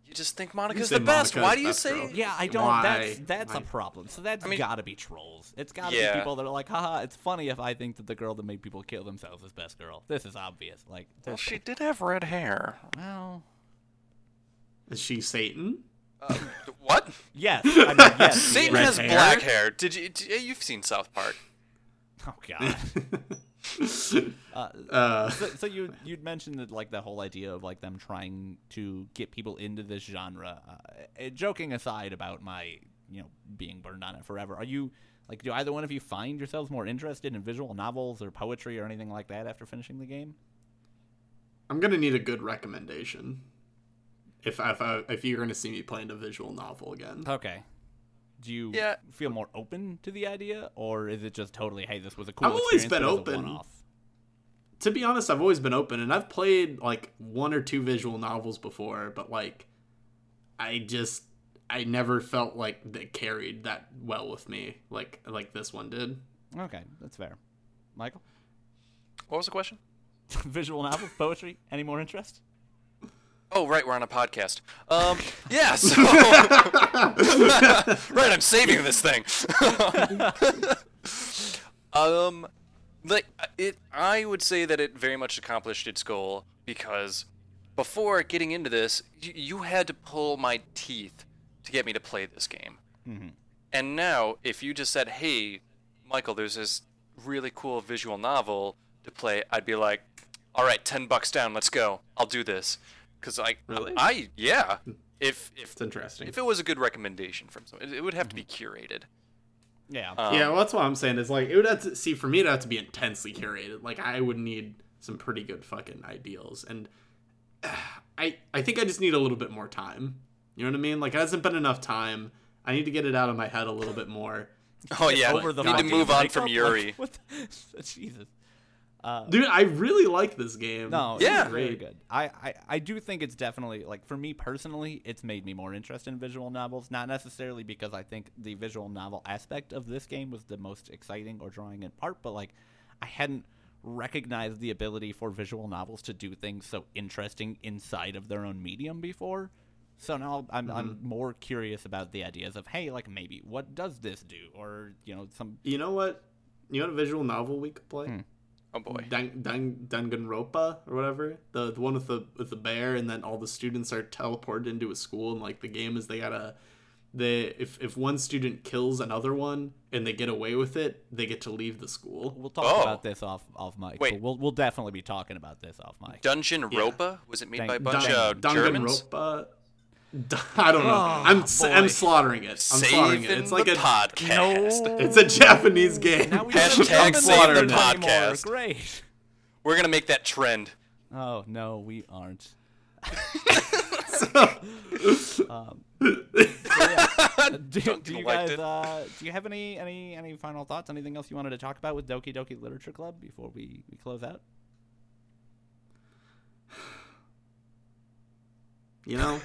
[SPEAKER 3] you just think Monika's
[SPEAKER 2] say
[SPEAKER 3] the best.
[SPEAKER 2] Monika's
[SPEAKER 3] Why do you
[SPEAKER 2] best
[SPEAKER 3] say?
[SPEAKER 2] girl.
[SPEAKER 1] Yeah, I don't.
[SPEAKER 2] Why?
[SPEAKER 1] That's that's a
[SPEAKER 2] Why?
[SPEAKER 1] problem. So that's
[SPEAKER 3] mean-
[SPEAKER 1] got to be trolls. It's got to
[SPEAKER 3] Yeah.
[SPEAKER 1] be people that are like, haha, it's funny if I think that the girl that made people kill themselves is best girl. This is obvious. Like,
[SPEAKER 3] Well,
[SPEAKER 1] there's-
[SPEAKER 3] she did have red hair.
[SPEAKER 1] well,
[SPEAKER 2] Is she Satan?
[SPEAKER 3] Uh, what?
[SPEAKER 1] yes. I mean, yes. she
[SPEAKER 3] Satan
[SPEAKER 1] is.
[SPEAKER 3] Has
[SPEAKER 2] hair?
[SPEAKER 3] black hair. Did you? d- You've seen South Park?
[SPEAKER 1] Oh God. Uh,
[SPEAKER 2] Uh,
[SPEAKER 1] so, so you you'd mentioned that like the whole idea of like them trying to get people into this genre. Uh, uh, joking aside about my you know being burned on it forever, are you like do either one of you find yourselves more interested in visual novels or poetry or anything like that after finishing the game?
[SPEAKER 2] I'm gonna need a good recommendation. If if I, if you're gonna see me playing a visual novel again,
[SPEAKER 1] Okay. Do you
[SPEAKER 3] Yeah.
[SPEAKER 1] feel more open to the idea, or is it just totally, hey, this was a cool
[SPEAKER 2] I've always been
[SPEAKER 1] but it was a
[SPEAKER 2] open. to be honest, I've always been open, and I've played like one or two visual novels before, but like, I just I never felt like they carried that well with me, like like this one did.
[SPEAKER 1] Okay, that's fair. Michael,
[SPEAKER 3] What was the question?
[SPEAKER 1] visual novels, poetry, any more interest?
[SPEAKER 3] Oh, right, we're on a podcast. Um, yeah, so right, I'm saving this thing. um, like it, I would say that it very much accomplished its goal because before getting into this, you, you had to pull my teeth to get me to play this game. And now, if you just said, "Hey, Michael, there's this really cool visual novel to play," I'd be like, "All right, ten bucks down, let's go. I'll do this." Because I,
[SPEAKER 2] Really?
[SPEAKER 3] I, yeah. If if
[SPEAKER 2] It's interesting.
[SPEAKER 3] if it was a good recommendation from someone, it, it would have to be curated.
[SPEAKER 1] Yeah.
[SPEAKER 3] Um,
[SPEAKER 2] yeah, well, that's what I'm saying. Is like it would have to see for me it would have to be intensely curated. Like I would need some pretty good fucking ideals, and I I think I just need a little bit more time. You know what I mean? Like it hasn't been enough time. I need to get it out of my head a little bit more.
[SPEAKER 3] Oh yeah,
[SPEAKER 1] over the
[SPEAKER 3] need to move on
[SPEAKER 1] Michael?
[SPEAKER 3] from
[SPEAKER 1] Like,
[SPEAKER 3] Yuri.
[SPEAKER 1] what the- Jesus. Uh,
[SPEAKER 2] Dude, I really like this game.
[SPEAKER 1] No,
[SPEAKER 3] Yeah.
[SPEAKER 1] it's very good. I, I, I do think it's definitely like for me personally, it's made me more interested in visual novels. Not necessarily because I think the visual novel aspect of this game was the most exciting or drawing in part, but like I hadn't recognized the ability for visual novels to do things so interesting inside of their own medium before. So now I'm, I'm more curious about the ideas of hey, like maybe what does this do, or you know some
[SPEAKER 2] You know what? You know what visual novel we could play?
[SPEAKER 3] Oh boy.
[SPEAKER 2] Dang, Dang, Danganronpa or whatever. The the one with the with the bear, and then all the students are teleported into a school, and like the game is they gotta. They, if, if one student kills another one and they get away with it, they get to leave the school.
[SPEAKER 1] We'll talk
[SPEAKER 3] Oh.
[SPEAKER 1] about this off off mic.
[SPEAKER 3] Wait.
[SPEAKER 1] we'll we'll definitely be talking about this off mic.
[SPEAKER 3] Dungeon Ropa? Was it made
[SPEAKER 1] Dang-
[SPEAKER 3] by a bunch
[SPEAKER 1] Dang-
[SPEAKER 3] of Germans?
[SPEAKER 2] Danganronpa. I don't know. I'm s- I'm slaughtering it. I'm slaughtering it. It's like
[SPEAKER 3] the
[SPEAKER 2] a
[SPEAKER 3] podcast.
[SPEAKER 2] it's a Japanese game.
[SPEAKER 1] Now we
[SPEAKER 3] Hashtag
[SPEAKER 1] don't
[SPEAKER 3] save the podcast.
[SPEAKER 1] Great.
[SPEAKER 3] We're gonna make that trend.
[SPEAKER 1] Oh no, we aren't. um, so yeah. do, do you guys uh, do you have any any any final thoughts? Anything else you wanted to talk about with Doki Doki Literature Club before we, we close out?
[SPEAKER 2] You know,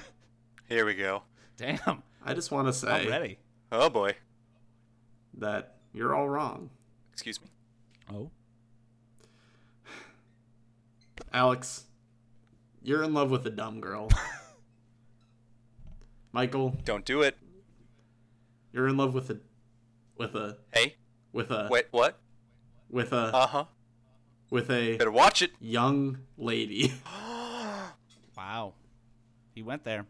[SPEAKER 3] Here we go.
[SPEAKER 1] Damn,
[SPEAKER 2] I just want to say
[SPEAKER 1] I'm ready.
[SPEAKER 3] Oh boy.
[SPEAKER 2] that you're all wrong.
[SPEAKER 3] Excuse me.
[SPEAKER 1] Oh,
[SPEAKER 2] Alex, you're in love with a dumb girl. Michael,
[SPEAKER 3] Don't do it.
[SPEAKER 2] you're in love with a with a
[SPEAKER 3] Hey.
[SPEAKER 2] with a
[SPEAKER 3] Wait. What?
[SPEAKER 2] with a
[SPEAKER 3] Uh huh.
[SPEAKER 2] with a
[SPEAKER 3] Better watch it.
[SPEAKER 2] young lady.
[SPEAKER 1] wow, he went there.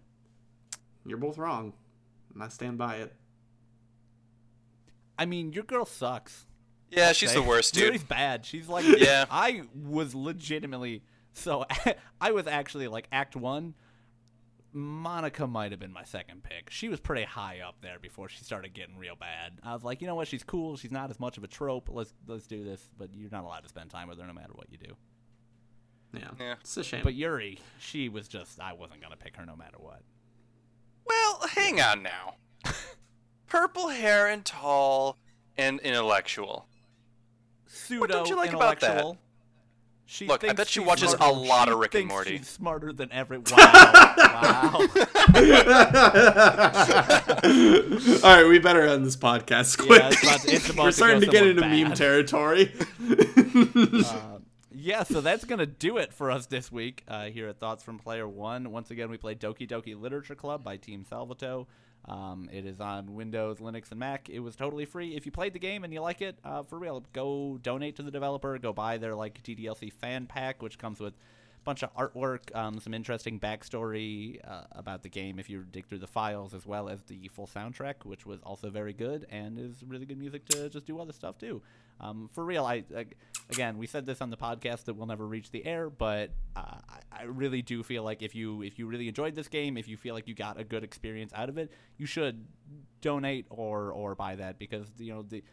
[SPEAKER 2] You're both wrong, and I stand by it.
[SPEAKER 1] I mean, your girl sucks.
[SPEAKER 3] Yeah, she's the worst, dude.
[SPEAKER 1] She's bad. She's like,
[SPEAKER 3] Yeah.
[SPEAKER 1] I was legitimately so. I was actually like Act One. Monika might have been my second pick. She was pretty high up there before she started getting real bad. I was like, you know what? She's cool. She's not as much of a trope. Let's let's do this. But you're not allowed to spend time with her no matter what you do.
[SPEAKER 2] Yeah,
[SPEAKER 3] Yeah.
[SPEAKER 2] it's a shame.
[SPEAKER 1] But Yuri, she was just. I wasn't gonna pick her no matter what.
[SPEAKER 3] Well, hang on now. Purple hair and tall and intellectual.
[SPEAKER 1] Pseudo
[SPEAKER 3] don't you like about that?
[SPEAKER 1] She
[SPEAKER 3] Look, I bet she watches
[SPEAKER 1] smarter-
[SPEAKER 3] a lot
[SPEAKER 1] she
[SPEAKER 3] of Rick and Morty.
[SPEAKER 1] She's smarter than every. Wow! wow!
[SPEAKER 2] All right, we better end this podcast quick.
[SPEAKER 1] Yeah, it's about- it's about
[SPEAKER 2] We're
[SPEAKER 1] to
[SPEAKER 2] starting
[SPEAKER 1] go
[SPEAKER 2] to get
[SPEAKER 1] somewhere
[SPEAKER 2] into meme
[SPEAKER 1] bad.
[SPEAKER 2] territory.
[SPEAKER 1] Uh, yeah, so that's gonna do it for us this week uh, here at Thoughts from Player One. Once again, we played Doki Doki Literature Club by Team Salvato. Um, it is on Windows, Linux, and Mac. It was totally free. If you played the game and you like it, uh, for real, go donate to the developer. Go buy their like DDLC fan pack, which comes with a bunch of artwork, um, some interesting backstory uh, about the game if you dig through the files, as well as the full soundtrack, which was also very good and is really good music to just do other stuff too. Um, for real, I, I again we said this on the podcast that will never reach the air, but uh, I, I really do feel like if you if you really enjoyed this game, if you feel like you got a good experience out of it, you should donate or or buy that because you know the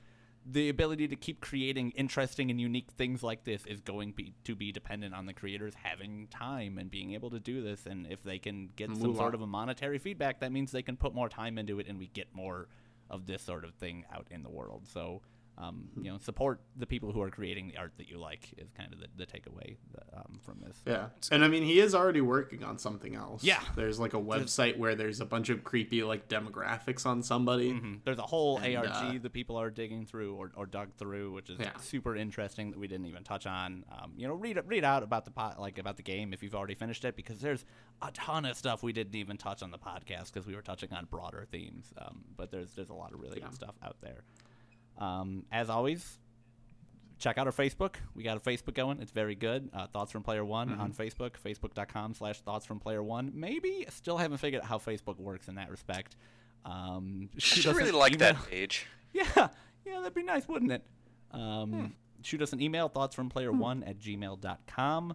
[SPEAKER 1] the ability to keep creating interesting and unique things like this is going be, to be dependent on the creators having time and being able to do this. And if they can get some
[SPEAKER 2] Moolah.
[SPEAKER 1] sort of a monetary feedback, that means they can put more time into it, and we get more of this sort of thing out in the world. So. Um, you know, support the people who are creating the art that you like is kind of the, the takeaway um, from this.
[SPEAKER 2] Yeah. And I mean, he is already working on something else.
[SPEAKER 1] Yeah.
[SPEAKER 2] There's like a website where there's a bunch of creepy like demographics on somebody.
[SPEAKER 1] Mhm. There's a whole
[SPEAKER 2] And,
[SPEAKER 1] ARG
[SPEAKER 2] uh,
[SPEAKER 1] that people are digging through or, or dug through, which is
[SPEAKER 2] Yeah.
[SPEAKER 1] super interesting that we didn't even touch on. Um, you know, read read out about the po- like about the game if you've already finished it, because there's a ton of stuff we didn't even touch on the podcast because we were touching on broader themes. Um, but there's there's a lot of really
[SPEAKER 2] Yeah.
[SPEAKER 1] good stuff out there. Um, as always, check out our Facebook. We got a Facebook going. It's very good. Uh, Thoughts from Player One on Facebook, facebook.com slash Thoughts from Player One. Maybe still haven't figured out how Facebook works in that respect. Um,
[SPEAKER 3] I
[SPEAKER 1] shoot
[SPEAKER 3] really like
[SPEAKER 1] email.
[SPEAKER 3] that page.
[SPEAKER 1] Yeah, yeah, that'd be nice, wouldn't it? Um,
[SPEAKER 3] Hmm.
[SPEAKER 1] Shoot us an email, thoughtsfromplayer1 at gmail.com.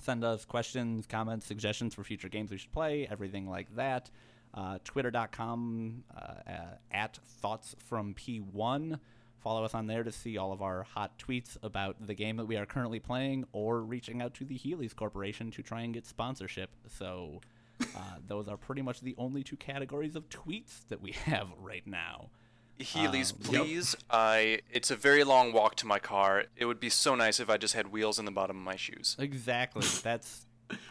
[SPEAKER 1] Send us questions, comments, suggestions for future games we should play, everything like that. Uh, Twitter.com uh, at thoughtsfromp1. Follow us on there to see all of our hot tweets about the game that we are currently playing or reaching out to the Heelys Corporation to try and get sponsorship. So uh, those are pretty much the only two categories of tweets that we have right now.
[SPEAKER 3] Heelys,
[SPEAKER 1] Um,
[SPEAKER 2] yep.
[SPEAKER 3] please. I. It's a very long walk to my car. It would be so nice if I just had wheels in the bottom of my shoes.
[SPEAKER 1] Exactly. That's.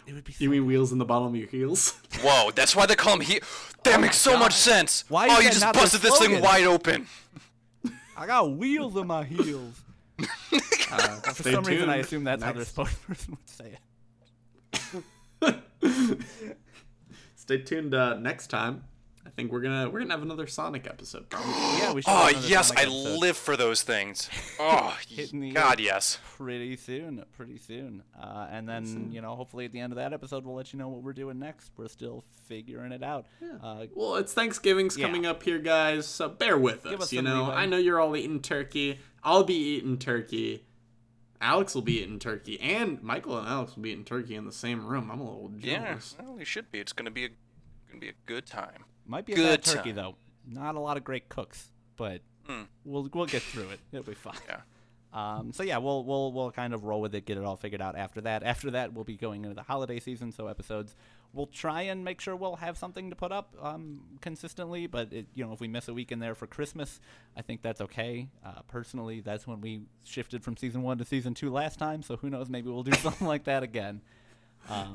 [SPEAKER 1] It would be. So
[SPEAKER 2] You mean wheels in the bottom of your heels?
[SPEAKER 3] Whoa, that's why they call them he. That makes so much sense.
[SPEAKER 1] Oh Why
[SPEAKER 3] oh, you just busted this thing wide open.
[SPEAKER 1] I got wheels on my heels.
[SPEAKER 2] Uh,
[SPEAKER 1] For
[SPEAKER 2] stay
[SPEAKER 1] some reason, I assume that's how their
[SPEAKER 2] Next-
[SPEAKER 1] spokesperson would say it.
[SPEAKER 2] Stay tuned uh, next time I think we're gonna we're gonna have another Sonic episode.
[SPEAKER 1] yeah, we should.
[SPEAKER 3] Oh yes,
[SPEAKER 1] Sonic
[SPEAKER 3] I
[SPEAKER 1] episode
[SPEAKER 3] live for those things. Oh God, yes.
[SPEAKER 1] pretty soon, pretty soon. Uh, and then you know, hopefully at the end of that episode, we'll let you know what we're doing next. We're still figuring it out. Uh,
[SPEAKER 2] Well, it's Thanksgiving's
[SPEAKER 1] Yeah.
[SPEAKER 2] coming up here, guys. So bear with
[SPEAKER 1] Give
[SPEAKER 2] us.
[SPEAKER 1] us
[SPEAKER 2] you know,
[SPEAKER 1] leeway.
[SPEAKER 2] I know you're all eating turkey. I'll be eating turkey. Alex will be eating turkey, and Michael and Alex will be eating turkey in the same room. I'm a little jealous.
[SPEAKER 3] Yeah,
[SPEAKER 2] jealous.
[SPEAKER 3] well, you should be. It's gonna be a gonna be a good time.
[SPEAKER 1] Might be a
[SPEAKER 3] Good
[SPEAKER 1] bad turkey
[SPEAKER 3] time.
[SPEAKER 1] though. Not a lot of great cooks, but we'll we'll get through it. It'll be fine.
[SPEAKER 3] Yeah.
[SPEAKER 1] Um, so yeah, we'll we'll we'll kind of roll with it, get it all figured out after that. After that, we'll be going into the holiday season, so episodes. We'll try and make sure we'll have something to put up um, consistently, but it, you know, if we miss a week in there for Christmas, I think that's okay. Uh, personally, that's when we shifted from season one to season two last time, so who knows? Maybe we'll do something like that again.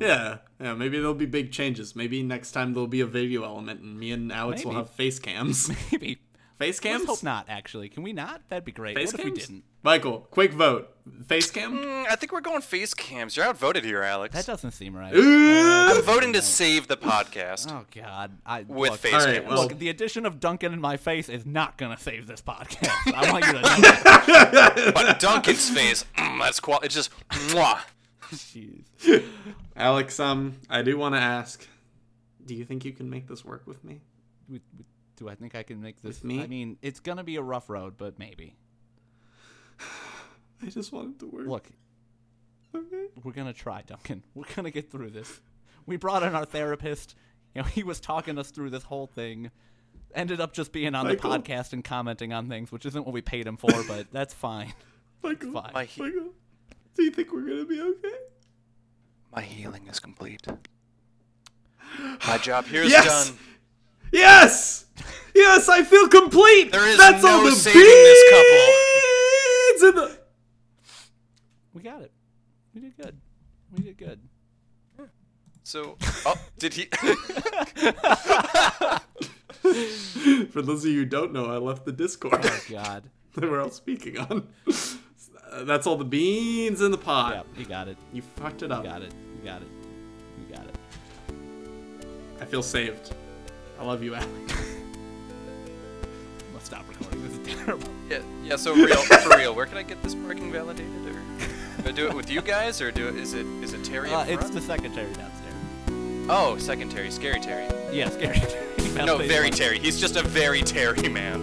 [SPEAKER 2] Yeah, yeah. Maybe there'll be big changes. Maybe next time there'll be a video element, and me and Alex will have face cams.
[SPEAKER 1] Maybe.
[SPEAKER 2] face
[SPEAKER 1] Let's
[SPEAKER 2] cams.
[SPEAKER 1] hope not. Actually, can we not? That'd be great.
[SPEAKER 2] Face
[SPEAKER 1] what if we didn't?
[SPEAKER 2] Michael, quick vote. Face cam.
[SPEAKER 3] Mm, I think we're going face cams. You're outvoted here, Alex.
[SPEAKER 1] That doesn't seem right.
[SPEAKER 2] Ooh.
[SPEAKER 3] I'm voting to save the podcast
[SPEAKER 1] Oh God! I,
[SPEAKER 3] with
[SPEAKER 1] look,
[SPEAKER 3] face
[SPEAKER 2] All right,
[SPEAKER 3] cams.
[SPEAKER 2] well-
[SPEAKER 1] Look, the addition of Duncan in my face is not gonna save this podcast. I want you to know that.
[SPEAKER 3] But Duncan's face, mm, that's qual. It's just mwah.
[SPEAKER 1] Jeez.
[SPEAKER 2] Alex, um, I do want to ask. Do you think you can make this work with me?
[SPEAKER 1] We- we- Do I think I can make this?
[SPEAKER 2] With me?
[SPEAKER 1] I mean, it's gonna be a rough road, but maybe.
[SPEAKER 2] I just want it to work.
[SPEAKER 1] Look,
[SPEAKER 2] Okay.
[SPEAKER 1] we're gonna try, Duncan. We're gonna get through this. We brought in our therapist. You know, he was talking us through this whole thing. Ended up just being on
[SPEAKER 2] Michael.
[SPEAKER 1] the podcast and commenting on things, which isn't what we paid him for, but that's fine.
[SPEAKER 2] Michael,
[SPEAKER 1] Fine.
[SPEAKER 3] My he-
[SPEAKER 2] Michael, do you think we're gonna be okay?
[SPEAKER 3] My healing is complete. My job here is
[SPEAKER 2] Yes!
[SPEAKER 3] done.
[SPEAKER 2] Yes, yes, I feel complete.
[SPEAKER 3] There is
[SPEAKER 2] That's all
[SPEAKER 3] no
[SPEAKER 2] the
[SPEAKER 3] saving this couple.
[SPEAKER 2] the-
[SPEAKER 1] We got it. We did good. We did good.
[SPEAKER 3] So, oh, did he?
[SPEAKER 2] For those of you who don't know, I left the Discord
[SPEAKER 1] Oh God.
[SPEAKER 2] that we're all speaking on. Uh, That's all the beans in the pot.
[SPEAKER 1] Yeah, you got it.
[SPEAKER 2] You fucked it
[SPEAKER 1] You
[SPEAKER 2] up.
[SPEAKER 1] got it. You got it. You got it.
[SPEAKER 2] I feel saved. I love you, Alec.
[SPEAKER 1] Let's stop recording. This is terrible.
[SPEAKER 3] yeah, yeah. So real, for real, where can I get this parking validated? Or do I do it with you guys, or do it? Is it is it Terry?
[SPEAKER 1] Uh,
[SPEAKER 3] up
[SPEAKER 1] it's
[SPEAKER 3] front?
[SPEAKER 1] the secretary downstairs.
[SPEAKER 3] oh, second Terry, scary Terry.
[SPEAKER 1] Yeah, scary. Terry.
[SPEAKER 3] no, very Terry. He's just a very Terry man.